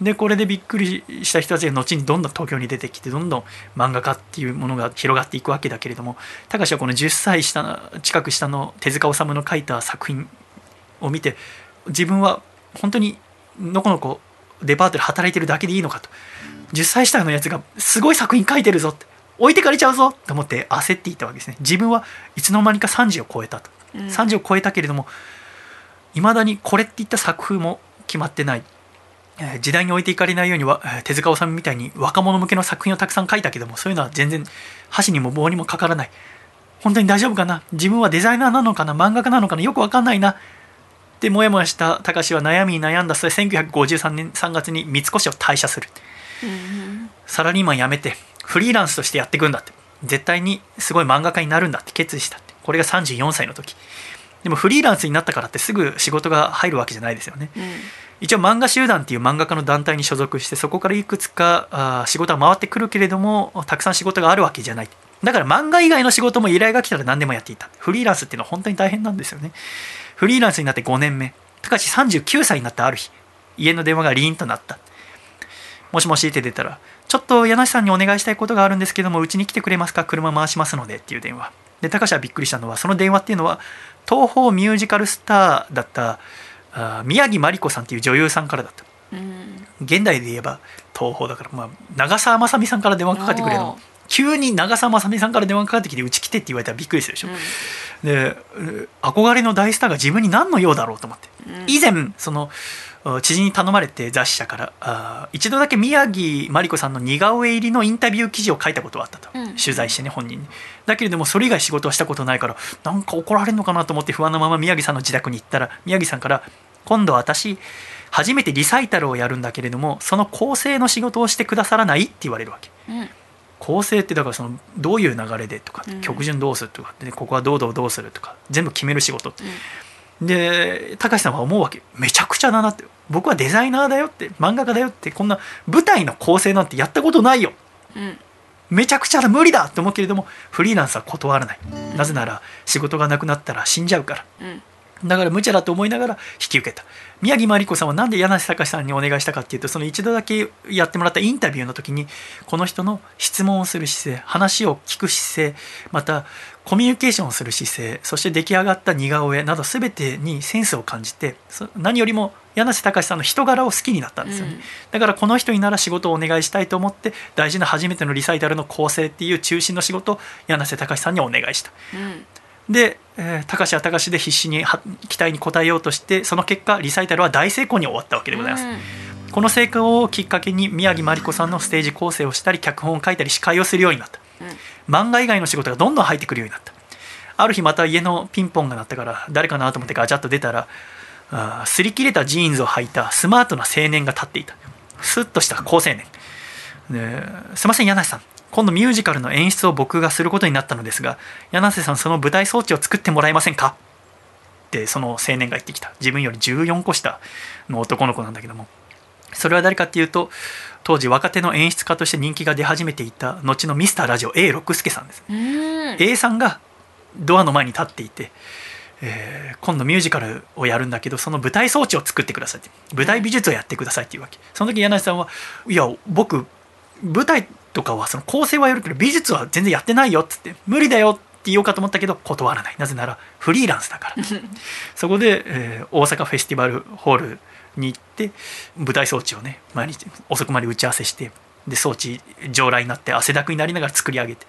でこれでびっくりした人たちが後にどんどん東京に出てきてどんどん漫画家っていうものが広がっていくわけだけれども高志はこの10歳下近く下の手塚治虫の描いた作品を見て自分は本当にのこのこデパートで働いてるだけでいいのかと。10歳下のやつがすごい作品描いてるぞって置いてかれちゃうぞと思って焦っていたわけですね。自分はいつの間にか30を超えたと。うん。30を超えたけれどもいまだにこれっていった作風も決まってない。えー時代に置いていかれないようにはえー手塚治虫みたいに若者向けの作品をたくさん書いたけどもそういうのは全然箸にも棒にもかからない。本当に大丈夫かな？自分はデザイナーなのかな？漫画家なのかな？よくわかんないな。ってもやもやした高志は悩みに悩んだそれ1953年3月に三越を退社する。うんサラリーマン辞めてフリーランスとしてやっていくんだって。絶対にすごい漫画家になるんだって決意したって。これが34歳の時。でもフリーランスになったからってすぐ仕事が入るわけじゃないですよね。うん一応漫画集団っていう漫画家の団体に所属してそこからいくつかあ仕事は回ってくるけれどもたくさん仕事があるわけじゃない。だから漫画以外の仕事も依頼が来たら何でもやっていた。フリーランスっていうのは本当に大変なんですよね。フリーランスになって5年目。高橋39歳になったある日。家の電話がリーンとなった。もしもしって出たらちょっと柳さんにお願いしたいことがあるんですけどもうちに来てくれますか？車回しますので。っていう電話。で高橋はびっくりしたのはその電話っていうのは東宝ミュージカルスターだったあー宮城真理子さんっていう女優さんからだった。うん。現代で言えば東宝だから、まあ、長澤まさみさんから電話かかってくれるの。も急に長澤まさみさんから電話かかってきてうち来てって言われたらびっくりするでしょ、でう憧れの大スターが自分に何の用だろうと思って、うん。以前そのあ知人に頼まれて雑誌社からあ一度だけ宮城真理子さんの似顔絵入りのインタビュー記事を書いたことがあったと、うん。取材してね本人に。だけれどもそれ以外仕事はしたことないからなんか怒られるのかなと思って不安なまま宮城さんの自宅に行ったら宮城さんから「今度私初めてリサイタルをやるんだけれどもその構成の仕事をしてくださらない?」って言われるわけ。うん。構成ってだからそのどういう流れでとか、うん。曲順どうするとかでここはどうどうどうするとか全部決める仕事で高橋さんは思うわけ。めちゃくちゃだなって僕はデザイナーだよって漫画家だよってこんな舞台の構成なんてやったことないよ。うん。めちゃくちゃだ無理だって思うけれどもフリーランスは断らない。なぜなら仕事がなくなったら死んじゃうから。うん。だから無茶だと思いながら引き受けた。宮城真理子さんはなんで柳瀬隆さんにお願いしたかっていうとその一度だけやってもらったインタビューの時にこの人の質問をする姿勢話を聞く姿勢またコミュニケーションをする姿勢そして出来上がった似顔絵など全てにセンスを感じてそ何よりも柳瀬隆さんの人柄を好きになったんですよね、うん。だからこの人になら仕事をお願いしたいと思って大事な初めてのリサイタルの構成っていう中心の仕事を柳瀬隆さんにお願いした。うん。で、えー、高橋は高橋で必死には期待に応えようとしてその結果リサイタルは大成功に終わったわけでございます、この成功をきっかけに宮城真理子さんのステージ構成をしたり脚本を書いたり司会をするようになった漫画以外の仕事がどんどん入ってくるようになった。ある日また家のピンポンが鳴ったから誰かなと思ってガチャッと出たらあー擦り切れたジーンズを履いたスマートな青年が立っていた。スッとした好青年。すいません柳瀬さん。今度ミュージカルの演出を僕がすることになったのですが柳瀬さんその舞台装置を作ってもらえませんか？ってその青年が言ってきた。自分より14個下の男の子なんだけども。それは誰かっていうと当時若手の演出家として人気が出始めていた後のミスターラジオ A 六輔さんです、うん。A さんがドアの前に立っていて、えー今度ミュージカルをやるんだけどその舞台装置を作ってくださいって。舞台美術をやってくださいっていうわけ。その時柳瀬さんはいや僕舞台とかはその構成はやるけど美術は全然やってないよっつって無理だよって言おうかと思ったけど断らない。なぜならフリーランスだから。そこで、えー大阪フェスティバルホールに行って舞台装置をね毎日遅くまで打ち合わせしてで装置上来になって汗だくになりながら作り上げて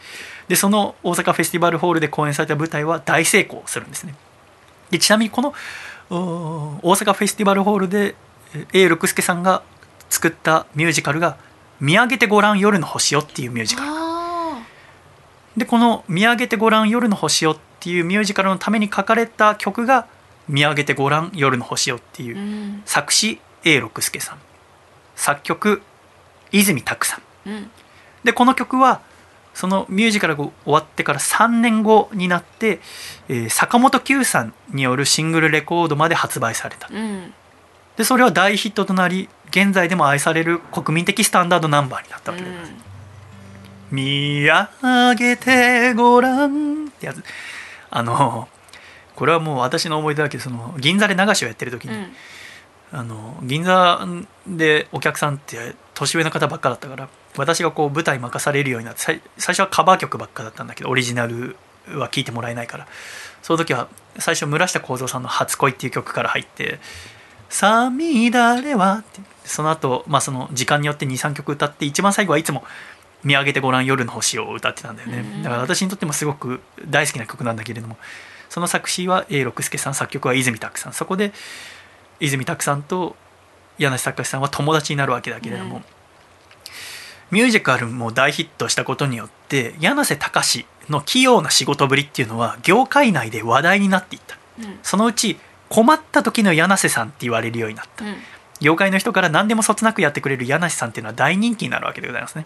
でその大阪フェスティバルホールで公演された舞台は大成功するんですね。でちなみにこの大阪フェスティバルホールでえー A 六輔さんが作ったミュージカルが「見上げてごらん夜の星よ」っていうミュージカル。あでこの「見上げてごらん夜の星よ」っていうミュージカルのために書かれた曲が「見上げてごらん夜の星よ」っていうーうん。作詞 A 六輔さん。作曲泉拓さん。うん。でこの曲はそのミュージカルが終わってから3年後になって、えー坂本九さんによるシングルレコードまで発売された。うん。でそれは大ヒットとなり現在でも愛される国民的スタンダードナンバーになったわけです、見上げてごらんってやつ。あのこれはもう私の思い出だけどその銀座で流しをやってる時に、うん。あの銀座でお客さんって年上の方ばっかだったから私がこう舞台任されるようになって最最初はカバー曲ばっかだったんだけどオリジナルは聴いてもらえないからその時は最初村下幸三さんの「初恋」っていう曲から入って「さみだれは」ってその後、まあその時間によって23曲歌って一番最後はいつも「見上げてごらん夜の星」を歌ってたんだよね。うん。だから私にとってもすごく大好きな曲なんだけれどもその作詞は A 六輔さん作曲は泉拓さん。そこで泉拓さんと柳瀬隆さんは友達になるわけだけれども、うんミュージカルも大ヒットしたことによって柳瀬隆の器用な仕事ぶりっていうのは業界内で話題になっていった。うん。そのうち困った時の柳瀬さんって言われるようになった。うん。業界の人から何でもそつなくやってくれる柳瀬さんっていうのは大人気になるわけでございますね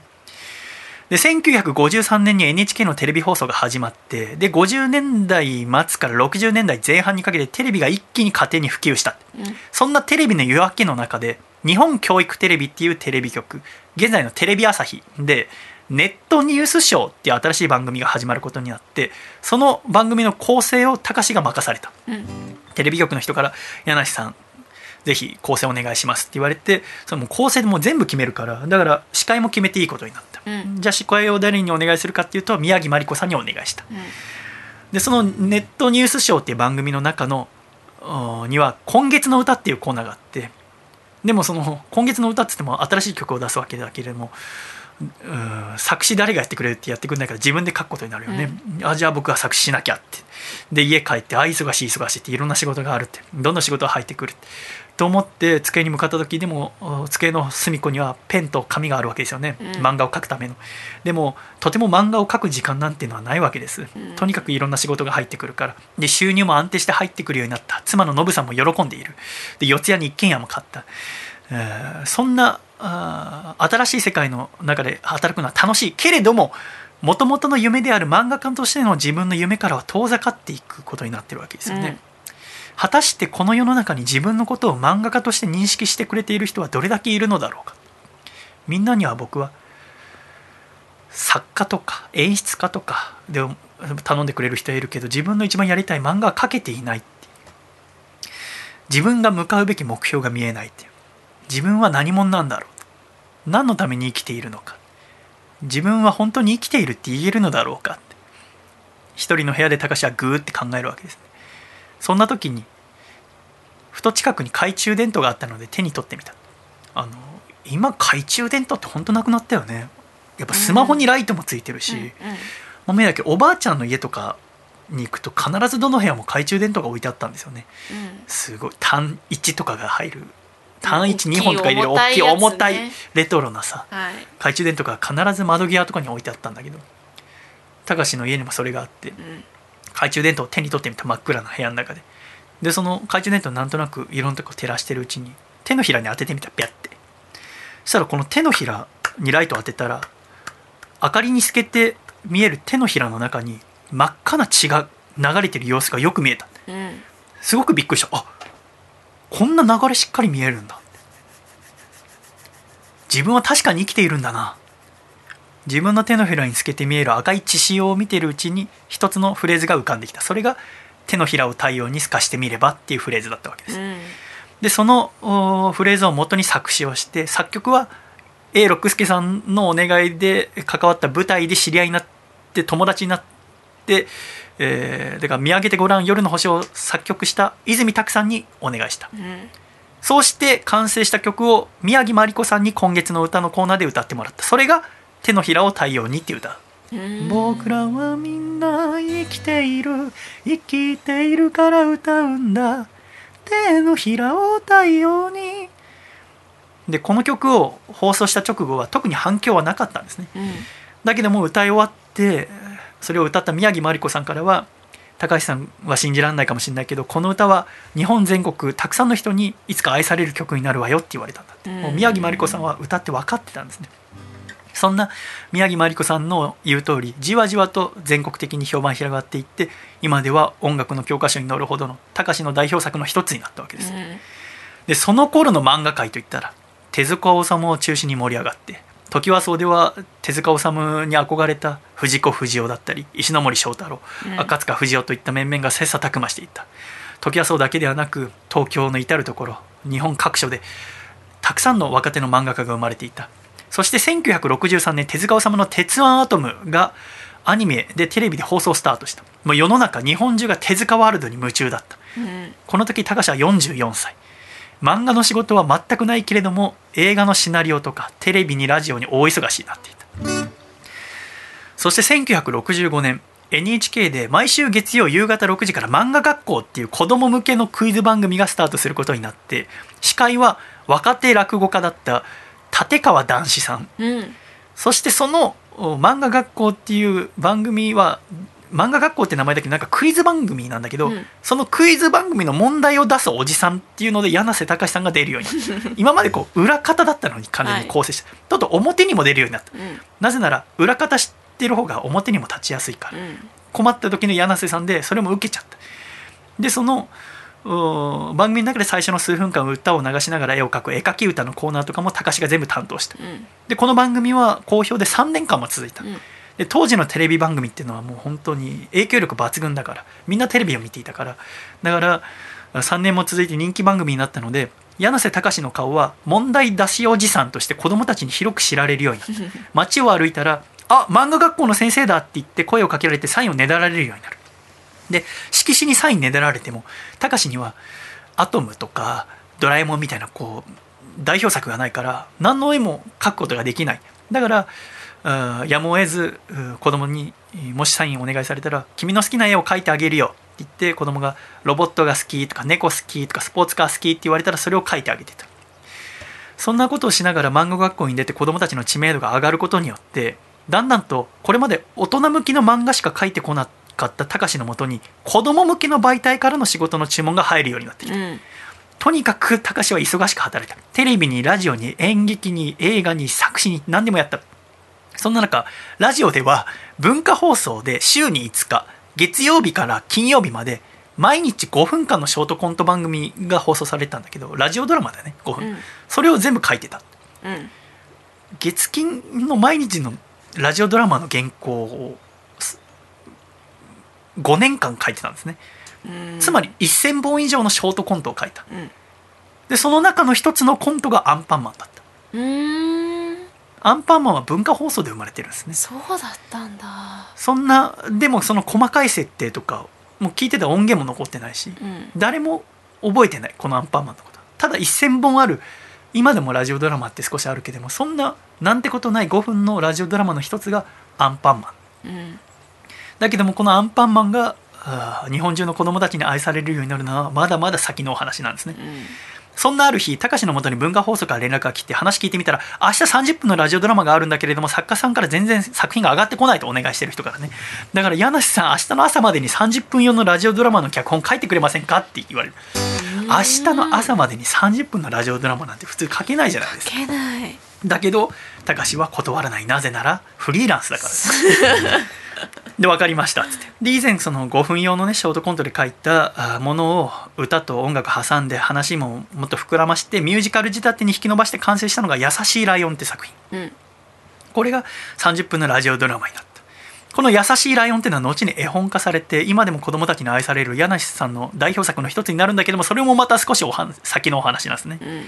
で1953年に NHK のテレビ放送が始まってで50年代末から60年代前半にかけてテレビが一気に家庭に普及した。うん。そんなテレビの夜明けの中で日本教育テレビっていうテレビ局現在のテレビ朝日でネットニュースショーっていう新しい番組が始まることになってその番組の構成を高志が任された。うん。テレビ局の人から「柳瀬さんぜひ構成お願いします」って言われてその構成でもう全部決めるからだから司会も決めていいことになった、うん。じゃあ司会を誰にお願いするかっていうと宮城真理子さんにお願いした。うん。でそのネットニュースショーっていう番組の中のおには「今月の歌」っていうコーナーがあってでもその「今月の歌」っつっても新しい曲を出すわけだけれどもうん作詞誰がやってくれるってやってくれないから自分で書くことになるよね、あじゃあ僕は作詞しなきゃって。で家帰ってあ忙しい忙しいっていろんな仕事があるって。どんな仕事が入ってくると思って机に向かった時でもお机の隅っこにはペンと紙があるわけですよね、うん。漫画を描くための。でもとても漫画を描く時間なんていうのはないわけです、ん。とにかくいろんな仕事が入ってくるから。で収入も安定して入ってくるようになった。妻のノブさんも喜んでいる。で四谷に一軒家も買った、えーそんな新しい世界の中で働くのは楽しいけれどももともとの夢である漫画家としての自分の夢からは遠ざかっていくことになってるわけですよね、うん果たしてこの世の中に自分のことを漫画家として認識してくれている人はどれだけいるのだろうか。みんなには僕は作家とか演出家とかで頼んでくれる人はいるけど自分の一番やりたい漫画は描けていない自分が向かうべき目標が見えない自分は何者なんだろう。何のために生きているのか。自分は本当に生きているって言えるのだろうかって。一人の部屋で高志はグーって考えるわけですね。そんな時にふと近くに懐中電灯があったので手に取ってみた。あの今懐中電灯って本当なくなったよね。やっぱスマホにライトもついてるし、うんうん。もう見えだけおばあちゃんの家とかに行くと必ずどの部屋も懐中電灯が置いてあったんですよね。すごい。単1とかが入る。単大12きい本とか入れる大きい重たいね。重たいレトロなさはい。懐中電灯が必ず窓際とかに置いてあったんだけど高志の家にもそれがあってうん懐中電灯を手に取ってみた真っ暗な部屋の中で。でその懐中電灯なんとなくいろんなとこ照らしてるうちに手のひらに当ててみたビャって。そしたらこの手のひらにライトを当てたら明かりに透けて見える手のひらの中に真っ赤な血が流れてる様子がよく見えた。うん。すごくびっくりした。あこんな流れしっかり見えるんだ自分は確かに生きているんだな自分の手のひらに透けて見える赤い血潮を見てるうちに一つのフレーズが浮かんできた。それが手のひらを太陽に透かしてみればっていうフレーズだったわけです。うん。でそのおフレーズを元に作詞をして作曲は A 六輔さんのお願いで関わった舞台で知り合いになって友達になって、えー、だから見上げてごらん夜の星を作曲した泉拓さんにお願いした。うん。そうして完成した曲を宮城真理子さんに今月の歌のコーナーで歌ってもらった。それが「手のひらを太陽に」っていう歌。うん。僕らはみんな生きている。生きているから歌うんだ。手のひらを太陽に。でこの曲を放送した直後は特に反響はなかったんですね。うん。だけどもう歌い終わってそれを歌った宮城真理子さんからは高橋さんは信じられないかもしれないけどこの歌は日本全国たくさんの人にいつか愛される曲になるわよって言われたんだって、うん。もう宮城真理子さんは歌って分かってたんですねそんな宮城真理子さんの言う通りじわじわと全国的に評判広がっていって今では音楽の教科書に載るほどの高志の代表作の一つになったわけです、でその頃の漫画界といったら手塚治虫を中心に盛り上がって時はそうでは手塚治虫に憧れた藤子不二雄だったり石ノ森章太郎、うん。赤塚不二夫といった面々が切磋琢磨していった。時はそうだけではなく東京の至る所日本各所でたくさんの若手の漫画家が生まれていたそして1963年手塚治虫の「鉄腕アトム」がアニメでテレビで放送スタートした。もう世の中日本中が手塚ワールドに夢中だった。うんこの時高志は44歳。漫画の仕事は全くないけれども映画のシナリオとかテレビにラジオに大忙しになっていた。そして1965年 NHK で毎週月曜夕方6時から漫画学校っていう子供向けのクイズ番組がスタートすることになって司会は若手落語家だった立川談志さん。うん。そしてそのお漫画学校っていう番組は漫画学校って名前だけどなんかクイズ番組なんだけど、うん。そのクイズ番組の問題を出すおじさんっていうので柳瀬隆さんが出るように。なった今までこう裏方だったのに完全に構成して、ちょっと表にも出るようになった。うん。なぜなら裏方知ってる方が表にも立ちやすいから。うん。困った時の柳瀬さんでそれも受けちゃった。でその番組の中で最初の数分間歌を流しながら絵を描く絵描き歌のコーナーとかも高志が全部担当した。うん。でこの番組は好評で3年間も続いた。うん。で当時のテレビ番組っていうのはもう本当に影響力抜群だからみんなテレビを見ていたから。だから3年も続いて人気番組になったので柳瀬隆の顔は問題出しおじさんとして子供たちに広く知られるようになった。街を歩いたら「あ漫画学校の先生だ」って言って声をかけられてサインをねだられるようになるで色紙にサインねだられても隆にはアトムとかドラえもんみたいなこう代表作がないから何の絵も描くことができない。だからやむを得ず子供にもしサインお願いされたら「君の好きな絵を描いてあげるよ」って言って子供がロボットが好きとか猫好きとかスポーツカー好きって言われたらそれを描いてあげてた。そんなことをしながら漫画学校に出て子供たちの知名度が上がることによってだんだんとこれまで大人向きの漫画しか描いてこなかったたかしのもとに子供向けの媒体からの仕事の注文が入るようになってきた。うん。とにかく高橋は忙しく働いた。テレビにラジオに演劇に映画に作詞に何でもやった。そんな中ラジオでは文化放送で週に5日月曜日から金曜日まで毎日5分間のショートコント番組が放送されてたんだけどラジオドラマだね5分、うん。それを全部書いてた。うん。月金の毎日のラジオドラマの原稿を5年間書いてたんですね。うん。つまり1000本以上のショートコントを書いた。うん。でその中の一つのコントがアンパンマンだった。アンパンマンは文化放送で生まれてるんですね。そうだったんだ。そんなでもその細かい設定とかもう聞いてた音源も残ってないしうん。誰も覚えてないこのアンパンマンのこと。ただ1000本ある今でもラジオドラマって少しあるけどもそんななんてことない5分のラジオドラマの一つがアンパンマン。うんだけどもこのアンパンマンが日本中の子供たちに愛されるようになるのはまだまだ先のお話なんですねうんそんなある日、たかしのもとに文化放送から連絡が来て話聞いてみたら、明日30分のラジオドラマがあるんだけれども、作家さんから全然作品が上がってこないとお願いしてる人からね。だから、柳瀬さん、明日の朝までに30分用のラジオドラマの脚本書いてくれませんかって言われる。明日の朝までに30分のラジオドラマなんて普通書けないじゃないですか。けないだけど、たかしは断らない。なぜなら、フリーランスだからです。で分かりました。っつって。で以前その5分用のねショートコントで書いたあものを歌と音楽挟んで話ももっと膨らましてミュージカル仕立てに引き伸ばして完成したのが「優しいライオン」って作品。うん。これが30分のラジオドラマになった。この「優しいライオン」っていうのは後に絵本化されて今でも子供たちに愛される柳瀬さんの代表作の一つになるんだけどもそれもまた少しおは先のお話なんですね。うん。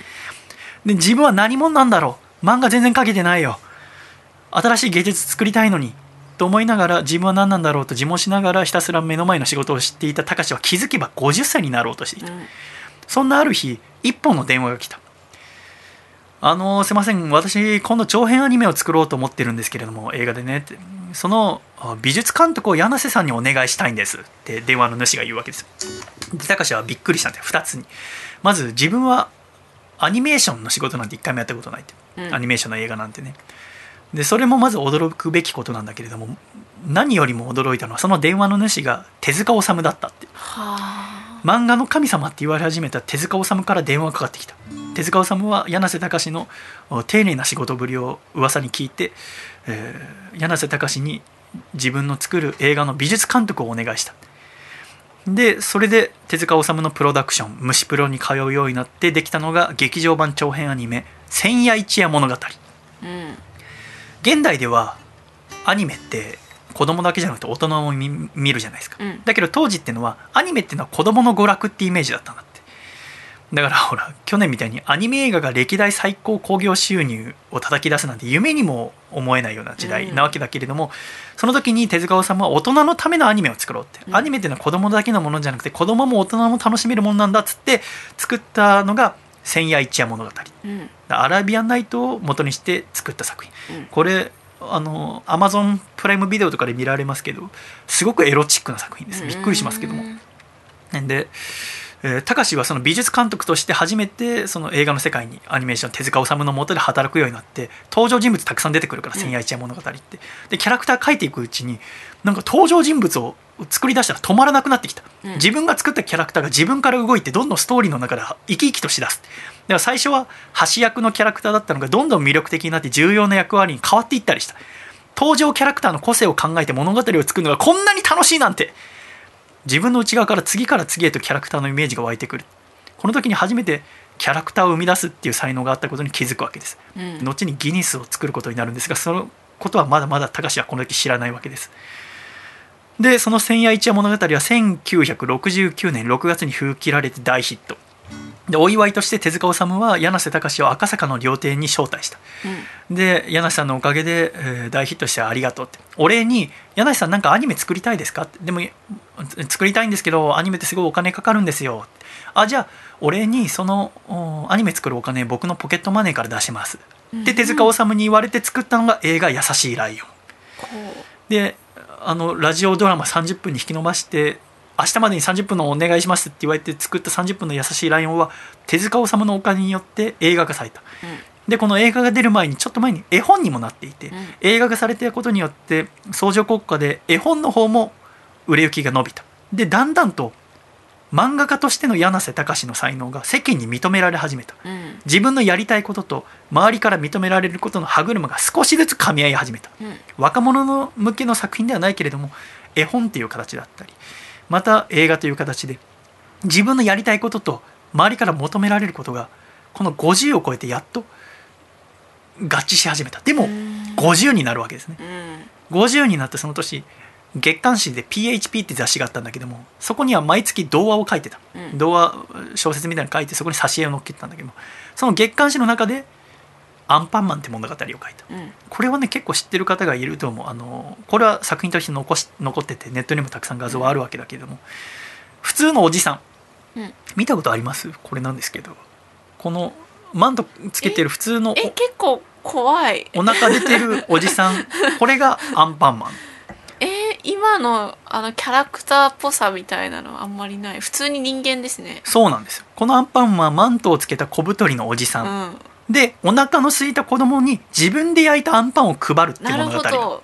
で自分は何者なんだろう。漫画全然描けてないよ。新しい芸術作りたいのにと思いながら自分は何なんだろうと自問しながらひたすら目の前の仕事を知っていた高志は気づけば50歳になろうとしていた、うん。そんなある日一本の電話が来た。あのすいません私今度長編アニメを作ろうと思ってるんですけれども映画でねってそのあ美術監督を柳瀬さんにお願いしたいんです。って電話の主が言うわけです。で高志はびっくりしたんで2つに。まず自分はアニメーションの仕事なんて一回もやったことないって、うん。アニメーションの映画なんてねでそれもまず驚くべきことなんだけれども何よりも驚いたのはその電話の主が手塚治虫だったってはあ。漫画の神様って言われ始めた手塚治虫から電話がかかってきた。手塚治虫は柳瀬隆のお丁寧な仕事ぶりを噂に聞いて、えー柳瀬隆に自分の作る映画の美術監督をお願いした。でそれで手塚治虫のプロダクション虫プロに通うようになってできたのが劇場版長編アニメ「千夜一夜物語」うん現代ではアニメって子供だけじゃなくて大人も見見るじゃないですか、うん。だけど当時ってのはアニメっていうのは子供の娯楽ってイメージだったんだって。だからほら去年みたいにアニメ映画が歴代最高興行収入を叩き出すなんて夢にも思えないような時代なわけだけれども、その時に手塚治虫は大人のためのアニメを作ろうって、うん。アニメっていうのは子供だけのものじゃなくて子供も大人も楽しめるものなんだっつって作ったのが「千夜一夜物語」うんアラビアンナイトを元にして作った作品。うん。これあのアマゾンプライムビデオとかで見られますけどすごくエロチックな作品です。びっくりしますけども。なんでえー高志はその美術監督として初めてその映画の世界にアニメーション手塚治虫の下で働くようになって登場人物たくさん出てくるから「うん。千夜一夜物語」って。でキャラクター描いていくうちになんか登場人物を作り出したら止まらなくなってきた、うん。自分が作ったキャラクターが自分から動いてどんどんストーリーの中で生き生きとしだす。だから最初は橋役のキャラクターだったのがどんどん魅力的になって重要な役割に変わっていったりした。登場キャラクターの個性を考えて物語を作るのがこんなに楽しいなんて。自分の内側から次から次へとキャラクターのイメージが湧いてくる。この時に初めてキャラクターを生み出すっていう才能があったことに気づくわけです。うん。後にギネスを作ることになるんですがそのことはまだまだ高志はこの時知らないわけです。でその「千夜一夜物語」は1969年6月に封切られて大ヒットでお祝いとして手塚治虫は柳瀬隆を赤坂の料亭に招待した。で柳瀬さんのおかげで、えー大ヒットしてありがとうって。お礼に「柳瀬さんなんかアニメ作りたいですか?」って「でも作りたいんですけどアニメってすごいお金かかるんですよ」あじゃあお礼にそのおアニメ作るお金僕のポケットマネーから出します」で手塚治虫に言われて作ったのが映画「優しいライオン」こであのラジオドラマ30分に引き延ばして明日までに30分のお願いしますって言われて作った30分の優しいライオンは手塚治虫のお金によって映画化された。ううん。でこの映画が出る前にちょっと前に絵本にもなっていて、うん映画化されていることによって相乗効果で絵本の方も売れ行きが伸びた。でだんだんと漫画家としての柳瀬隆の才能が世間に認められ始めた。うん。自分のやりたいことと周りから認められることの歯車が少しずつ噛み合い始めた。うん。若者の向けの作品ではないけれども絵本っていう形だったりまた映画という形で自分のやりたいことと周りから求められることがこの50を超えてやっと合致し始めた。でもうん。50になるわけですね。うん。50になってその年月刊誌で PHP って雑誌があったんだけどもそこには毎月童話を書いてた。うん。童話小説みたいなの書いてそこに挿絵を載っけてたんだけどもその月刊誌の中で「アンパンマン」って物語を書いた。うん。これはね結構知ってる方がいると思う。あのこれは作品として残し残っててネットにもたくさん画像はあるわけだけれども、普通のおじさん、うん。見たことあります？これなんですけど。このマントつけてる普通のえ結構怖い。おお腹出てるおじさん。これがアンパンマン。えー今のあのキャラクターっぽさみたいなのはあんまりない。普通に人間ですね。そうなんですよ。このアンパンマンはマントをつけた小太りのおじさ、うんんでお腹の空いた子供に自分で焼いたアンパンを配るっていう物語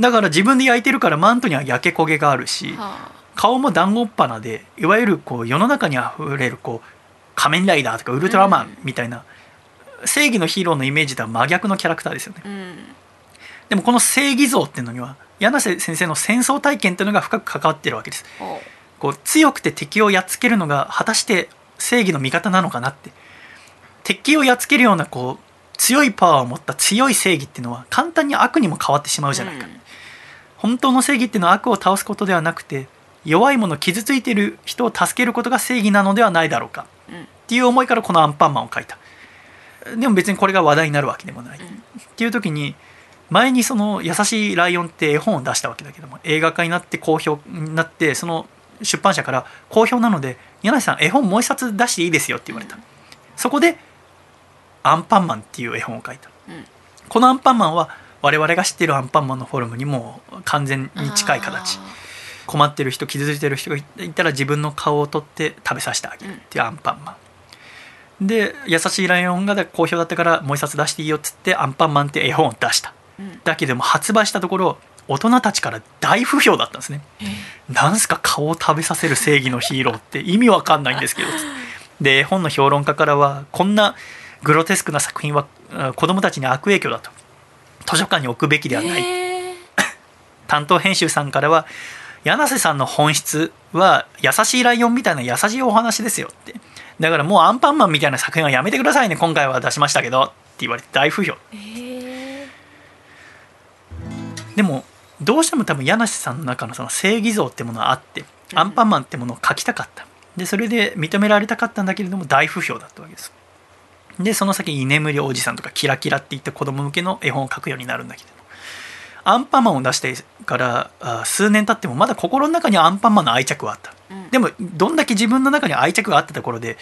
だから自分で焼いてるからマントには焼け焦げがあるし、は顔も団子っ鼻でいわゆるこう世の中にあふれるこう仮面ライダーとかウルトラマンみたいな、正義のヒーローのイメージとは真逆のキャラクターですよね。あうん。でもこの正義像っていうのには柳瀬先生の戦争体験っていうのが深く関わってるわけです。おこう強くて敵をやっつけるのが果たして正義の味方なのかなって敵をやっつけるようなこう強いパワーを持った強い正義っていうのは簡単に悪にも変わってしまうじゃないか、本当の正義っていうのは悪を倒すことではなくて弱い者傷ついている人を助けることが正義なのではないだろうか。うん。うんっていう思いからこのアンパンマンを描いた。でも別にこれが話題になるわけでもない、うん。っていう時に前にその「優しいライオン」って絵本を出したわけだけども映画化になって好評になってその出版社から好評なので柳瀬さん絵本もう一冊出していいですよって言われた、そこで「アンパンマン」っていう絵本を描いた、うん。このアンパンマンは我々が知っているアンパンマンのフォルムにも完全に近い形。困ってる人傷ついてる人がいたら自分あー顔を取って食べさせてあげるっていうアンパンマン、で優しいライオンが好評だったからもう一冊出していいよっつってアンパンマンって絵本を出した。うん。だけども発売したところ大人たちから大不評だったんですね。え。なんすか顔を食べさせる正義のヒーローって意味わかんないんですけど。で絵本の評論家からはこんなグロテスクな作品はあ子供たちに悪影響だと。図書館に置くべきではない、えー。担当編集さんからは柳瀬さんの本質は優しいライオンみたいな優しいお話ですよってだからもうアンパンマンみたいな作品はやめてくださいね今回は出しましたけどって言われて大不評。えー。でもどうしても多分柳瀬さんの中のその正義像ってものがあってアンパンマンってものを描きたかった。でそれで認められたかったんだけれども大不評だったわけですでその先に居眠りおじさんとかキラキラっていった子供向けの絵本を描くようになるんだけど。もアンパンマンを出してからあ数年経ってもまだ心の中にはアンパンマンの愛着はあった。うん。でもどんだけ自分の中に愛着があったところで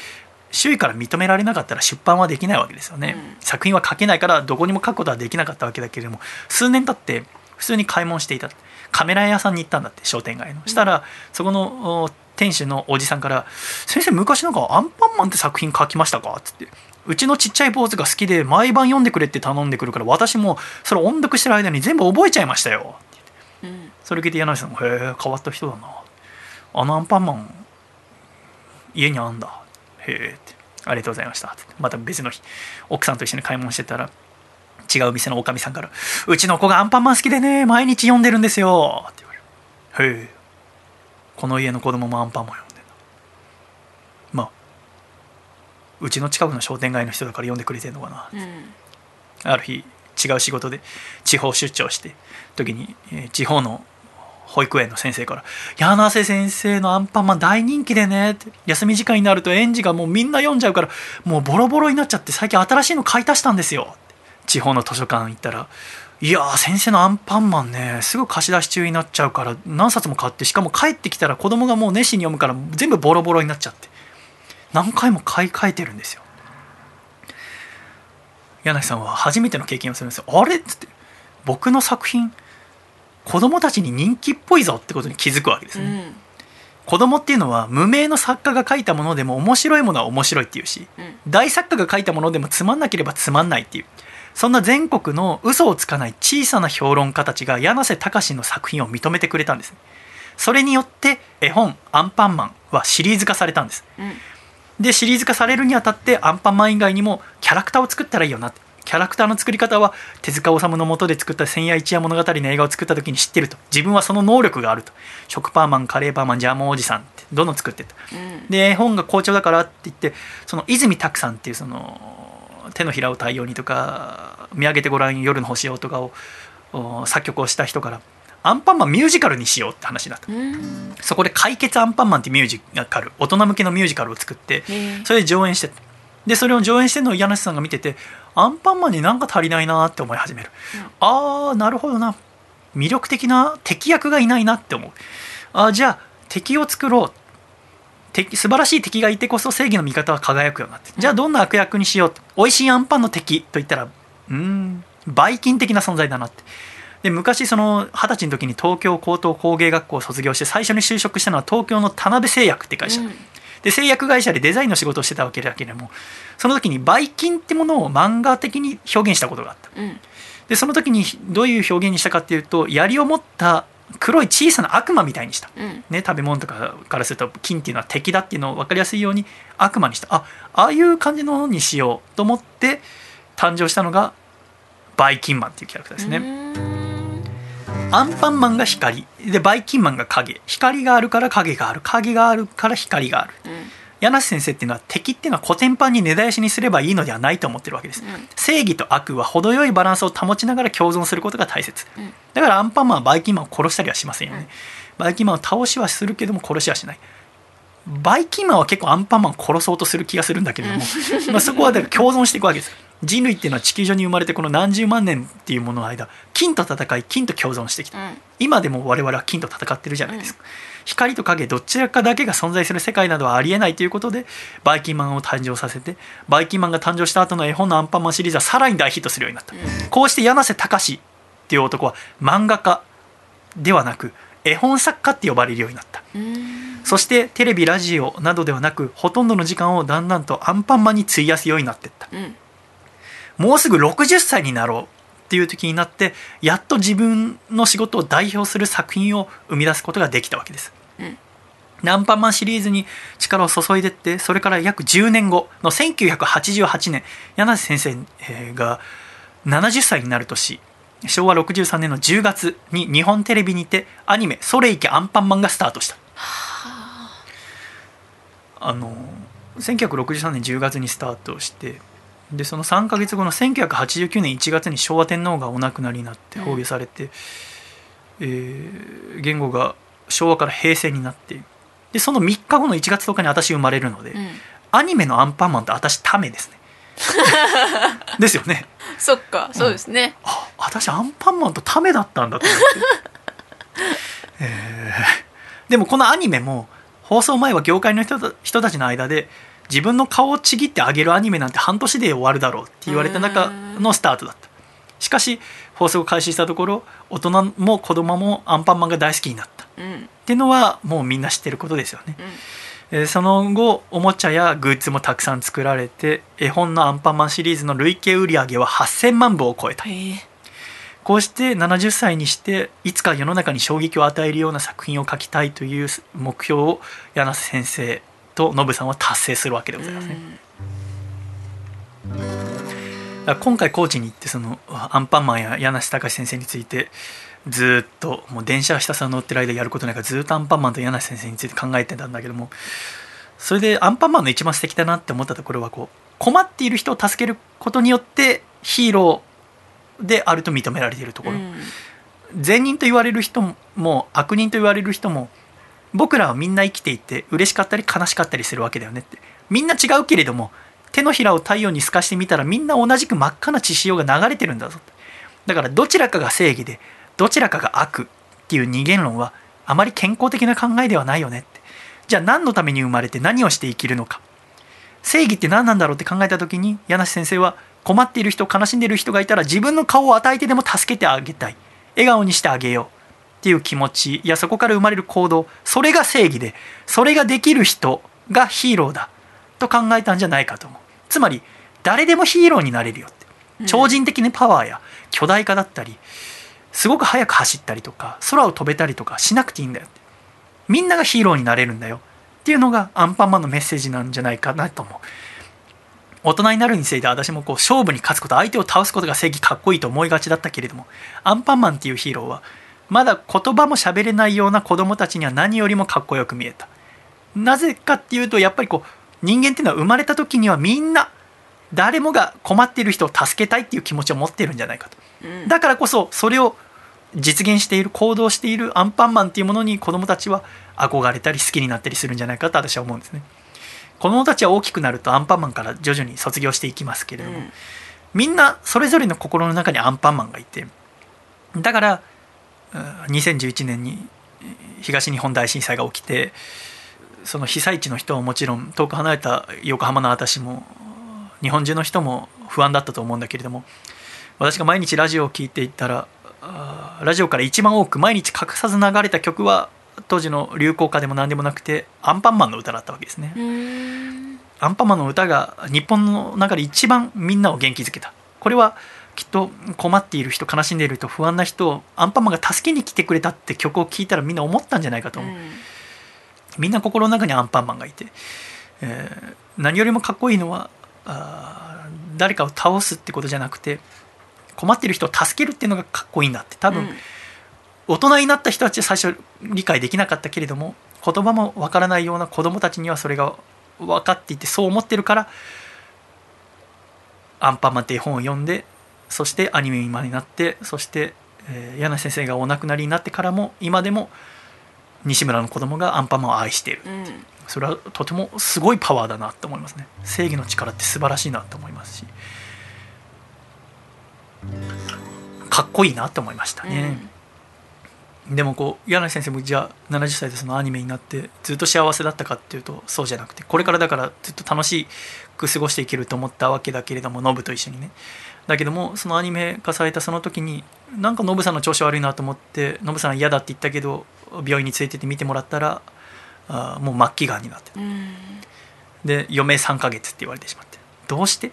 周囲から認められなかったら出版はできないわけですよね、うん。作品は書けないからどこにも書くことはできなかったわけだけれども数年経って普通に買い物していた。カメラ屋さんに行ったんだって商店街の。したらそこのお店主のおじさんから「先生昔なんかアンパンマンって作品書きましたか?」っつって「うちのちっちゃい坊主が好きで毎晩読んでくれって頼んでくるから私もそれ音読してる間に全部覚えちゃいましたよ」うん。それ聞いて柳瀬さんも「へえ変わった人だな。あのアンパンマン家にあんだ。へえ」って「ありがとうございました」ってまた別の日奥さんと一緒に買い物してたら違う店のおかみさんから「うちの子がアンパンマン好きでね毎日読んでるんですよ」って言われる「へえこの家の子供もアンパンマン読んでんだまあうちの近くの商店街の人だから読んでくれてんのかな。うんある日違う仕事で地方出張して時に、えー地方の保育園の先生から「柳瀬先生のアンパンマン大人気でね」って休み時間になると園児がもうみんな読んじゃうからもうボロボロになっちゃって最近新しいの買い足したんですよ地方の図書館行ったら「いや先生のアンパンマンねすぐ貸し出し中になっちゃうから何冊も買ってしかも帰ってきたら子供がもう熱心に読むから全部ボロボロになっちゃって何回も買い替えてるんですよ。柳さんは初めての経験をするんですよ。あれ？っつって。僕の作品子供たちに人気っぽいぞってことに気づくわけですね、うん。子供っていうのは無名の作家が書いたものでも面白いものは面白いっていうしうん。大作家が書いたものでもつまんなければつまんないっていう。そんな全国の嘘をつかない小さな評論家たちが柳瀬隆の作品を認めてくれたんですね。それによって絵本「アンパンマン」はシリーズ化されたんです。うんでシリーズ化されるにあたってアンパンマン以外にもキャラクターを作ったらいいよな。ってキャラクターの作り方は手塚治虫の下で作った「千夜一夜物語」の映画を作った時に知ってると。自分はその能力があると。食パーマンカレーパーマンジャムおじさんってどんどん作ってったうんで絵本が好調だからって言ってその泉拓さんっていうその手のひらを太陽にとか見上げてごらん夜の星をとかを作曲をした人からアンパンマンミュージカルにしようって話だと。うん。そこで解決アンパンマンってミュージカル大人向けのミュージカルを作ってそれで上演してでそれを上演してるのを柳瀬さんが見ててアンパンマンになんか足りないなって思い始める、ああなるほどな。魅力的な敵役がいないなって思う。あーじゃあ敵を作ろう。敵素晴らしい敵がいてこそ正義の味方は輝くようになって。じゃあどんな悪役にしよう。美味しいアンパンの敵と言ったらうーんバイキン的な存在だなってで昔その二十歳の時に東京高等工芸学校を卒業して最初に就職したのは東京の田辺製薬って会社、うん。で製薬会社でデザインの仕事をしてたわけだけれどもその時にバイキンってものを漫画的に表現したことがあった。うん。でその時にどういう表現にしたかっていうと槍を持った黒い小さな悪魔みたいにした、うん。ね、食べ物とかからすると金っていうのは敵だっていうのを分かりやすいように悪魔にした。あああいう感じのものにしようと思って誕生したのがバイキンマンっていうキャラクターですね、うんアンパンマンが光。でバイキンマンが影。光があるから影がある。影があるから光がある。うん。柳瀬先生っていうのは敵っていうのはコテンパンに根絶やしにすればいいのではないと思ってるわけです、うん。正義と悪は程よいバランスを保ちながら共存することが大切、うん。だからアンパンマンはバイキンマンを殺したりはしませんよね、うん。バイキンマンを倒しはするけども殺しはしない。バイキンマンは結構アンパンマンを殺そうとする気がするんだけれども、まあそこはだから共存していくわけです人類っていうのは地球上に生まれてこの何十万年っていうものの間金と戦い金と共存してきた。うん。今でも我々は金と戦ってるじゃないですか、光と影どちらかだけが存在する世界などはありえないということでバイキンマンを誕生させてバイキンマンが誕生した後の絵本のアンパンマンシリーズはさらに大ヒットするようになった、こうして柳瀬隆っていう男は漫画家ではなく絵本作家って呼ばれるようになった。うん。そしてテレビラジオなどではなくほとんどの時間をだんだんとアンパンマンに費やすようになっていった。うんもうすぐ60歳になろうっていう時になってやっと自分の仕事を代表する作品を生み出すことができたわけです。うんでアンパンマンシリーズに力を注いでってそれから約10年後の1988年柳瀬先生えーが70歳になる年昭和63年の10月に日本テレビにてアニメ「それいけアンパンマン」がスタートした。あの1963年10月にスタートしてでその3か月後の1989年1月に昭和天皇がお亡くなりになってうん。崩御されて、えー言語が昭和から平成になってでその3日後の1月10日に私生まれるので、うん。アニメのアンパンマンって私タメですね。ですよね。そっかそうですね。あ私アンパンマンとタメだったんだと思って、えーでもこのアニメも放送前は業界の人た人たちの間で自分の顔をちぎってあげるアニメなんて半年で終わるだろうって言われた中のスタートだった。しかし放送を開始したところ大人も子供もアンパンマンが大好きになった。っうん。ていうのはもうみんな知ってることですよね。うん。えーその後おもちゃやグッズもたくさん作られて絵本のアンパンマンシリーズの累計売上は8000万部を超えた。へえこうして70歳にしていつか世の中に衝撃を与えるような作品を描きたいという目標を柳瀬先生とノブさんは達成するわけでございますね。だから今回高知に行ってそのアンパンマンや柳瀬隆先生についてずーっともう電車ひたすら乗ってる間やることないからずーっとアンパンマンと柳瀬先生について考えてたんだけどもそれでアンパンマンの一番素敵だなって思ったところはこう困っている人を助けることによってヒーローであると認められているところ、うん善人と言われる人も悪人と言われる人も僕らはみんな生きていて嬉しかったり悲しかったりするわけだよねって。みんな違うけれども手のひらを太陽に透かしてみたらみんな同じく真っ赤な血潮が流れてるんだぞだからどちらかが正義でどちらかが悪っていう二元論はあまり健康的な考えではないよねって。じゃあ何のために生まれて何をして生きるのか。正義って何なんだろうって考えた時に柳瀬先生は困っている人悲しんでいる人がいたら自分の顔を与えてでも助けてあげたい。笑顔にしてあげよう。っていう気持ちいやそこから生まれる行動それが正義でそれができる人がヒーローだと考えたんじゃないかと思う。つまり誰でもヒーローになれるよって。超人的なパワーや巨大化だったりすごく速く走ったりとか空を飛べたりとかしなくていいんだよって。みんながヒーローになれるんだよ。っていうのがアンパンマンのメッセージなんじゃないかなと思う。大人になるについて私もこう勝負に勝つこと相手を倒すことが正義かっこいいと思いがちだったけれどもアンパンマンっていうヒーローはまだ言葉も喋れないような子供たちには何よりもかっこよく見えた。なぜかっていうとやっぱりこう人間っていうのは生まれた時にはみんな誰もが困っている人を助けたいっていう気持ちを持っているんじゃないかと、うん。だからこそそれを実現している行動しているアンパンマンっていうものに子供たちは憧れたり好きになったりするんじゃないかと私は思うんですね。子供たちは大きくなるとアンパンマンから徐々に卒業していきますけれども、うんみんなそれぞれの心の中にアンパンマンがいてだからうん2011年に東日本大震災が起きてその被災地の人はもちろん遠く離れた横浜の私も日本中の人も不安だったと思うんだけれども私が毎日ラジオを聴いていったらラジオから一番多く毎日欠かさず流れた曲は当時の流行歌でも何でもなくてアンパンマンの歌だったわけですね。アンパンマンの歌が日本の中で一番みんなを元気づけたこれはきっと困っている人悲しんでいる人不安な人をアンパンマンが助けに来てくれたって曲を聴いたらみんな思ったんじゃないかと思う、みんな心の中にアンパンマンがいて、えー何よりもかっこいいのはあー誰かを倒すってことじゃなくて困っている人を助けるっていうのがかっこいいんだって。多分、うん。大人になった人たちは最初理解できなかったけれども言葉もわからないような子供たちにはそれが分かっていてそう思ってるから「アンパンマン」っていう本を読んでそしてアニメ今になってそして、えー柳先生がお亡くなりになってからも今でも西村の子供がアンパンマンを愛している。うん。それはとてもすごいパワーだなと思いますね。正義の力って素晴らしいなと思いますし。かっこいいなと思いましたね、でもこう柳先生もじゃあ70歳でそのアニメになってずっと幸せだったかっていうとそうじゃなくてこれからだからずっと楽しく過ごしていけると思ったわけだけれどもノブと一緒にねだけどもそのアニメ化されたその時になんかノブさんの調子悪いなと思ってノブさんは嫌だって言ったけど病院に連れてって見てもらったらあーもう末期がんになってうん。で余命3ヶ月って言われてしまって。どうして？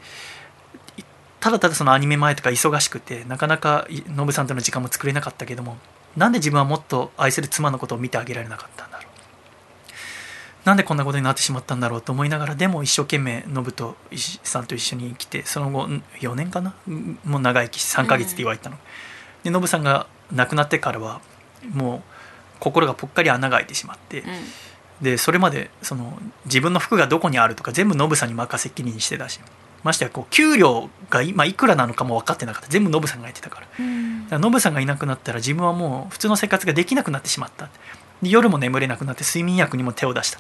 いただただそのアニメ前とか忙しくてなかなかいノブさんとの時間も作れなかったけどもなんで自分はもっと愛する妻のことを見てあげられなかったんだなんでこんなことになってしまったんだろうと思いながらでも一生懸命ノブさんと一緒に生きてその後ん4年かな？うんもう長生き3ヶ月って言われたの、でノブさんが亡くなってからはもう心がぽっかり穴が開いてしまって、うん。でそれまでその自分の服がどこにあるとか全部ノブさんに任せっきりにしてたしましてやこう給料が今いくらなのかも分かってなかった。全部ノブさんがやってたから。ノブさんがいなくなったら自分はもう普通の生活ができなくなってしまった。で夜も眠れなくなって睡眠薬にも手を出した。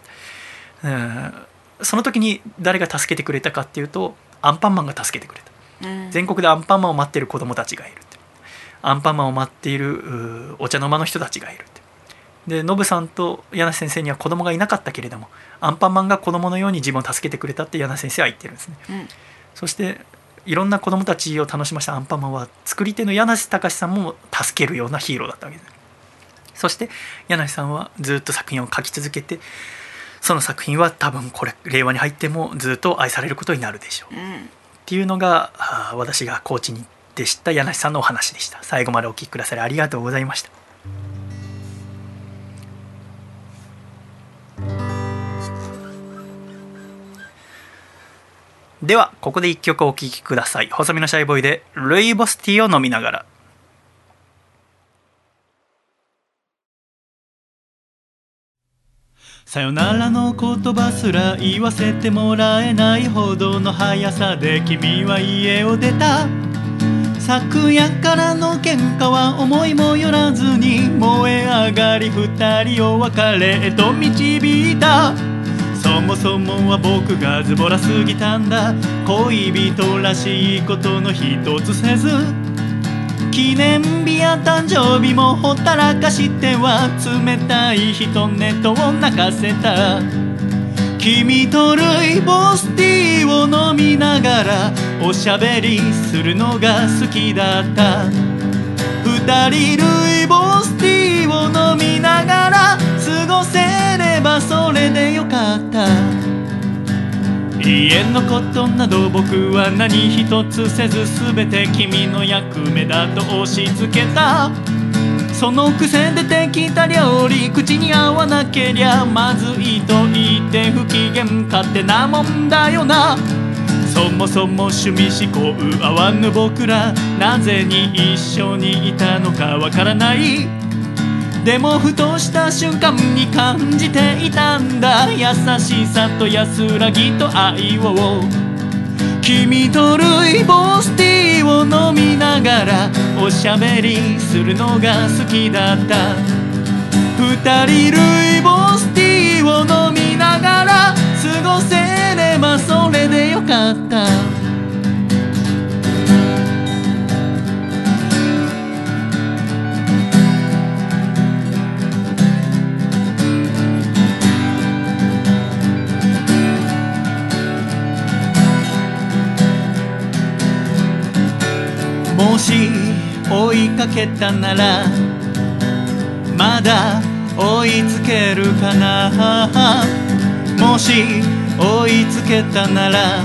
うん。その時に誰が助けてくれたかっていうとアンパンマンが助けてくれた。うん。全国でアンパンマンを待っている子供たちがいるって。アンパンマンを待っているお茶の間の人たちがいるって。でノブさんと柳瀬先生には子供がいなかったけれどもアンパンマンが子供のように自分を助けてくれたって柳瀬先生は言ってるんですね。うん。そしていろんな子供たちを楽しましたアンパンマンは作り手の柳瀬隆さんも助けるようなヒーローだったわけですそして柳瀬さんはずっと作品を書き続けてその作品は多分これ令和に入ってもずっと愛されることになるでしょう。うん。っていうのが私が高知に行って知った柳さんのお話でした。最後までお聞きくださりありがとうございました。ではここで一曲お聴きください。細身のシャイボーイでルイボスティーを飲みながらさよならの言葉すら言わせてもらえないほどの速さで君は家を出た。昨夜からの喧嘩は思いもよらずに燃え上がり二人を別れへと導いた。そもそもは僕がズボラすぎたんだ。恋人らしいことの一つせず。記念日や誕生日もほったらかしては冷たい人ネットを泣かせた。君とルイボスティーを飲みながらおしゃべりするのが好きだった。二人ルイボスティーを飲みながら過ごせればそれでよかった。家のことなど僕は何一つせず全て君の役目だと押し付けた。そのくせ出てきた料理口に合わなけりゃまずいと言って不機嫌勝手なもんだよな。そもそも趣味思考合わぬ僕らなぜに一緒にいたのかわからない。でもふとした瞬間に感じていたんだ。優しさと安らぎと愛を。君とルイボスティーを飲みながらおしゃべりするのが好きだった。二人ルイボスティーを飲みながら過ごせればそれでよかった。し追いかけたならまだ追いつけるかな。もし追いつけたなら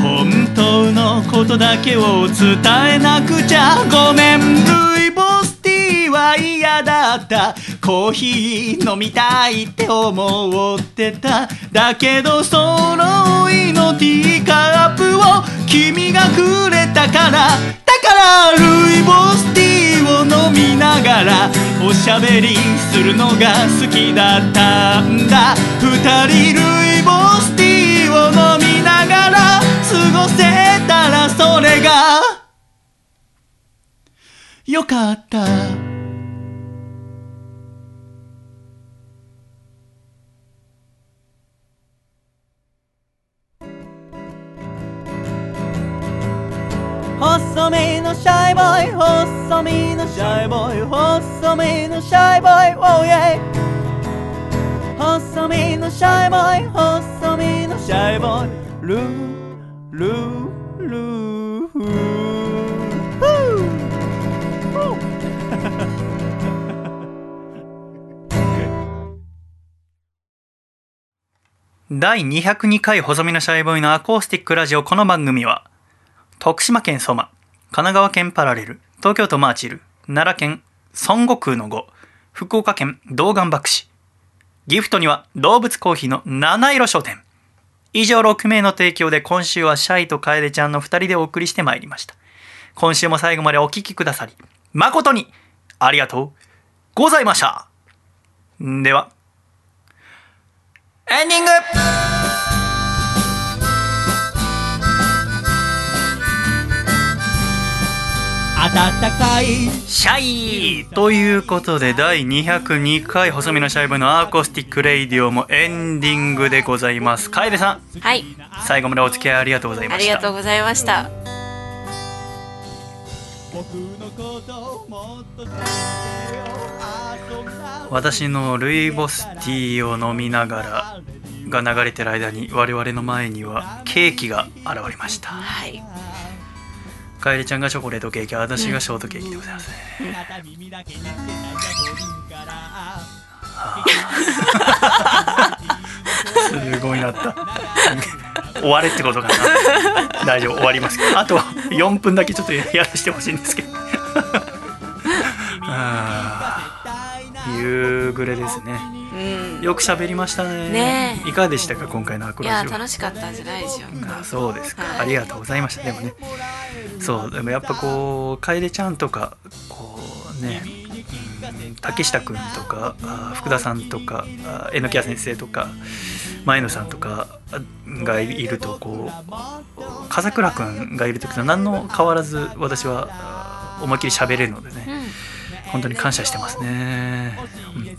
本当のことだけを伝えなくちゃ。ごめんルイボスティーは嫌だった。コーヒー飲みたいって思ってた。だけどそのいのティーカップを君がくれたから。からルイボスティーを飲みながらおしゃべりするのが好きだったんだ。二人ルイボスティーを飲みながら過ごせたらそれがよかった。のシャイボーイ細身のシャイボーイ細身のシャイボーイ Oh yeah 細身のシャイボーイ細身のシャイボーイルールールー。フーフー 第202回細身のシャイボーイのアコースティックラジオこの番組は徳島県ソマ。神奈川県パラレル東京都マーチル奈良県孫悟空の語福岡県道願博士。ギフトには動物コーヒーの七色商店。以上6名の提供で今週はシャイと楓ちゃんの2人でお送りしてまいりました。今週も最後までお聴きくださり誠にありがとうございました。では。エンディング。暖かいシャイ。ということで第202回細身のシャイボーイの acoustic radio もエンディングでございます。楓さん。はい。最後までお付き合いありがとうございあました。りがとうございました。私のルイボスティーを飲みながらが流れてる間に我々の前にはケーキが現れました。はい楓ちゃんがチョコレートケーキ私がショートケーキでございますね、すごいなった。終われってことかな。大丈夫終わりますあと4分だけちょっとやらせてほしいんですけど。夕暮れですねうん。よく喋りましたね。ね。えいかがでしたか今回のアクいやロジオ楽しかったんじゃないでしょうかあそうですか、はい。ありがとうございました。でもね。そうでもやっぱこう楓ちゃんとかこうね。うん竹下くんとかあ福田さんとかあ榎谷先生とか前野さんとかがいるとこう風倉君がいる時と何の変わらず私はあ思いっきり喋れるのでね。うん本当に感謝してますね。本当に。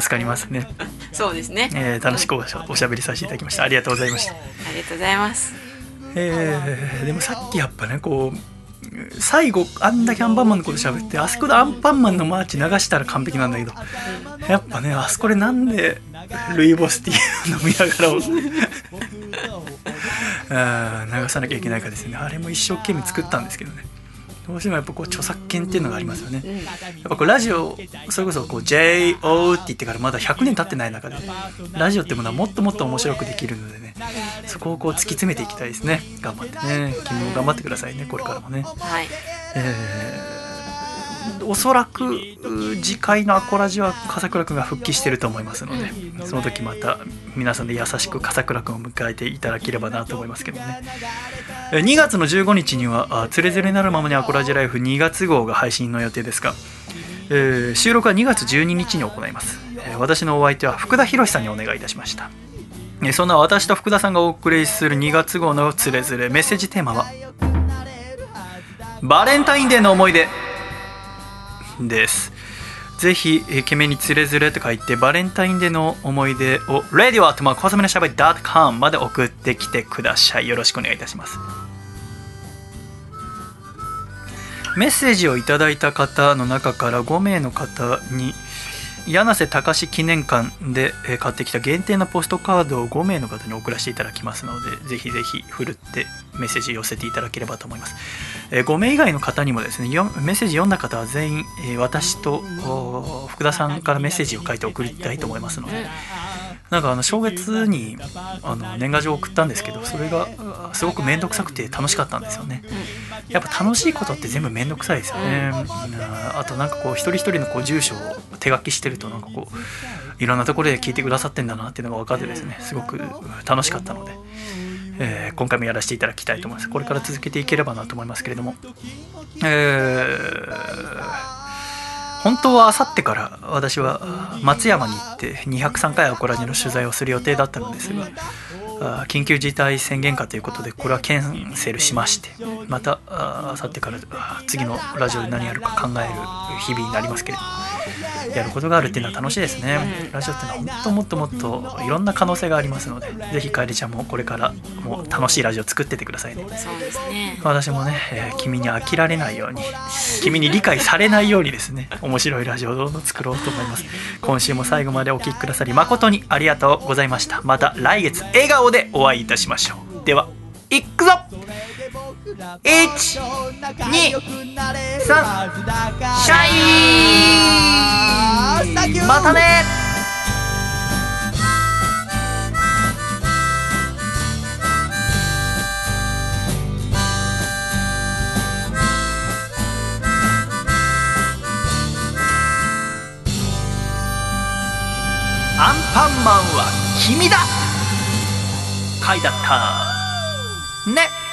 助かりますね、そうですね。えー楽しくおしゃべりさせていただきました。ありがとうございました。ありがとうございます。えーでもさっきやっぱねこう最後あんだけアンパンマンのこと喋ってあそこでアンパンマンのマーチ流したら完璧なんだけどやっぱねあそこでなんでルイボスティー飲みながらを 流さなきゃいけないかですね。あれも一生懸命作ったんですけどねどうしてもやっぱこう著作権っていうのがありますよね。うん。やっぱこうラジオそれこそこう JO って言ってからまだ100年経ってない中でラジオってものはもっともっと面白くできるのでねそこをこう突き詰めていきたいですね。頑張ってね。君も頑張ってくださいねこれからもね。はい。えーおそらくう次回のアコラジは笠倉くんが復帰してると思いますのでその時また皆さんで優しく笠倉くんを迎えていただければなと思いますけどね。えー2月の15日にはあ「つれづれなるままにアコラジライフ」2月号が配信の予定ですが、えー収録は2月12日に行います、えー私のお相手は福田博さんにお願いいたしました。えーそんな私と福田さんがお送りする2月号の「つれづれ」メッセージテーマは「バレンタインデーの思い出」です。ぜひ、イケメンにつれづれと書いてバレンタインデーの思い出を radio アットマーク細めのしゃべり .com まで送ってきてください。よろしくお願いいたします。メッセージをいただいた方の中から5名の方に柳瀬隆記念館で買ってきた限定のポストカードを5名の方に送らせていただきますのでぜひぜひふるってメッセージ寄せていただければと思います。5名以外の方にもですねメッセージ読んだ方は全員、私と福田さんからメッセージを書いて送りたいと思いますので、なんかあの正月にあの年賀状を送ったんですけどそれがあすごく面倒くさくて楽しかったんですよね。やっぱ楽しいことって全部面倒くさいですよね、うん。あとなんかこう一人一人のこう住所を手書きしてるとなんかこういろんなところで聞いてくださってんだなっていうのが分かってですねすごく楽しかったので、えー今回もやらせていただきたいと思います。これから続けていければなと思いますけれども。えー本当はあさってから私は松山に行って203回アコラジの取材をする予定だったのですが緊急事態宣言下ということでこれはキャンセルしましてまたあさってから次のラジオで何やるか考える日々になりますけれども。やることがあるっていうのは楽しいですね。ラジオっていうのは本当もっともっといろんな可能性がありますのでぜひ楓ちゃんもこれからもう楽しいラジオ作ってってくださいね。そうですね。私もね、えー君に飽きられないように君に理解されないようにですね面白いラジオをどんどん作ろうと思います。今週も最後までお聴きくださり誠にありがとうございました。また来月笑顔でお会いいたしましょう。ではいくぞ。123シャイまたね。アンパンマンは君だ。書いてあったね